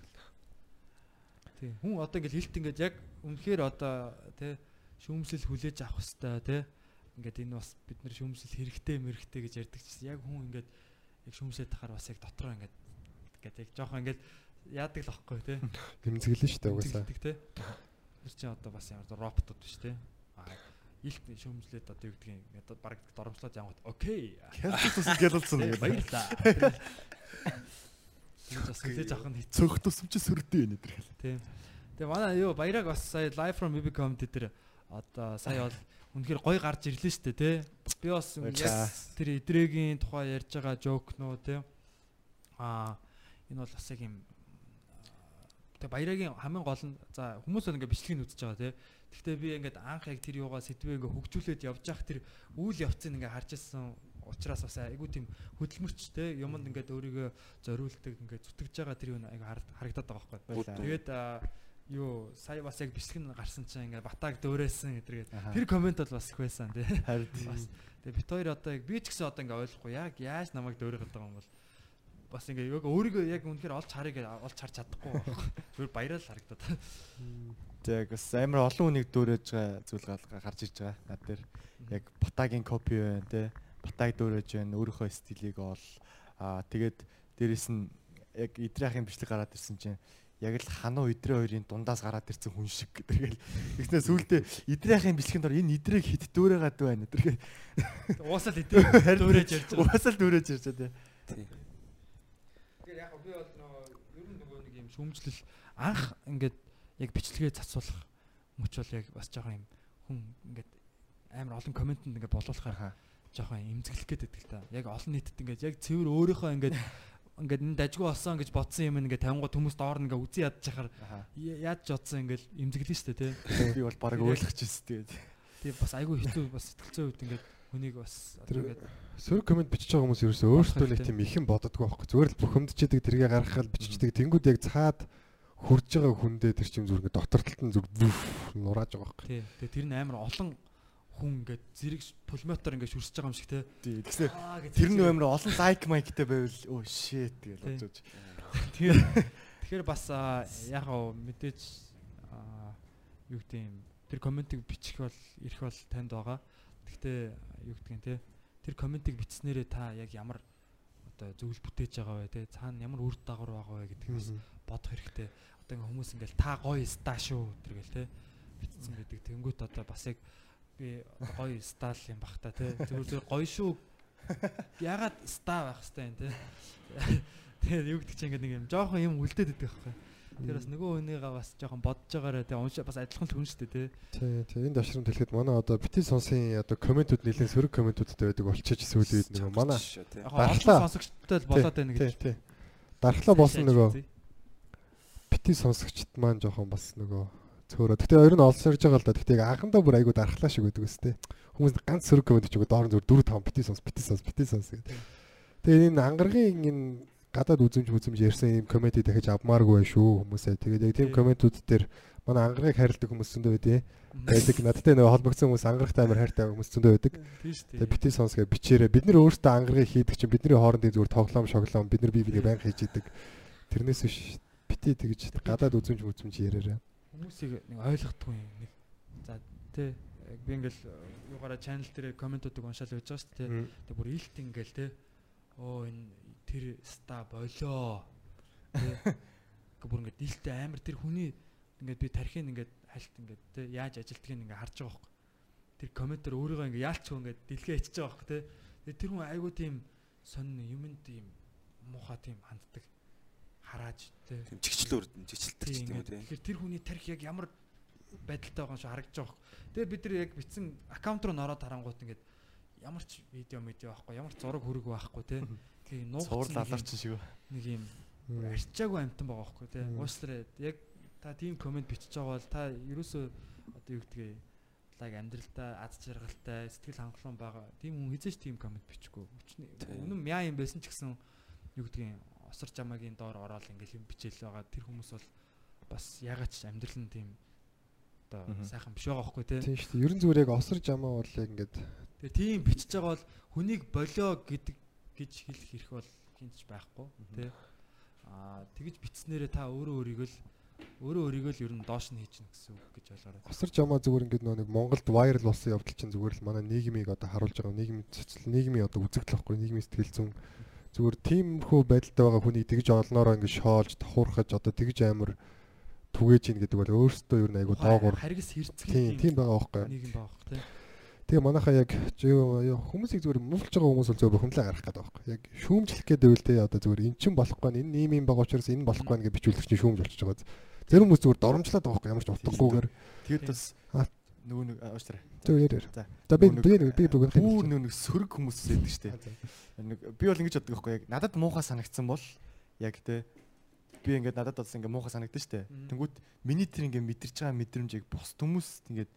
тийм хүн одоо ингээл хэлт ингээд яг үнэхээр одоо те шүүмжлэл хүлээж авах хэвээр те ингээд энэ бас бид нар шүүмжлэл хэрэгтэй мэрэгтэй гэж ярьдаг чинь яг хүн ингээд яг шүүмжлээд тахаар бас яг дотроо ингээд ингээд яг жоохон ингээд яадаг л байхгүй те Тэмцэглэн шүү дээ угаасаа. Те. Тэр чинь одоо бас ямар роботууд биш те. Илт шүүмжлээд одоо юу гэдгийг одоо баг доромжлоод янгот окей. Хятад тусад гэлэлцэн. Э, Баярлаа. Тэр бас хүлээж авах нь хэцүү. Цөх тусамч сүрдээ нэ тэр. Тийм. Тэгээ манай юу баяраг бас сая live from Bibi comedy дээр одоо сая бол үнэхээр гоё гарч ирлээ шүү дээ те. Би бас тэр идрэгийн тухай ярьж байгаа нөө те. Аа энэ бол бас яг юм тэгээ баярагийн хамгийн гол нь за хүмүүс бол ингээд бичлэгийг үзэж байгаа те. Гэхдээ би ингээд анх яг тэр юугаа сэдвээ ингээд хөгжүүлээд явж явах тэр үйл явцыг ингээд харж ирсэн учраас бас айгүй тийм хөдөлмөрч те юмд ингээд өөрийгөө зориулдаг ингээд зүтгэж байгаа тэр юу айгүй харагдаад байгаа байхгүй. Тэгээд юу сая бас яг бичлэг нь гарсан чинь ингээд батаг дөөрөөсөн гэдэргээд тэр комент бол бас их байсан тий. Харин тэгээ бит хоёр одоо яг би ч гэсэн одоо ингээд ойлгохгүй яг яаж намайг дөөрөхөд байгаа юм бол бас ингээд яг өөрийгөө яг үнэхээр олж харъя гэж олж харж чадахгүй байна. [laughs] Зүгээр баярал харагдаад. тэг бас амар олон хүнийг дөөрөж байгаа зүйл гарч иж байгаа. Над дээр яг батагийн копи байна те. Батаг дөөрөж байна. Өөрийнхөө стилийг ол аа тэгээд дээрэс нь яг идрахын бичлэг гараад ирсэн чинь яг л хануу идрээ хоёрын дундаас гараад ирсэн хүн шиг гэдэргээл тэгснээр сүултээ идрахын бичлэгийн дор энэ идрэг хит дөөрөөгаад байна гэдэргээл Уусаал идэх дөөрэж ярьж байгаа. угаасаа л дөөрөж ирж байгаа те. Тийм. Тэгэхээр яг би бол нөгөө ер нь шүмжлэл анх ингээд яг бичлэгээ цацуулах мөч бол яг бас жоохон юм хүн ингээд амар олон комментэнд ингээд болуулахаар жоохон имзэглэх гээд байдаг л та. Яг олон нийтэд ингээд яг цэвэр өөрийнхөө ингээд ингээд энэ дажгүй болсон гэж бодсон юм ингээд тавингууд хүмүүс доор нь ингээд үзий ядчихаар Аха. яаж ч бодсон ингээд имзэглэн штэ тий. Би бол баг ойлгочихсон тэгээд. Тэгээ бас айгүй хэцүү бас сэтгэлзэн үед ингээд хүнийг бас одоо ингээд Сөрөг комент бичиж байгаа хүмүүс ерөөсөө өөртөө нэг тийм ихэн боддгоо байхгүй. Зүгээр л бухимдчихдээ тэргээ гаргахад биччихдэг. Тэнгүүд яг цаад хурж байгаа хүндээ тэр чим зүрх дотортолт нь зүр нурааж байгаа байхгүй. тий. Тэгээ тэр нь амар олон хүн ингээд зэрэг пулмотор ингээд шүрсэж байгаа юм шиг тий. Тий. Тэгснээр тэр нь амар олон лайк майктай байвал оо shit гэж бодож. Тэгэхээр тэгэхээр бас яг гоо мэдээж юу гэдэг юм тэр комментиг бичих бол ирэх бол танд байгаа. Гэхдээ юу юм те тэр комментиг бичснээрээ та яг ямар одоо зөвлөл бүтээж байгаа вэ те цаана ямар үр дагавар байгаа вэ гэдгийг бас бодох хэрэгтэй. Одоо ингээ хүмүүс ингээл та гоё ста шүү тэргээл те бичсэн гэдэг. Тэнгүүт одоо бас яг би гоё стал юм бах та те зүгээр зүгээр гоё шүү. Ягаад ста байх хэвээр юм те. [laughs] Тэгээд юу гэдэг чинь ингээ нэг юм жоохон юм үлдээд идэх байхгүй. Тэр бас нөгөө хүнийгээ бас жоохон бодож байгаараа те уншаа бас адилхан л хүн шүү дээ те. Тий, тий. Энэ давшрам хэлэхэд манай одоо бити сонсын одоо комментүүд нэлээд сөрөг комментүүдтэй байдаг болчихж сүүлийн үед нөгөө манай Дархлаа. сонсогчтой л болоод байна Тий, гэж. тий. Дархлаа болсон нөгөө бити сонсогчд маань жоохон бас нөгөө цөөрөө. Гэтэ хоёр нь олсорж байгаа л да. Гэтэ яг анхандаа бүр айгу дархлаа шиг байдаг өстэй. Хүмүүс ганц сөрөг коммент чигээ доор нь зөв 4 5 бити сонс, бити сонс, бити сонс гэдэг. Тэгээ энэ ангаргийн энэ гадаад үзэмж үзэмж ярьсан юм комеди дахиж авмааргүй шүү хүмүүсээ. Тэгээд яг тийм комедиуд дээр манай ангаргийг хайрладаг хүмүүс зөндөө байдیں۔ байдаг. Надтай нөгөө холбогдсон хүмүүс ангарахтай амар хайртай хүмүүс зөндөө байдаг. Тийм шүү Тэгээ бити сонсгээ бичээрэй. Бид нар өөрсдөө ангарыг хийдэг чинь бидний хоорондын зүгээр тоглоом шоглоом бид нар бие биенээ байнга хийж идэг. Тэрнээс биш бити тэгж гадаад үзэмж үзэмж яриараа. хүмүүсийг нэг ойлгохгүй юм нэг. За яг би ингээл э, юугаараа channel дээр комментуудыг уншаал байж байгаа шүү дээ. Тэгээ бүр илт ингээл те. Оо энэ тэр ста болоо. Гэхдээ бүр ингээд илтээ амар тэр хүний ингээд би тархин ингээд хальт ингээд те яаж ажилтгийг ингээд харж байгаа байхгүй. Тэр комментэр өөрийгөө ингээд яалчгүй ингээд дэлгээ ичж байгаа байхгүй те. Тэр хүн айгуу тийм сонин юмд тийм муухай тийм ханддаг харааж те. Чигчлөөр чигчлдэг ч Тийм үү те. Тэгэхээр тэр хүний тарих яг ямар байдалтай байгаа юм шиг харагдаж байгаа байхгүй. Тэгээ бид нар яг битсэн аккаунт руу нороод харангуут ингээд ямар ч видео медиа байхгүй ямар ч зураг хүрэг байхгүй те. [laughs] Тэгээ нуугдсан Цуврал аларчин шиг. нэг юм арчаагүй амтан байгаа байхгүй. Мм. Уучлаарай. Яг та тийм комент бичиж байгаа бол та ерөөсөө одоо юу гэдгийг лайк амьдралдаа аз жаргалтай сэтгэл хангалуун байгаа. Тийм хүн хизээч тийм комент бичихгүй. Тийм. үнэн мяа юм байсан ч гэсэн юу гэдгийг осор жамаагийн доор ороод ингээл юм бичээл байгаа. Тэр хүмүүс бол бас ягаад ч амьдрал нь тийм одоо сайхан биш байгаа байхгүй те. Тийм шүү дээ. Ерөн зүгээр яг осор жамаа бол яг ингээд Тэгээ тийм бичиж байгаа бол хүнийг болоо гэдэг гэж хэлэх хэрэг бол хинтч байхгүй тий. Аа тэгж битснээрээ та өөрөө өөрийгөө л өөрөө өөрийгөө л ер нь доош нь хийчихнэ гэсэн үг гэж ойлгоорой. Осорч ямаа зүгээр ингээд нөө нэг Монголд вайрал болсон явдал чинь зүгээр л манай нийгмийг одоо харуулж байгаа нийгмийн цэцэл нийгмийн одоо үзэгдэл واخгүй нийгмийн сэтгэл зүйн зүгээр тиймхүү байдалтай байгаа хүний тэгж олноороо ингээд шоолж давхуурхаж одоо тэгж амар түгэж ийн гэдэг бол өөрөөсөө ер нь айгу доогуур харгас хэрцгэх тийм байгаа байхгүй. Нийгэм байгаа байхгүй. Тэгээ манайхаа яг хүмүүсийг зүгээр муулж байгаа хүмүүс бол зөв бухимлаа гарах гэдэг байхгүй. Яг шүүмжлэх гэдэг үйл дээ одоо зүгээр эн чин болохгүй нь энэ ийм юм байгаа учраас энэ болохгүй нь гэж бичүүлэх чинь шүүмж болчихж байгаа. Зарим хүмүүс зүгээр доромжлаад байгаа байхгүй ямар ч утгагүйгээр. Тэгээд бас Аа. нөгөө нэг уучлаарай. Зөв яриа. За. За би Нөгөө би нэг, би бүгд Бүр нөгөө нэг сөрөг хүмүүс байдаг штэ. Нэг би бол ингэж боддог байхгүй яг надад муухай санагдсан бол яг те би ингээд надад бас ингээд муухай санагдсан штэ. Мгм. Тэнгүүт миний тэр ингээд мэдэрч байгаа мэдрэмжийг бус хүмүүс ингээд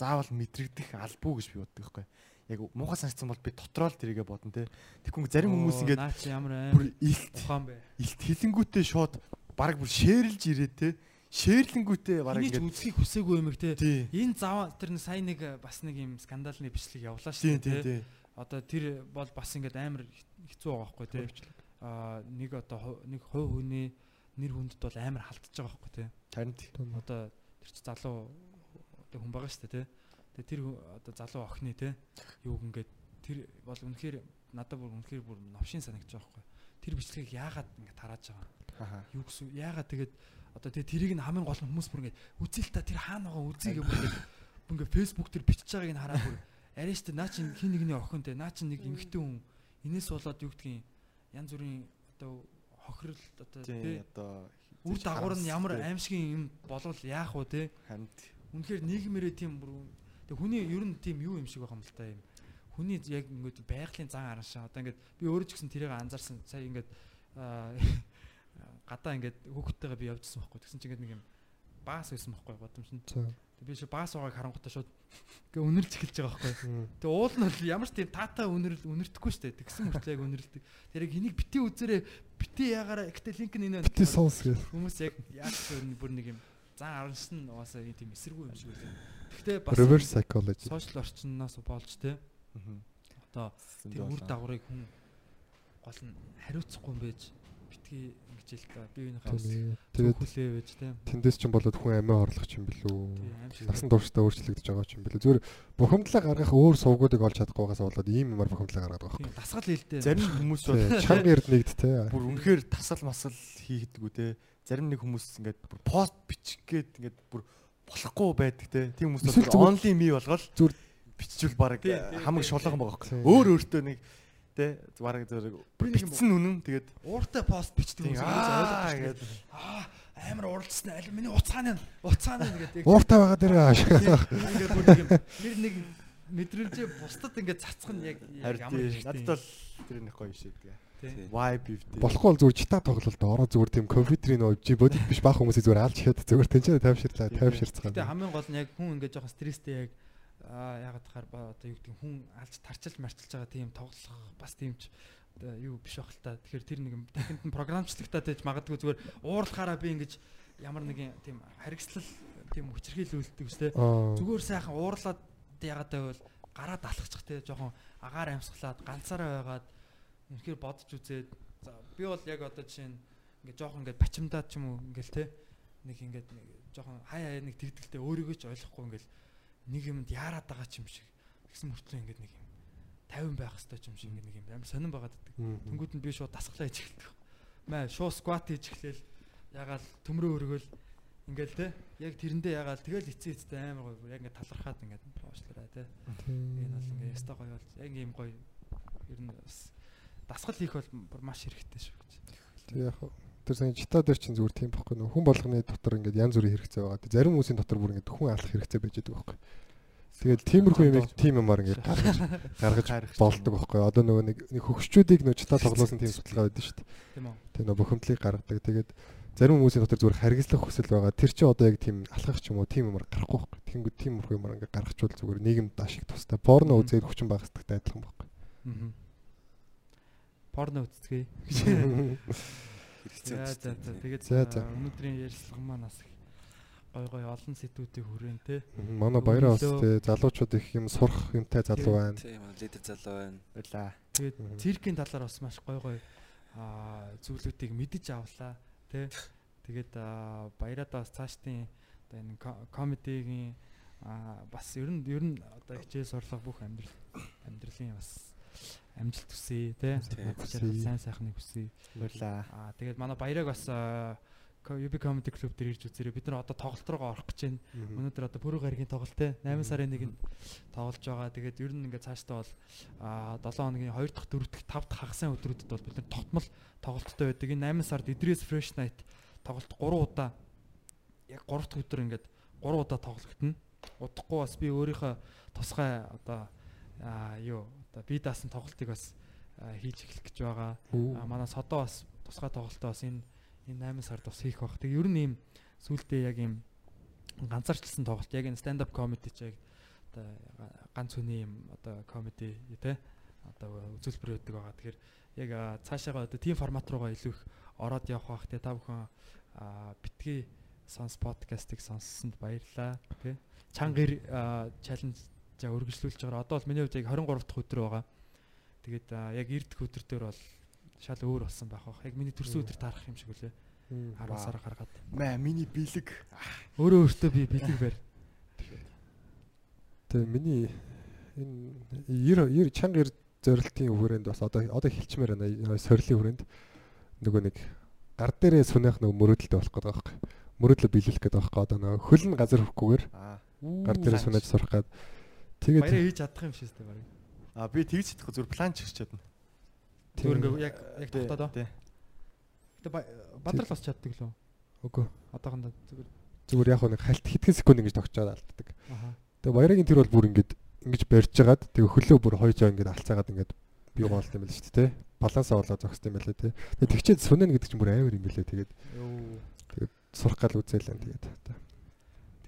заавал мэдрэгдэх албуу гэж би боддог байхгүй. Яг муухай санагдсан бол би дотроо л тэрийгэ бодно те. Тэгэхгүй зарим хүмүүс ингээд ямар бүр илт ухаан бэ. илт хилэнгүүтээ шууд баг бүр шэрлж ирээ те. Энийг ч ингээд үзхийг хүсээгүй юм их те. Энэ заваа тэр сайн нэг бас нэг юм скандалны бичлэг явлаа шүү тий. Одоо тэр бол бас ингээд амар хэцүү байгаа байхгүй тий. Аа нэг одоо нэг хувь хүний нэр хүндэд бол амар халтж байгаа байхгүй тий. Харин. Одоо тэр чи залуу одоо хүн байгаа шүү дээ тий. Тэгээ тэр одоо залуу охины тий. Юу ингээд тэр бол үнэхээр надад бүр үнэхээр бүр новшин санагдаж байгаа байхгүй. Тэр бичлэгийг яагаад ингээд тарааж байгаа юм? Юу гэсэн яагаад тэгээд одоо тэгээ тэрийг нь хамгийн гол нь хүмүүс бүр ингээд үзэл та тэр хаана байгаа үзье гэх бүр ингээд Facebook дээр бичиж байгааг нь хараад бүр арай штэ наа чин хин нэгний охин те наа чин нэг эмэгтэй хүн энэс болоод юу гэдгийг янз бүрийн одоо хохирол одоо Тий, тий одоо үр дагавар нь ямар аимшигын юм болвол яах вэ тий. Үнэхээр нийгмээрээ тийм бүр тэг хүний ер нь тийм юу юм шиг байгаа юм л та юм. Хүний яг ингээд байгалийн зан араншаа. Одоо ингээд би өөрөө ч гэсэн тэрийг анзаарсан. Сая ингээд аа, [laughs] гадаа ингээд хүүхдтэйгээ би явжсан байхгүй. Тэгсэн чинь ингээд нэг юм баас байсан байхгүй бодомшин. За. тэг би шууд [laughs] баас угааг харангуйтаа шууд ингээд үнэрлж эхэлж байгаа байхгүй. Тэг уул нь бол ямар ч тийм таата үнэрл үнэрдэхгүй штэ. Тэгсэн мөртлөө яг үнэрлдэг тэр яг энийг бити үзээрээ бити ягаараа ихтэй линк нь энэ Бити сонс гэх. хүмүүс яг ч өөр бүр нэг юм зан аранш нь угаасаа ийм тийм эсэргүй юм шиг үлээ. Гэхдээ бас Reverse psychology. сошиал орчноос болж те одоо тэр үр дагаврыг хүн гол нь хариуцахгүй юм байж битгий ингэж л та биеийнхээ бас Тийм ээ. Тэгээд хүлээ байж те тэндээс ч болоод хүн амиа орлох юм тийм шиг Насан туршдаа өөрчлөгдөж байгаа юм билүү. Зүгээр бухимдлаа гаргах өөр сувгуудыг олж чадахгүй байгаас болоод ийм юмар бухимдлаа гаргаад байгаа тийм дасгал хэлтэй Зарим хүмүүс бол. Чанга ярд нэгд те. [laughs] бүр үнэхээр тасал масал хийдэг үү те. Зарим нэг хүмүүс ингээд бүр пост бичих гээд ингээд бүр болохгүй байдаг те. Тийм хүмүүс бол only me болгоод Зүгээр- биччихвэл баг хамаг шулган байгаа байхгүй. Өөр өөртөө нэг те баг зэрэг юм- бичсэн үнэн тэгээд ууртай пост бичдэг хүмүүс аа ойлгож гээд аа амар уралдсан аль миний уцааны уцааны гэдэг Ууртай байгаа дэрэ. ингээд бүр нэг юм нэр нэг мэдрэмжээ бусдад ингээд цацх нь яг ямар Надад бол тэр нэг гоё шийдгээ. тийм Vibe бивтэй. Болохгүй бол зүгээр чита тоглолт ороо зүгээр тийм компьютерийн нөө жи бодит биш баах хүмүүсийг зүгээр алж хаад зүгээр тэнцээ тайвширлаа тайвширцгаа. Гэтэ хамгийн гол нь яг хүн ингээд жоохон стресстэй яг аа ягаад тахаар одоо юу гэдэг хүн алж тарчилж марчилж байгаа тийм тоглох бас тийм ч юу биш байх л та. Тэгэхээр тэр нэг дахинд нь програмчлагдаад байж магадгүй зүгээр уурлахаараа би ингэж ямар нэгэн тийм харигслал тийм хүчрхийлүүлдэг үстэй. Зүгээр сайхан уурлаад ягаад байвал гараа далахчих те жоохон агаар амьсгалаад ганцаараа байгаад үнэхээр бодож үзээд за би бол яг одоо жишээ нь ингээд жоохон ингээд бачимдаад ч юм уу ингээл те нэг ингээд нэг жоохон хай хай нэг тэгдэлтэй өөрийгөө ч ойлгохгүй ингээл нэг юмд яарад байгаа ч юм шиг тэгсэн мөртлөө ингээд нэг юм 50 байх хэвээр ч юм шиг нэг юм амар сонирн байгаад байдаг. Тэнгүүд нь би шууд дасглаа хийж эхэлдэг. Маа шууд скват хийж эхлээл ягаал төмрөө өргөөл ингээл те яг тэрэндээ ягаал тэгэл эцээ эцтэй амар гоё яг ингээд талархаад ингээд уушлараа те. Энэ бол ингээд яста гоё бол яг ийм гоё ер нь бас дасгал хийх бол маш хэрэгтэй шүү гэж. Тэг яг хөө. Тэр сайн чита дээр чинь зүгээр тийм байхгүй нөө хүн болгоны дотор ингээд янз бүрийн хэрэгцээ байгаа. Зарим хүмүүсийн дотор бүр ингээд хүн алах хэрэгцээ байж байгаа байхгүй. Тэгээд тиймэрхүү юм тийм юмар ингээд гаргаж [laughs] гаргаж болдог байхгүй. Одоо нөгөө нэг хөгшчүүдийг нөө чита тоглуулсан [laughs] тийм судалгаа байдаг шүү дээ. Тийм үү. Тийм нөө бухимдлыг гаргадаг. Тэгээд зарим хүмүүсийн дотор зүгээр харгислах хүсэл байгаа. Тэр чинь одоо яг тийм алхах ч юм уу тийм юмар гарахгүй байхгүй. Тэнгүүд тиймэрхүү юмар ингээд гаргачвал зүгээр нийгэмд ашиг тустай. Порно үзээд хүчин багасдагтай адилхан байхгүй. Аа. Порно үзтгий. [laughs] За за за тэгээд өнөөдрийн ярилцлага маань бас их гой гой олон сэдвүүдийг хүрэн те. Манай баяраа бас тий залуучууд их юм сурах юмтай залуу байна. Тийм лидер залуу байна. Баярлаа. Тэгээд циркийн талаар бас маш гой гой зүйлүүдийг мэдэж авлаа те. Тэгээд баяраад бас цаашдын одоо энэ ко- комедигийн бас ер нь ер нь одоо хичээл сурлага бүх амьдрал амьдралын бас амжилт хүсье. Хүсье сайн сайхныг хүсье. Баярлаа. Аа тэгээд манай баяраг бас UB Comedy Club дээр ирж үзээрэй. Бид нар одоо тоглолт руугаа орох гэж байна. Өнөөдөр одоо пүрэв гаригийн тоглолт те 8 сарын 1-нд тоглож байгаа. Тэгээд ер нь ингээд цаашдаа бол а 7 хоногийн 2 дахь 4 дахь 5 дахь хагасны өдрүүдэд бол бид нар тогтмол тоглолттой байдаг. Энэ 8 сард Idris Fresh Night тоглолт 3 удаа яг 3 дахь өдөр ингээд 3 удаа тоглогдно. Удахгүй бас би өөрийнхөө тусгай одоо юу одоо би даасан тоглолтыг бас хийж эхлэх гэж байгаа. Манай содоо бас тусгай тоглолтоо бас энэ энэ 8 сард бас хийх баг. Тэг ер нь ийм сүултээ яг ийм ганцаарчлсан тоглолт яг энэ stand up comedy ч яг одоо ганц хүний юм одоо comedy тий одоо үзүүлбэр өгдөг байгаа. Тэгэхээр яг цаашаага одоо team формат руугаа илүү их ороод явах бах. Тэгээ та бүхэн битгий сонс подкастыг сонссонд баярлалаа тий. Чангэр чаленж за үргэлжлүүлж байгаа. Одоо бол миний хувьд яг 23 дахь өдөр байгаа. Тэгээд яг 90 дахь өдөр дээр бол шал өөр болсон байх бах. Яг миний төрсөн өдөр таарах юм шиг үлээ. 10 сар гаргаад. Мэ миний бэлэг. Өөрөө өөртөө би бэлэг байр. Тэгээ миний энэ 90 90 чанга 90 зорилтын хүрээнд бас одоо одоо хэлчмээр байна. Сорилын хүрээнд нөгөө нэг гар дээрээ сүнэх нөгөө мөрөөдөлтэй болох гэдэг байхгүй. Мөрөөдлө биелүүлэх гэдэг байгаа одоо нөгөө хөлн газар хөхгүйгээр Аа. гар дээрээ сүнэж сурах гад. Баяраа Тэгээд хийж чадах юм шээстэй баг. Аа би тэгж чадахгүй зүгээр план чигч чадна. Зүгээр ингээ яг яг тогтоод. тий. Гэтэ бадрал бас чаддаг лөө. үгүй Одоохондоо зүгээр. зүгээр яг нэг хальт хэдхэн секунд ингэж тогтчоод алддаг. Аха. Тэгээ баярагийн тэр бол бүр ингэж ингэж барьж жагаад тэгээ хөлөө бүр хойжоо ингэж алцаагаад ингэж бий гоолт юм байл шүү дээ. Балансаа болоо зогсд юм байлээ тий. Тэгээ тэгчээд сүнэн гэдэг чинь бүр амар юм байлээ. Тэгээд Йоо. сурах гал үзээлэн тэгээд.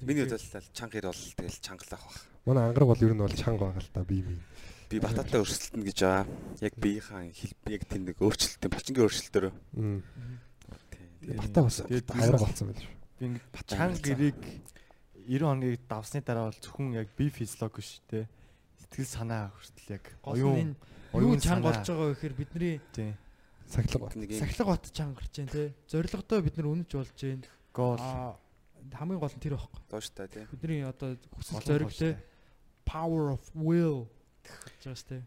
одоо. Миний хувьд бол чангэр бол тэгэл чангалах баг. Манай ангараг бол ер нь бол чанга байгаа л та бие бие. Би бататай өрсөлдөн гэж байгаа. Яг биеийнхаа хэл яг тийм нэг өөрчлөлттэй булчингийн өөрчлөлтөөр. Мм. Тийм. Бата бас Тэгээд хайраа болцсон байл шүү. Би ингэ Батан чанга харилцаа. гэрийг 90 хоногийг давсны дараа бол зөвхөн яг би физиолог биш те. Сэтгэл санаа хүртэл яг Гол нь оюун энэ юу оюун чанга санаа. болж байгаа вэ гэхээр бидний тий. Сахилга бат. Нэг юм сахилга бат чанга гарч जैन те. Зорилготой бид нар үнэж болж जैन. Гол Аа хамгийн гол нь тэр байхгүй. дооштой тийм. Бидний одоо хүсэл олон зориг голтой. те. Power of will гэж байгаа шүү дээ.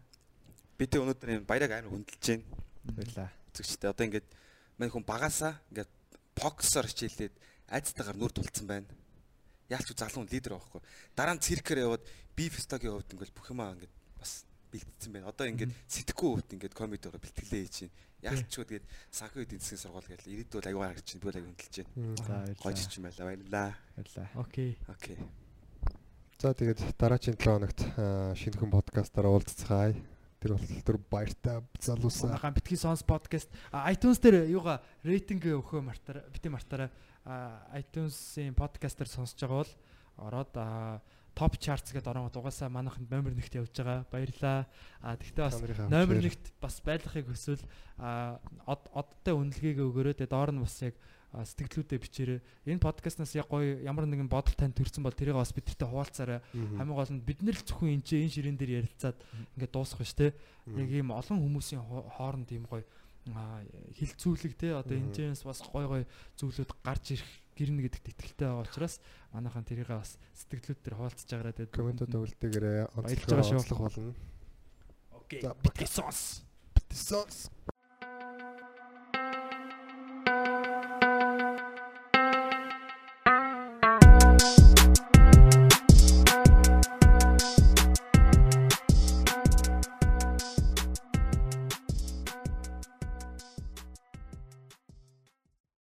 Би тэг өнөөдөр энэ баяраг амар хөндлөж जैन. Баярлаа. Үзэгчтэй одоо ингээд мань хүн багасаа ингээд фокусоор хичээлээд айцтайгаар нүр тулцсан байна. Яалч залуу лидер байхгүй. Дараа нь циркээр яваад би фестогийн хувьд ингээд бүх юмаа ингээд бас бэлтгэсэн байна. Одоо ингээд сэтгэхгүй хувьд ингээд комедиогоо бэлтгэлээ хийж чинь. Яалч ч тэгээд санхүү эдийн засгийн сургууль гэж ирээдүйд аюугаар гарч чинь бол аюу хөндлөж байна. Баярлаа. чинь байлаа. Баярлаа. Баярлаа. Окей. Окей. За тэгээд дараагийн 7 хоногт шинэ хүн подкастаараа уулзцгаая. Тэр бол тэр баяртай залуусаа. Манайхан битгий сонс подкаст iTunes дээр юугаа рейтинг өгөхөө мартаарай. Бити мартаарай. А, iTunes-ийн подкаст дээр сонсож байгаа бол ороод топ чартс гэдэг оронгод угаасаа манайханд номер 1-т явж байгаа. Баярлаа. А тэгтээ бас номер хамт 1-т бас байлгахыг хүсвэл од- одтой үнэлгээгээ өгөөрэй. Тэгээд доор нь бас яг а, сэтгэлдүүдээ бичээрэй. Энэ подкастнаас яг гоё ямар нэгэн бодол тань төрсэн бол тэрийг бас бидэртээ хуваалцаарай. Хамгийн гол нь бид нэр л зөвхөн энэ чинь энэ ширээн дээр ярилцаад ингээд дуусах биш те. Яг ийм олон хүмүүсийн хо- хооронд ийм гоё хилцүүлэг те одоо энэ ч бас гой гой зүйлүүд гарч ирэх гэрнэ гэдэгт итгэлтэй байгаа учраас манайхан тэрийг бас сэтгэлүүд дээр хуваалцаж байгаараа тэгээд комментод өгөлтэйгээрээ онцлог болно. Окей. За, Битгэс сонс. Сонс.